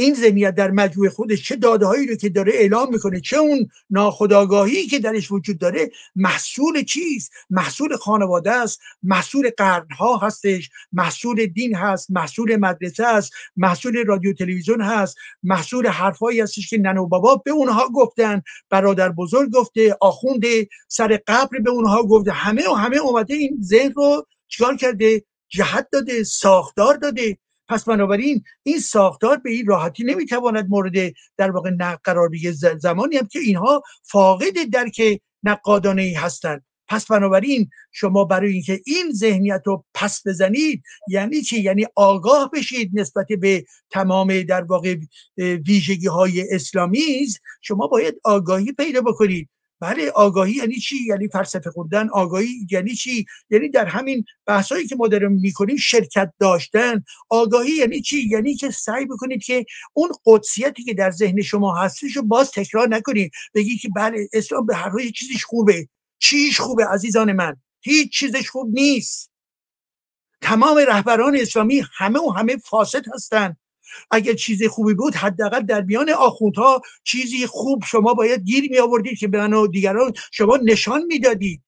این ذهنیت در مجموع خودش چه داده هایی رو که داره اعلام می‌کنه چه اون ناخداگاهی که درش وجود داره محصول چیست؟ محصول خانواده است محصول قرنها هستش محصول دین هست محصول مدرسه است محصول رادیو تلویزیون هست محصول حرفهایی هستش که ننو بابا به اونها گفتن برادر بزرگ گفته آخونده سر قبر به اونها گفته. همه و همه اومده این ذهن رو چیکار کرده؟ جهت داده ساختار داده. پس بنابراین این ساختار به این راحتی نمی‌تواند مورد در واقع قرار زمانی هم که اینها فاقد درک نقادانه ای هستند. پس بنابراین شما برای اینکه این ذهنیت رو پس بزنید یعنی چی؟ یعنی آگاه بشید نسبت به تمام در واقع ویژگی های اسلامی شما باید آگاهی پیدا بکنید. بله آگاهی یعنی چی؟ یعنی فلسفه خوندن آگاهی یعنی چی؟ یعنی در همین بحثایی که ما داریم می‌کنیم شرکت داشتن. آگاهی یعنی چی؟ یعنی که سعی بکنید که اون قدسیتی که در ذهن شما هستش رو باز تکرار نکنید. بگی که بله اسلام به هر روی چیزش خوبه. چیش خوبه عزیزان من؟ هیچ چیزش خوب نیست. تمام رهبران اسلامی همه و همه فاسد هستند اگر چیزی خوبی بود حداقل در میان آخوندها چیزی خوب شما باید گیر می آوردید که به من و دیگران شما نشان می‌دادید.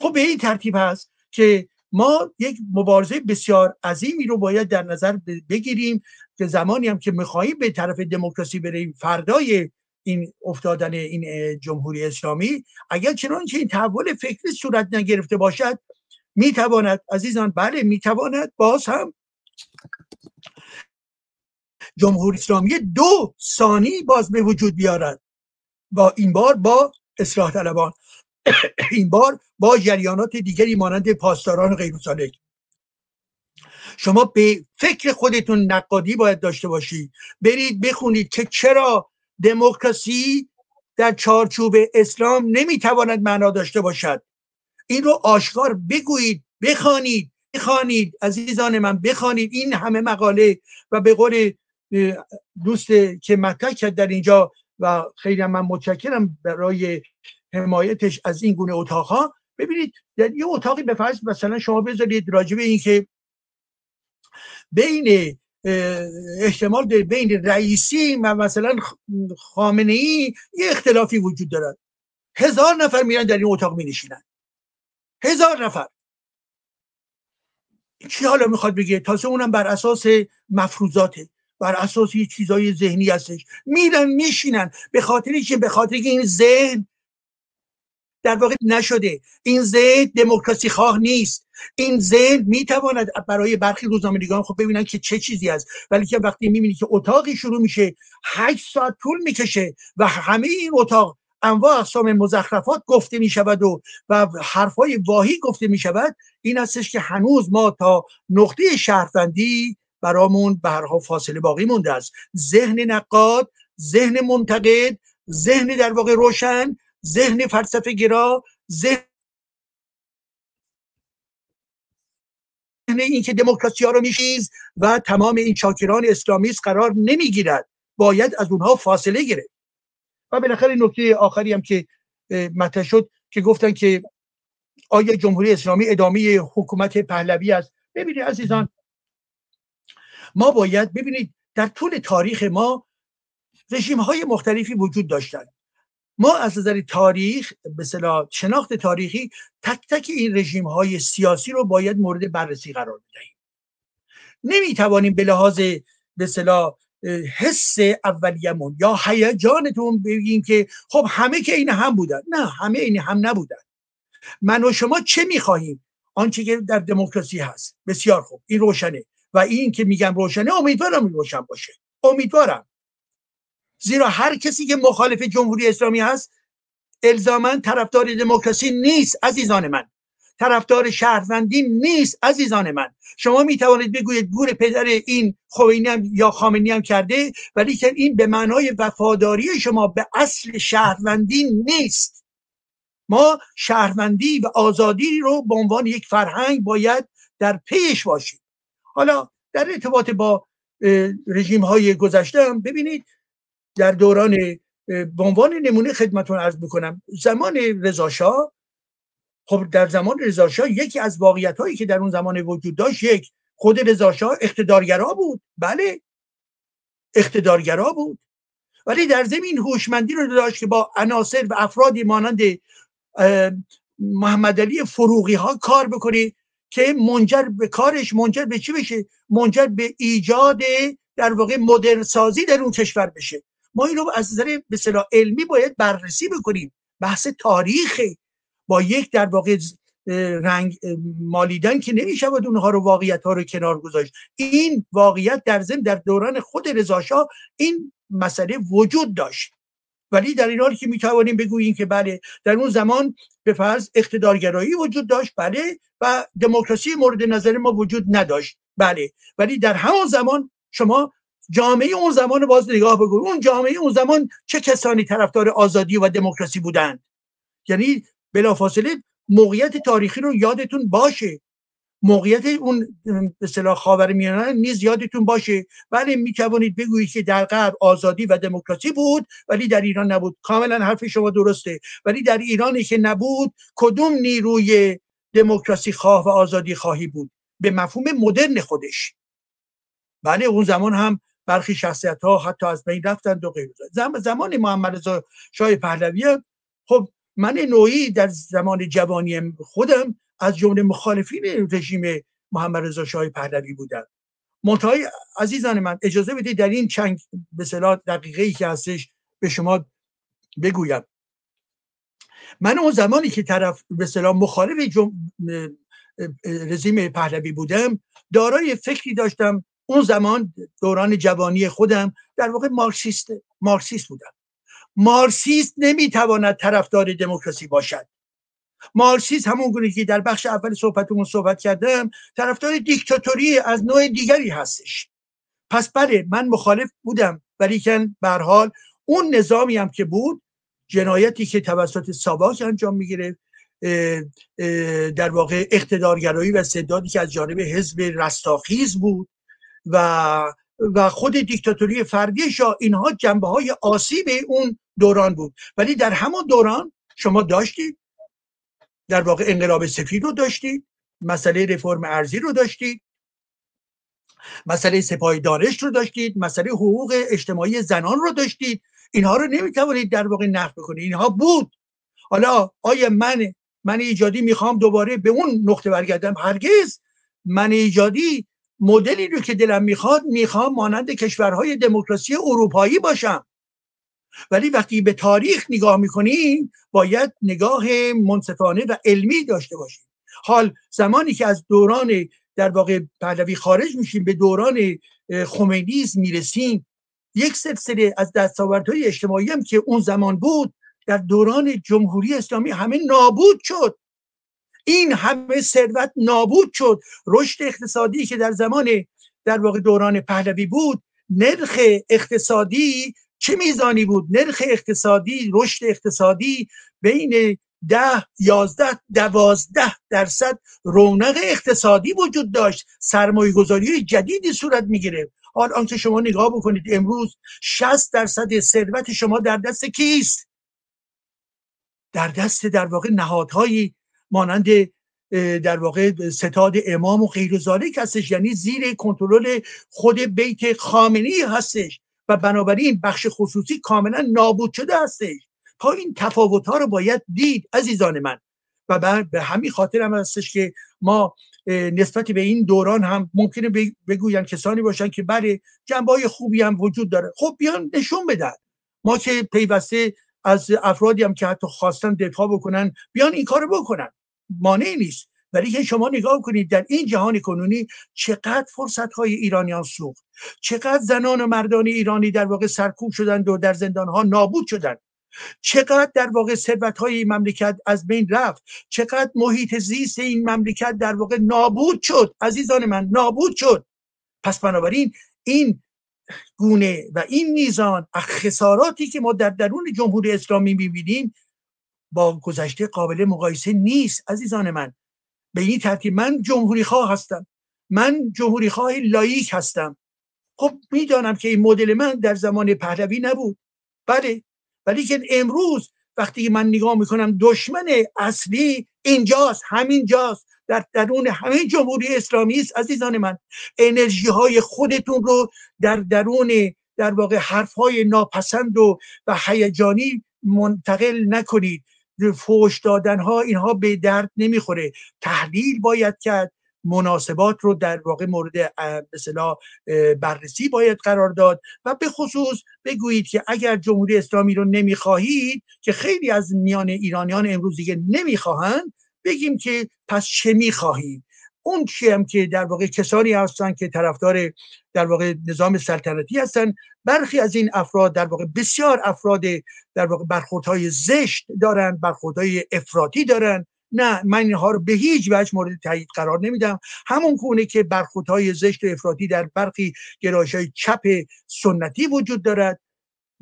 خب به این ترتیب هست که ما یک مبارزه بسیار عظیمی رو باید در نظر بگیریم که زمانی هم که می‌خواهیم به طرف دموکراسی بریم فردای این افتادن این جمهوری اسلامی اگر چنانچه این تحول فکری صورت نگرفته باشد می‌تواند عزیزان بله می‌تواند باز هم جمهوری اسلامی دو ثانی باز به وجود بیارد با این بار با اصلاح طلبان. این بار با جریانات دیگری مانند پاسداران غیر شما به فکر خودتون نقادی باید داشته باشید برید بخونید که چرا دموکراسی در چارچوب اسلام نمی‌تواند معنا داشته باشد. این رو آشکار بگویید بخوانید بخوانید عزیزان من بخوانید. این همه مقاله و به قول دوست که مطرح کرد در اینجا و خیلی من متشکرم برای حمایتش از این گونه اتاقها. ببینید در یه اتاقی به فرض مثلا شما بذارید راجبه این که بین احتمال داره بین رئیسی و مثلا خامنه ای یه اختلافی وجود دارد. هزار نفر میرن در این اتاق می نشینن هزار نفر. چی حالا می‌خواد بگه؟ تازه اونم بر اساس مفروضاته. بر اساس یه چیزای ذهنی هستش. میرن میشینن. به خاطر که به خاطر که این ذهن در واقع نشده. این ذهن دموکراسی خواه نیست. این ذهن می‌تواند برای برخی روزنامه‌نگاران خب ببینن که چه چیزی است ولی که وقتی می‌بینی که اتاقی شروع میشه هشت ساعت طول می‌کشه و همه این اتاق انواع اقسام مزخرفات گفته می شود و و حرفای واهی گفته می شود این هستش که هنوز ما تا نقطه شهروندی برامون به هر فاصله باقی مونده است. ذهن نقاد ذهن منتقد ذهن در واقع روشن ذهن فلسفه گرا ذهن این که دموکراسی ها رو میشیز و تمام این چاکران اسلامیست قرار نمی‌گیرد. باید از اونها فاصله گرفت. و بالاخره نکته آخری هم که مطرح شد که گفتن که آیا جمهوری اسلامی ادامه حکومت پهلوی است؟ ببینید عزیزان ما باید ببینید در طول تاریخ ما رژیم های مختلفی وجود داشتن. ما از نظر تاریخ به شناخت تاریخی تک تک این رژیم های سیاسی رو باید مورد بررسی قرار بدهیم. نمی‌توانیم به لحاظ به حس اولیمون یا هیجانتون بگیم که خب همه که این هم بودن. نه همه این هم نبودن. من و شما چه می‌خواهیم؟ آنچه که در دموکراسی هست. بسیار خوب. این روشنه. و این که میگم روشنه امیدوارم روشن باشه. امیدوارم. زیرا هر کسی که مخالف جمهوری اسلامی هست الزاما طرفدار دموکراسی نیست عزیزان من. طرفدار شهروندی نیست عزیزان من. شما می توانید بگویید گور پدر این خوینی هم یا خامنی هم کرده ولی که این به معنای وفاداری شما به اصل شهروندی نیست. ما شهروندی و آزادی رو به عنوان یک فرهنگ باید در پیش باشیم. حالا در ارتباط با رژیم های گذشته هم ببینید در دوران به عنوان نمونه خدمتون عرض بکنم زمان رضاشاه خب در زمان رضاشاه یکی از واقعیت هایی که در اون زمان وجود داشت یک خود رضاشاه اقتدارگرا بود. بله. اقتدارگرا بود. ولی در زمین هوشمندی رو داشت که با عناصر و افرادی مانند محمد علی فروغی ها کار بکنه که منجر به کارش منجر به چی بشه؟ منجر به ایجاد در واقع مدرن سازی در اون کشور بشه. ما این رو از نظر به علمی باید بررسی بکنیم. بحث تاریخ با یک در واقع رنگ مالیدن که نمی‌شود اونها رو واقعیت ها رو کنار گذاشت. این واقعیت در ضمن در دوران خود رضاشاه این مسئله وجود داشت. ولی در این حال که می‌توانیم بگوییم که بله در اون زمان به فرض اقتدارگرایی وجود داشت بله و دموکراسی مورد نظر ما وجود نداشت بله. ولی در همون زمان شما جامعه اون زمان باز نگاه بگو اون جامعه اون زمان چه کسانی طرفدار آزادی و دموکراسی بودند؟ یعنی بلافاصله موقعیت تاریخی رو یادتون باشه. موقعیت اون به اصطلاح خاورمیانه نیز یادتون باشه. ولی می توانید بگویید که در غرب آزادی و دموکراسی بود ولی در ایران نبود. کاملا حرف شما درسته. ولی در ایرانی که نبود کدوم نیروی دموکراسی خواه و آزادی خواهی بود؟ به مفهوم مدرن خودش. بله اون زمان هم برخی شخصیت ها حتی از بین رفتند و غیر زمان محمد رضا شاه پهلوی خب من نوعی در زمان جوانی خودم از جمله مخالفین رژیم محمد رضا شاه پهلوی بودم منتهای عزیزان من اجازه بدید در این چند به دقیقه ای که هستش به شما بگویم. من اون زمانی که طرف به مخالف جم... رژیم پهلوی بودم دارای فکری داشتم. اون زمان دوران جوانی خودم در واقع مارکسیست مارکسیست بودم. مارکسیست نمی‌تواند طرفدار دموکراسی باشد. مارکسیست همون گونه که در بخش اول صحبتمون صحبت کردم طرفدار دیکتاتوری از نوع دیگری هستش. پس بله من مخالف بودم ولی که به حال اون نظامی هم که بود جنایتی که توسط ساواک انجام می‌گیره در واقع اقتدارگرایی و استعدادی که از جانب حزب رستاخیز بود و و خود دیکتاتوری فردی شاه اینها جنبه های آسیب اون دوران بود. ولی در همون دوران شما داشتید در واقع انقلاب سفید رو داشتید مسئله رفرم ارزی رو داشتید مسئله سپاه دانش رو داشتید مسئله حقوق اجتماعی زنان رو داشتید. اینها رو نمی‌توانید در واقع نقد بکنید. اینها بود. حالا آیا من من ایجادی می‌خوام دوباره به اون نقطه برگردم؟ هرگز. من ایجادی مدلی رو که دلم می‌خواد می‌خوام مانند کشورهای دموکراسی اروپایی باشم. ولی وقتی به تاریخ نگاه می‌کنیم باید نگاه منصفانه و علمی داشته باشیم. حال زمانی که از دوران در واقع پهلوی خارج میشیم به دوران خمینیز می‌رسیم یک سلسله از دستاوردهای اجتماعی هم که اون زمان بود در دوران جمهوری اسلامی همه نابود شد. این همه ثروت نابود شد. رشد اقتصادی که در زمان در واقع دوران پهلوی بود نرخ اقتصادی چه میزانی بود؟ نرخ اقتصادی رشد اقتصادی بین ده یازده دوازده درصد رونق اقتصادی وجود داشت. سرمایه گذاری جدیدی صورت می‌گرفت حال آنکه شما نگاه بکنید امروز 60 درصد ثروت شما در دست کیست؟ در دست در واقع نهادهایی مانند در واقع ستاد امام و غیر هستش. یعنی زیر کنترل خود بیت خامنی هستش. و بنابراین بخش خصوصی کاملا نابود شده هستش. تا این تفاوت ها رو باید دید عزیزان من. و به همین خاطر هم هستش که ما نسبت به این دوران هم ممکنه بگوین کسانی باشن که بله جنبه های خوبی هم وجود داره. خب بیان نشون بدن. ما که پیوسته از افرادی هم که حتی خواستن دفاع بکنن بیان این کارو بکنن. مانعی نیست. ولی که شما نگاه کنید در این جهان کنونی چقدر فرصت های ایرانیان سوخت چقدر زنان و مردان ایرانی در واقع سرکوب شدند و در زندان ها نابود شدند چقدر در واقع ثروت های این مملکت از بین رفت چقدر محیط زیست این مملکت در واقع نابود شد. عزیزان من نابود شد. پس بنابراین این گونه و این میزان خساراتی که ما در درون جمهوری اسلامی می‌بینیم با گذشته قابل مقایسه نیست. عزیزان من به این ترتیب من جمهوری خواه هستم. من جمهوری خواه لایک هستم. خب می‌دانم که این مدل من در زمان پهلوی نبود. بله. ولی که امروز وقتی من نگاه می‌کنم دشمن اصلی اینجاست همینجاست. در درون همه جمهوری اسلامی است عزیزان من. انرژی های خودتون رو در درون در واقع حرف های ناپسند و و هیجانی منتقل نکنید. فوش دادن ها اینها به درد نمی‌خوره. تحلیل باید کرد. مناسبات رو در واقع مورد مثلا بررسی باید قرار داد و به خصوص بگویید که اگر جمهوری اسلامی رو نمی‌خواهید که خیلی از میان ایرانیان امروز دیگه نمی‌خواهند بگیم که پس چه می‌خواهید؟ اون چی هم که در واقع کسانی هستن که طرفدار در واقع نظام سلطنتی هستن. برخی از این افراد در واقع بسیار افراد در واقع برخوردهای زشت دارن برخوردهای افراطی دارن. نه من اینها رو به هیچ وجه مورد تایید قرار نمیدم. همون گونه که برخوردهای زشت و افراطی در برخی گرایش های چپ سنتی وجود دارد.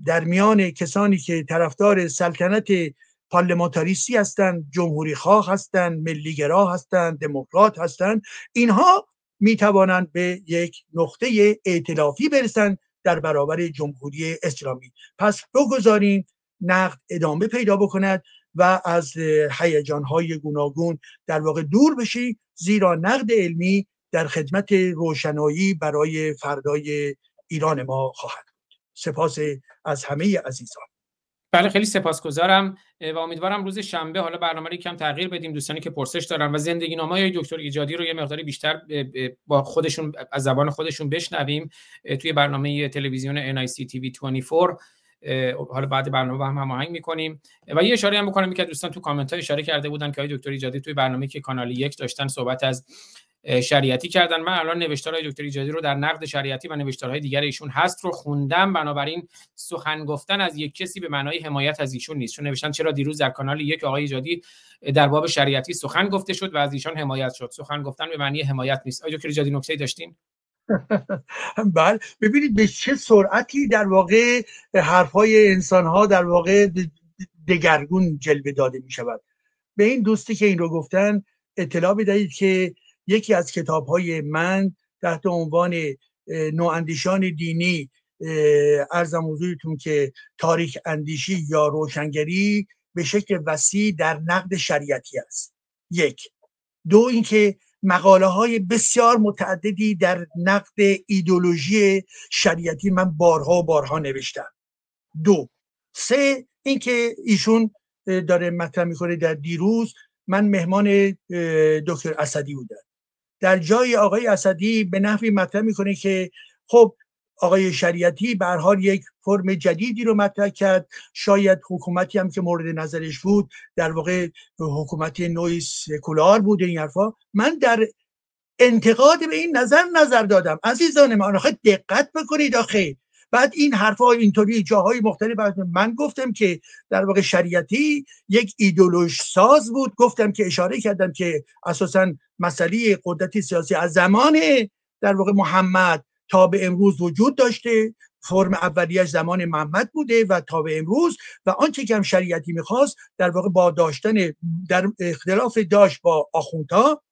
در میان کسانی که طرفدار سلطنت پارلمانتاریستی هستند جمهوری خواه هستند ملیگرا هستند دموکرات هستند اینها می توانند به یک نقطه ائتلافی برسند در برابر جمهوری اسلامی. پس بگذاریم نقد ادامه پیدا بکند و از هیجانهای گوناگون در واقع دور بشی زیرا نقد علمی در خدمت روشنایی برای فردای ایران ما خواهد بود. سپاس از همه عزیزان. بله خیلی سپاسگزارم. و امیدوارم روز شنبه حالا برنامه رو کم تغییر بدیم. دوستانی که پرسش دارن و زندگی نامه دکتر ایجادی رو یه مقداری بیشتر با خودشون از زبان خودشون بشنویم. توی برنامه تلویزیون NIC TV 24 حالا بعد برنامه با هم هماهنگ می‌کنیم. و یه اشاره هم بکنم که دوستان تو کامنت ها اشاره کرده بودن که دکتر ایجادی توی برنامه که کانال یک داشتن صحبت از شریعتی کردن. من الان نوشتارهای دکتر ایجادی رو در نقد شریعتی و نوشتارهای دیگر ایشون هست رو خوندم. بنابراین سخن گفتن از یک کسی به معنای حمایت از ایشون نیست. چون نوشتن چرا دیروز در کانال یک آقای ایجادی در باب شریعتی سخن گفته شد و از ایشان حمایت شد. سخن گفتن به معنی حمایت نیست. آقای دکتر ایجادی نکته داشتین؟ بله. ببینید به چه سرعتی در واقع حرفهای انسان ها در واقع دگرگون جلوه داده می شود به این دوستی که این رو گفتن اطلاع بدهید که یکی از کتاب های من تحت عنوان نواندیشان دینی ارزم حضورتون که تاریخ اندیشی یا روشنگری به شکل وسیع در نقد شریعتی است. یک. دو اینکه مقاله های بسیار متعددی در نقد ایدولوژی شریعتی من بارها بارها نوشتم. دو. سه اینکه ایشون داره مطرح می‌کنه در دیروز من مهمان دکتر اسدی بودم. در جای آقای اسدی به نحوی مطرح می‌کنه که خب آقای شریعتی به حال یک فرم جدیدی رو مطرح کرد. شاید حکومتی هم که مورد نظرش بود در واقع حکومت نوعی سکولار بود این حرفا. من در انتقاد به این نظر نظر دادم. عزیزان من آخه دقت بکنید آخه. بعد این حرفها اینطوری جاهای مختلف من گفتم که در واقع شریعتی یک ایدولوژ ساز بود. گفتم که اشاره کردم که اساسا مسئله قدرت سیاسی از زمان در واقع محمد تا به امروز وجود داشته. فرم اولیش زمان محمد بوده و تا به امروز. و آنچه که هم شریعتی می‌خواست در واقع با داشتن در اختلاف داشت با آخونتا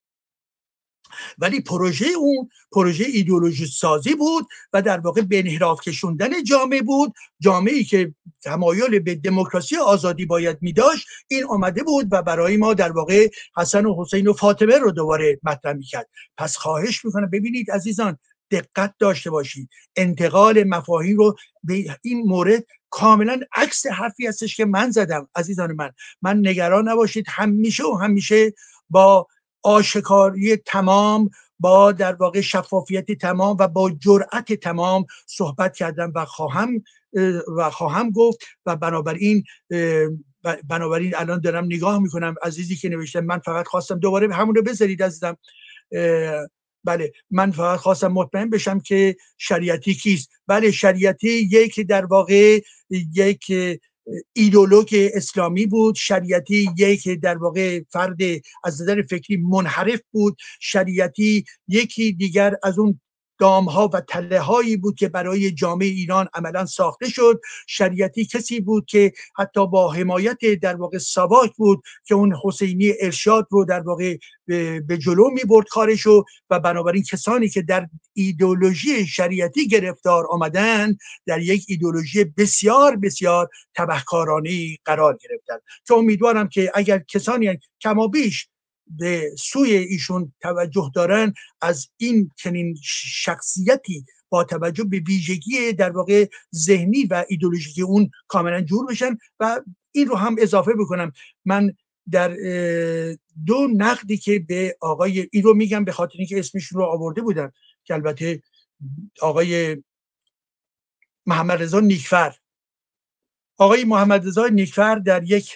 ولی پروژه اون پروژه ایدولوژی سازی بود و در واقع به انحراف کشوندن جامعه بود. جامعه که تمایل به دموکراسی آزادی باید می داشت این آمده بود و برای ما در واقع حسن و حسین و فاطمه رو دوباره مطرح می کرد پس خواهش می‌کنم ببینید عزیزان دقت داشته باشید. انتقال مفاهیم رو به این مورد کاملا عکس حرفی هستش که من زدم. عزیزان من من نگران نباشید. همیشه و همیشه با آشکاری تمام با در واقع شفافیت تمام و با جرأت تمام صحبت کردم و خواهم و خواهم گفت و بنابراین بنابراین الان دارم نگاه می‌کنم. عزیزی که نوشته من فقط خواستم دوباره همون رو بذارید عزیزم. بله من فقط خواستم مطمئن بشم که شریعتی کیست. بله شریعتی یک در واقع یک ایدولوگ اسلامی بود شریعتی یک در واقع فرد از نظر فکری منحرف بود شریعتی یکی دیگر از اون دام ها و تله هایی بود که برای جامعه ایران عملا ساخته شد. شریعتی کسی بود که حتی با حمایت در واقع سواک بود که اون حسینی ارشاد رو در واقع به جلو می برد کارشو و بنابراین کسانی که در ایدولوژی شریعتی گرفتار آمدن در یک ایدولوژی بسیار بسیار تبهکارانه قرار گرفتن که امیدوارم که اگر کسانی کما بیش به سوی ایشون توجه دارن از این چنین شخصیتی با توجه به ویژگی در واقع ذهنی و ایدولوژیکی اون کاملا جور بشن و این رو هم اضافه بکنم. من در دو نقدی که به آقای این رو میگم به خاطر اینکه اسمشون رو آورده بودم که البته آقای محمد رضا نیکفر آقای محمد رضا نیکفر در یک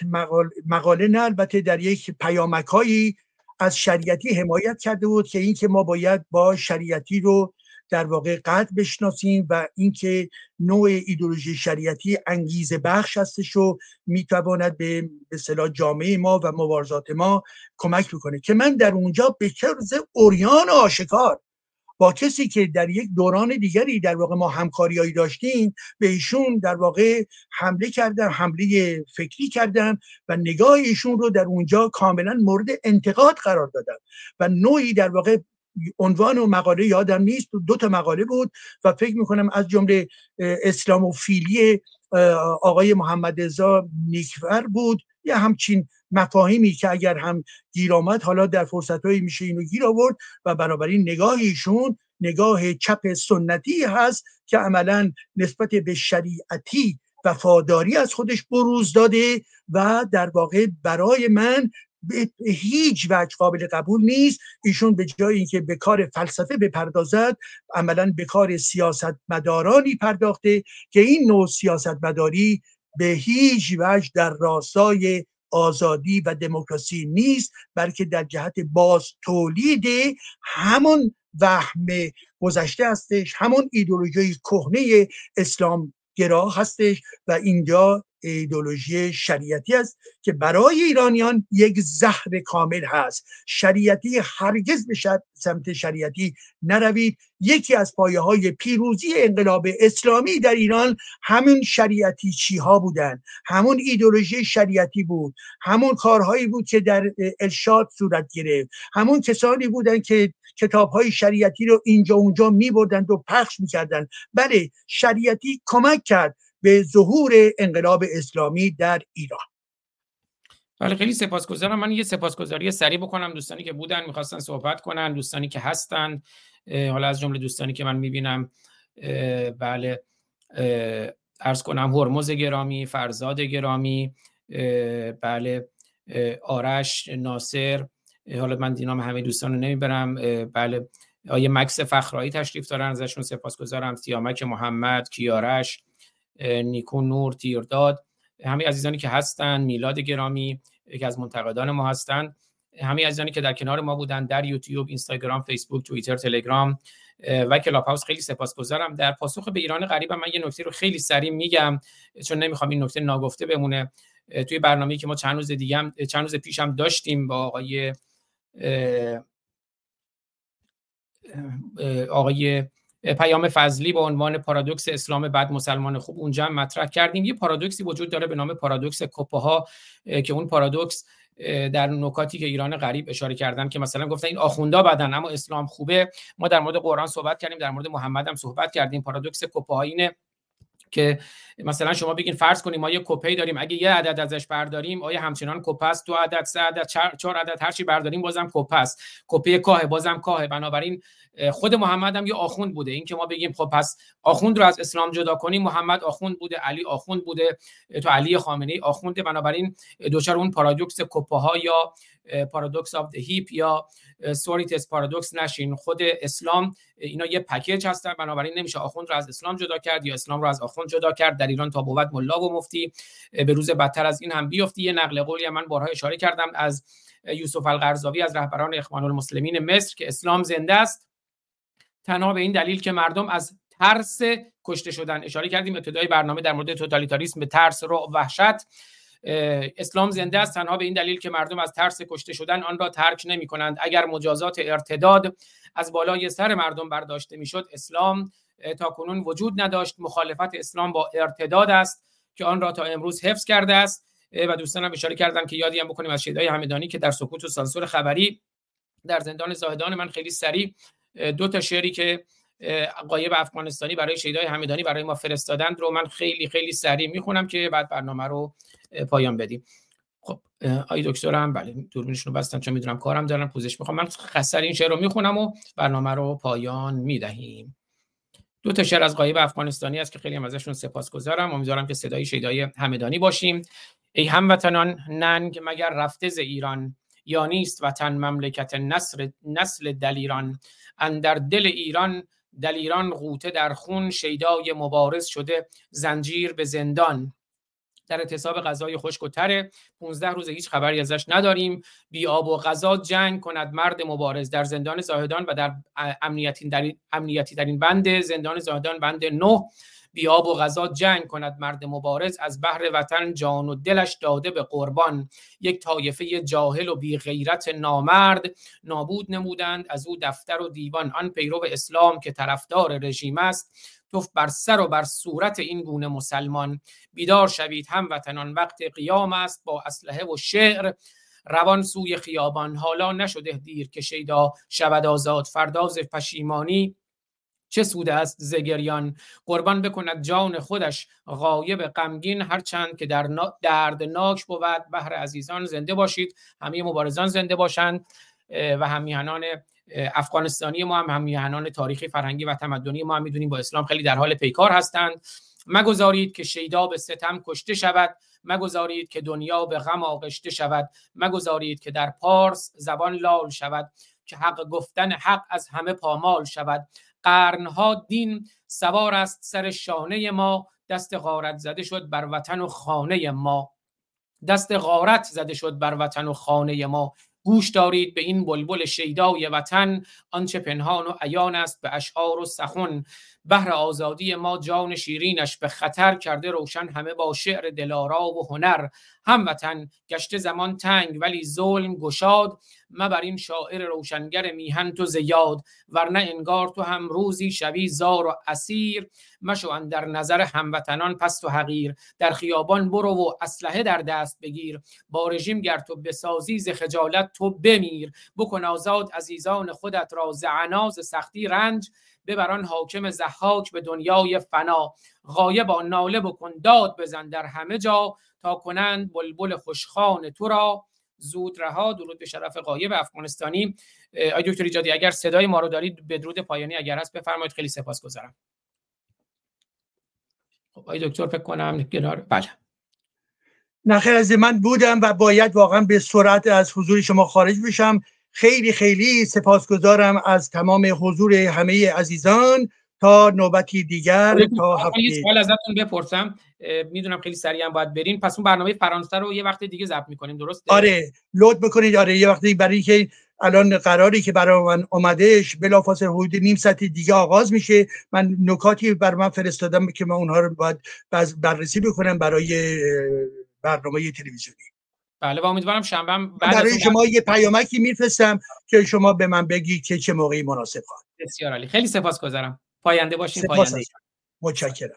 مقاله نه البته در یک پیامکهایی از شریعتی حمایت کرده بود که اینکه ما باید با شریعتی رو در واقع قطع بشناسیم و اینکه نوع ایدولوژی شریعتی انگیزه بخش هستش و می‌تواند به اصطلاح جامعه ما و مبارزات ما کمک بکنه. که من در اونجا به طرز اوریان آشکار با کسی که در یک دوران دیگری در واقع ما همکاریایی داشتیم به ایشون در واقع حمله کردن حمله فکری کردن و نگاه ایشون رو در اونجا کاملا مورد انتقاد قرار دادن و نوعی در واقع عنوان و مقاله یادم نیست دو تا مقاله بود و فکر می‌کنم از جمله اسلاموفیلی آقای محمد رضا نیکفر بود یا همچین مفاهیمی که اگر هم گیر آمد حالا در فرصت هایی میشه اینو گیر آورد و بنابراین نگاه ایشون نگاه چپ سنتی هست که عملا نسبت به شریعتی وفاداری از خودش بروز داده و در واقع برای من هیچ وجه قابل قبول نیست. ایشون به جای اینکه به کار فلسفه بپردازد عملا به کار سیاست مدارانی پرداخته که این نوع سیاست مداری به هیچ وجه در راستای آزادی و دموکراسی نیست بلکه در جهت باز تولید همون وهم گذشته هستش همون ایدولوژی کهنه اسلام گرا هستش و اینجا ایدولوژی شریعتی است که برای ایرانیان یک زهر کامل هست. شریعتی هرگز به سمت شریعتی نروید. یکی از پایه های پیروزی انقلاب اسلامی در ایران همون شریعتی چی ها بودن. همون ایدولوژی شریعتی بود. همون کارهایی بود که در ارشاد صورت گرفت. همون کسانی بودن که کتاب های شریعتی رو اینجا اونجا می بردند و پخش می‌کردند. بله شریعتی کمک کرد. به ظهور انقلاب اسلامی در ایران. بله خیلی سپاسگزارم. من یه سپاسگزاری سریع بکنم. دوستانی که بودن می‌خواستن صحبت کنن. دوستانی که هستند حالا از جمله دوستانی که من می‌بینم. بله. ارز کنم هرمز گرامی فرزاد گرامی بله. آرش ناصر. حالا من دینام همه دوستان رو نمی‌برم. بله. آیه مکس فخرایی تشریف دارن. ازشون سپاسگزارم. سیامک محمد کیارش. نیکو نور تیرداد همه عزیزانی که هستن میلاد گرامی یکی از منتقدان ما هستند همه عزیزانی که در کنار ما بودن در یوتیوب اینستاگرام فیسبوک توییتر تلگرام و کلاب هاوس خیلی سپاسگزارم. در پاسخ به ایران غریبم من یه نکته رو خیلی سریع میگم چون نمی‌خوام این نکته ناگفته بمونه. توی برنامه‌ای که ما چند روز دیگه هم چند روز پیش هم داشتیم با آقای آقای پیام فضلی با عنوان پارادوکس اسلام بعد مسلمان خوب اونجا هم مطرح کردیم. یه پارادوکسی وجود داره به نام پارادوکس ها که اون پارادوکس در نکاتی که ایران غریب اشاره کردن که مثلا گفتن این آخوندا بدن اما اسلام خوبه. ما در مورد قرآن صحبت کردیم در مورد محمد هم صحبت کردیم. پارادوکس ها اینه. که مثلا شما بگین فرض کنیم ما یه کپه داریم اگه یه عدد ازش برداریم آیا همچنان کپه است؟ دو عدد سه عدد چهار عدد هر چی برداریم بازم کپه است. کپه کاه بازم کاه بنابراین خود محمد هم یه آخوند بوده. این که ما بگیم خب پس آخوند رو از اسلام جدا کنیم محمد آخوند بوده علی آخوند بوده تو علی خامنه ای آخونده. بنابراین دچار اون پارادوکس ها یا paradox of heap یا sorites paradox نشین. خود اسلام اینا یه package هستن. بنابراین نمیشه آخوند رو از اسلام جدا کرد یا اسلام رو از آخوند جدا کرد. در ایران تا بود ملا و مفتی. به روز بدتر از این هم بیفتی. یه نقل قولی من بارها اشاره کردم از یوسف القرضاوی از رهبران اخوان المسلمین مصر که اسلام زنده است. تنها به این دلیل که مردم از ترس کشته شدن اشاره کردیم. ابتدای برنامه در مورد توتالیتاریسم به ترس و وحشت. اسلام زنده است تنها به این دلیل که مردم از ترس کشته شدن آن را ترک نمی کنند اگر مجازات ارتداد از بالای سر مردم برداشته می‌شد اسلام تا کنون وجود نداشت. مخالفت اسلام با ارتداد است که آن را تا امروز حفظ کرده است. و دوستانم اشاره کردن که یادی هم بکنیم از شیدای همدانی که در سکوت و سانسور خبری در زندان زاهدان من خیلی سریع دو تا شعری که قایب افغانستانی برای شهیدای همدانی برای ما فرستادند رو من خیلی خیلی سریع می‌خونم که بعد برنامه رو پایان بدیم. خب آی دکترم بله دوربینشون رو بستم چون می‌دونم کارم دارم پوزش می‌خوام. من خسر این شعر رو می‌خونم و برنامه رو پایان می‌دهیم. دو تا شعر از قایب افغانستانی است که خیلی هم ازشون سپاسگزارم. امیدوارم که صدای شیدای همدانی باشیم. ای هموطنان ننگ مگر رفته ز ایران؟ یا نیست وطن مملکت نسل, نسل دلیران اندر دل ایران دلیران غوته در خون. شیدای مبارز شده زنجیر به زندان. در اعتصاب غذای خشک و تره. 15 روز هیچ خبری ازش نداریم. بی آب و غذا جنگ کند. مرد مبارز در زندان زاهدان و در امنیتی در امنیتی در این بند زندان زاهدان بند 9 بیاب و غذا جنگ کند. مرد مبارز از بحر وطن جان و دلش داده به قربان. یک طایفه جاهل و بی غیرت نامرد نابود نمودند. از او دفتر و دیوان. آن پیرو اسلام که طرفدار رژیم است. توف بر سر و بر صورت این گونه مسلمان. بیدار شوید هم وطنان وقت قیام است با اسلحه و شعر. روان سوی خیابان حالا نشده دیر که شیدا شود آزاد. فرداز پشیمانی چه سوده است زگریان قربان بکند جان خودش غایب غمگین. هرچند که در دردناک بود بهر عزیزان زنده باشید. همه مبارزان زنده باشند و همیهنان افغانستانی ما هم همیهنان تاریخی فرهنگی و تمدنی ما هم می‌دونیم با اسلام خیلی در حال پیکار هستند. مگذارید که شیدا به ستم کشته شود. مگذارید که دنیا به غم آغشته شود. مگذارید که در پارس زبان لال شود. که حق گفتن حق از همه پامال شود. قرنها دین سوار است سر شانه ما. دست غارت زده شد بر وطن و خانه ما. دست غارت زده شد بر وطن و خانه ما. گوش دارید به این بلبل شیدای وطن آنچه پنهان و عیان است به اشعار و سخن. بهر آزادی ما جان شیرینش به خطر کرده روشن همه با شعر دلارا و هنر. هموطن گشته زمان تنگ ولی ظلم گشاد. بر این شاعر روشنگر میهن تو زیاد ورنه انگار تو هم روزی شوی زار و اسیر. مشو در نظر هموطنان پست و حقیر در خیابان برو و اسلحه در دست بگیر. با رژیم گر تو بسازی ز خجالت تو بمیر. بکن آزاد عزیزان خودت را ز عناز سختی رنج. ببران حاکم زحاک به دنیای فنا. غایب ناله بکن داد بزن در همه جا. تا کنند بلبل خوشخان تو را. زود رها درود به شرف قایب افغانستانی. آی دکتر ایجادی اگر صدای ما رو دارید بدرود پایانی اگر هست بفرمایید خیلی سپاسگزارم. خب آی دکتر فکر کنم کنار. بله. نخیر از من بودم و باید واقعا به سرعت از حضور شما خارج بشم. خیلی خیلی سپاسگزارم از تمام حضور همه عزیزان. تا نوبتی دیگر تا هفته. سوال ازتون بپرسم. می‌دونم خیلی سریع هم باید برین پس اون برنامه فرانسه رو یه وقت دیگه ضبط می‌کنیم درست آره لود بکنید. آره یه وقتی برای که الان قراری که برای من اومدهش بلافاصله حدود نیم ساعت دیگه آغاز میشه من نکاتی بر من فرستادم که من اونها رو باید بررسی بکنم برای برنامه تلویزیونی. بله و امیدوارم شنبه بعد برای شما یه پیامکی میفرستم که شما به من بگی که چه موقعی مناسب خواهد. بسیار عالی. خیلی سپاسگزارم. پاینده باشین پاینده متشکرم.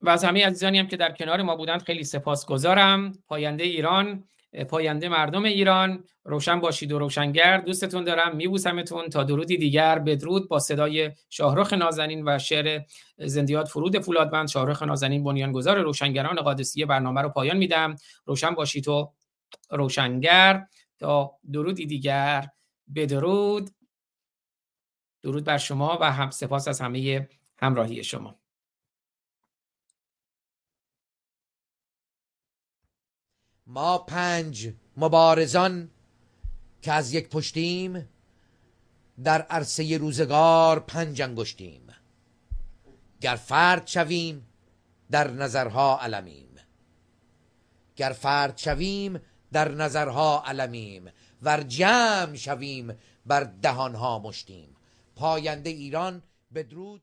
و از همه عزیزانی هم که در کنار ما بودند خیلی سپاسگزارم. پاینده ایران پاینده مردم ایران روشن باشید و روشنگر دوستتون دارم میبوسمتون تا درودی دیگر. بدرود با صدای شاهرخ نازنین و شعر زندیات فرود فولادوند شاهرخ نازنین بنیانگذار روشنگران قادسیه برنامه رو پایان میدم. روشن باشید و روشنگر تا درودی دیگر. بدرود. درود بر شما و هم سپاس از همه همراهی شما. ما پنج مبارزان که از یک پشتیم در عرصه روزگار پنج انگشتیم. گر فرد شویم در نظرها علمیم. گر فرد شویم در نظرها علمیم. ور جمع شویم بر دهانها مشتیم. پاینده ایران بدرود.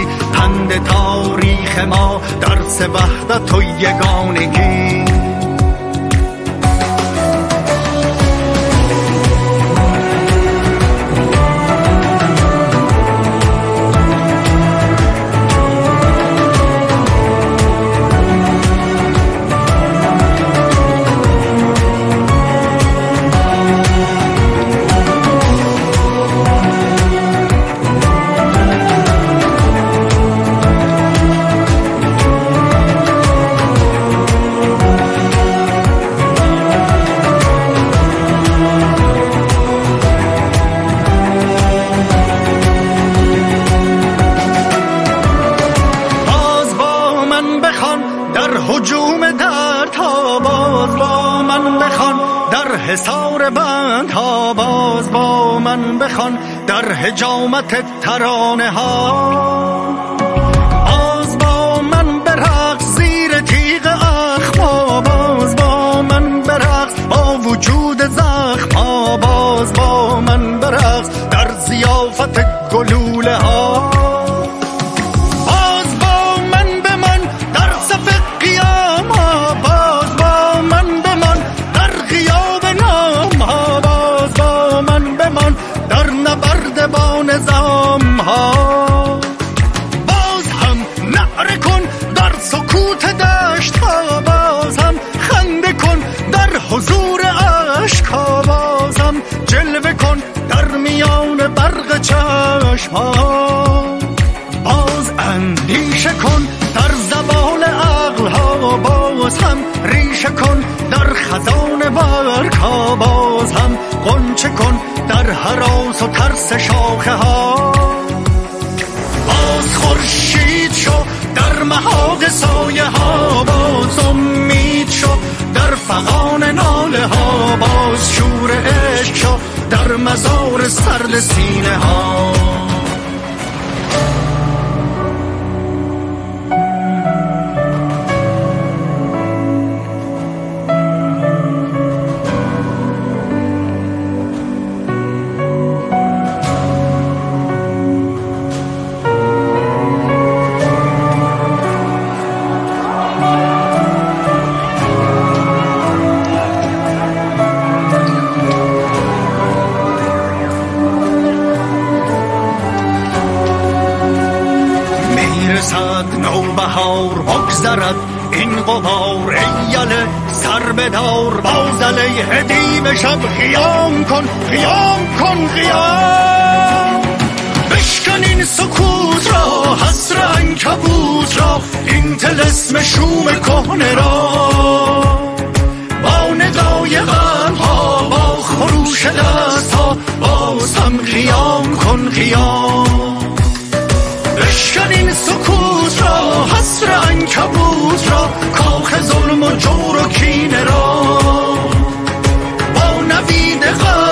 بند تاریخ ما درس وحدت و یگانگی. نبرد باز اندیشه کن در زبان عقل ها باز هم ریشه کن در خزان برکا باز هم قنچه کن در حراس و ترس شاخه ها. باز خورشید شو در محاق سایه ها باز امید شو در فقان ناله ها باز شور عشق شو در مزار سرد سینه ها. بدار باز علیه دیو شب خیام کن خیام کن خیام بشکن این سکوت را حسر انکبوت را این تلسم شوم کهنه را با ندای غم ها با خروش دست ها باز هم خیام کن خیام بشکن این سکوت حسر انکبوت را کاخ ظلم و جور و کینه را. با نوید غم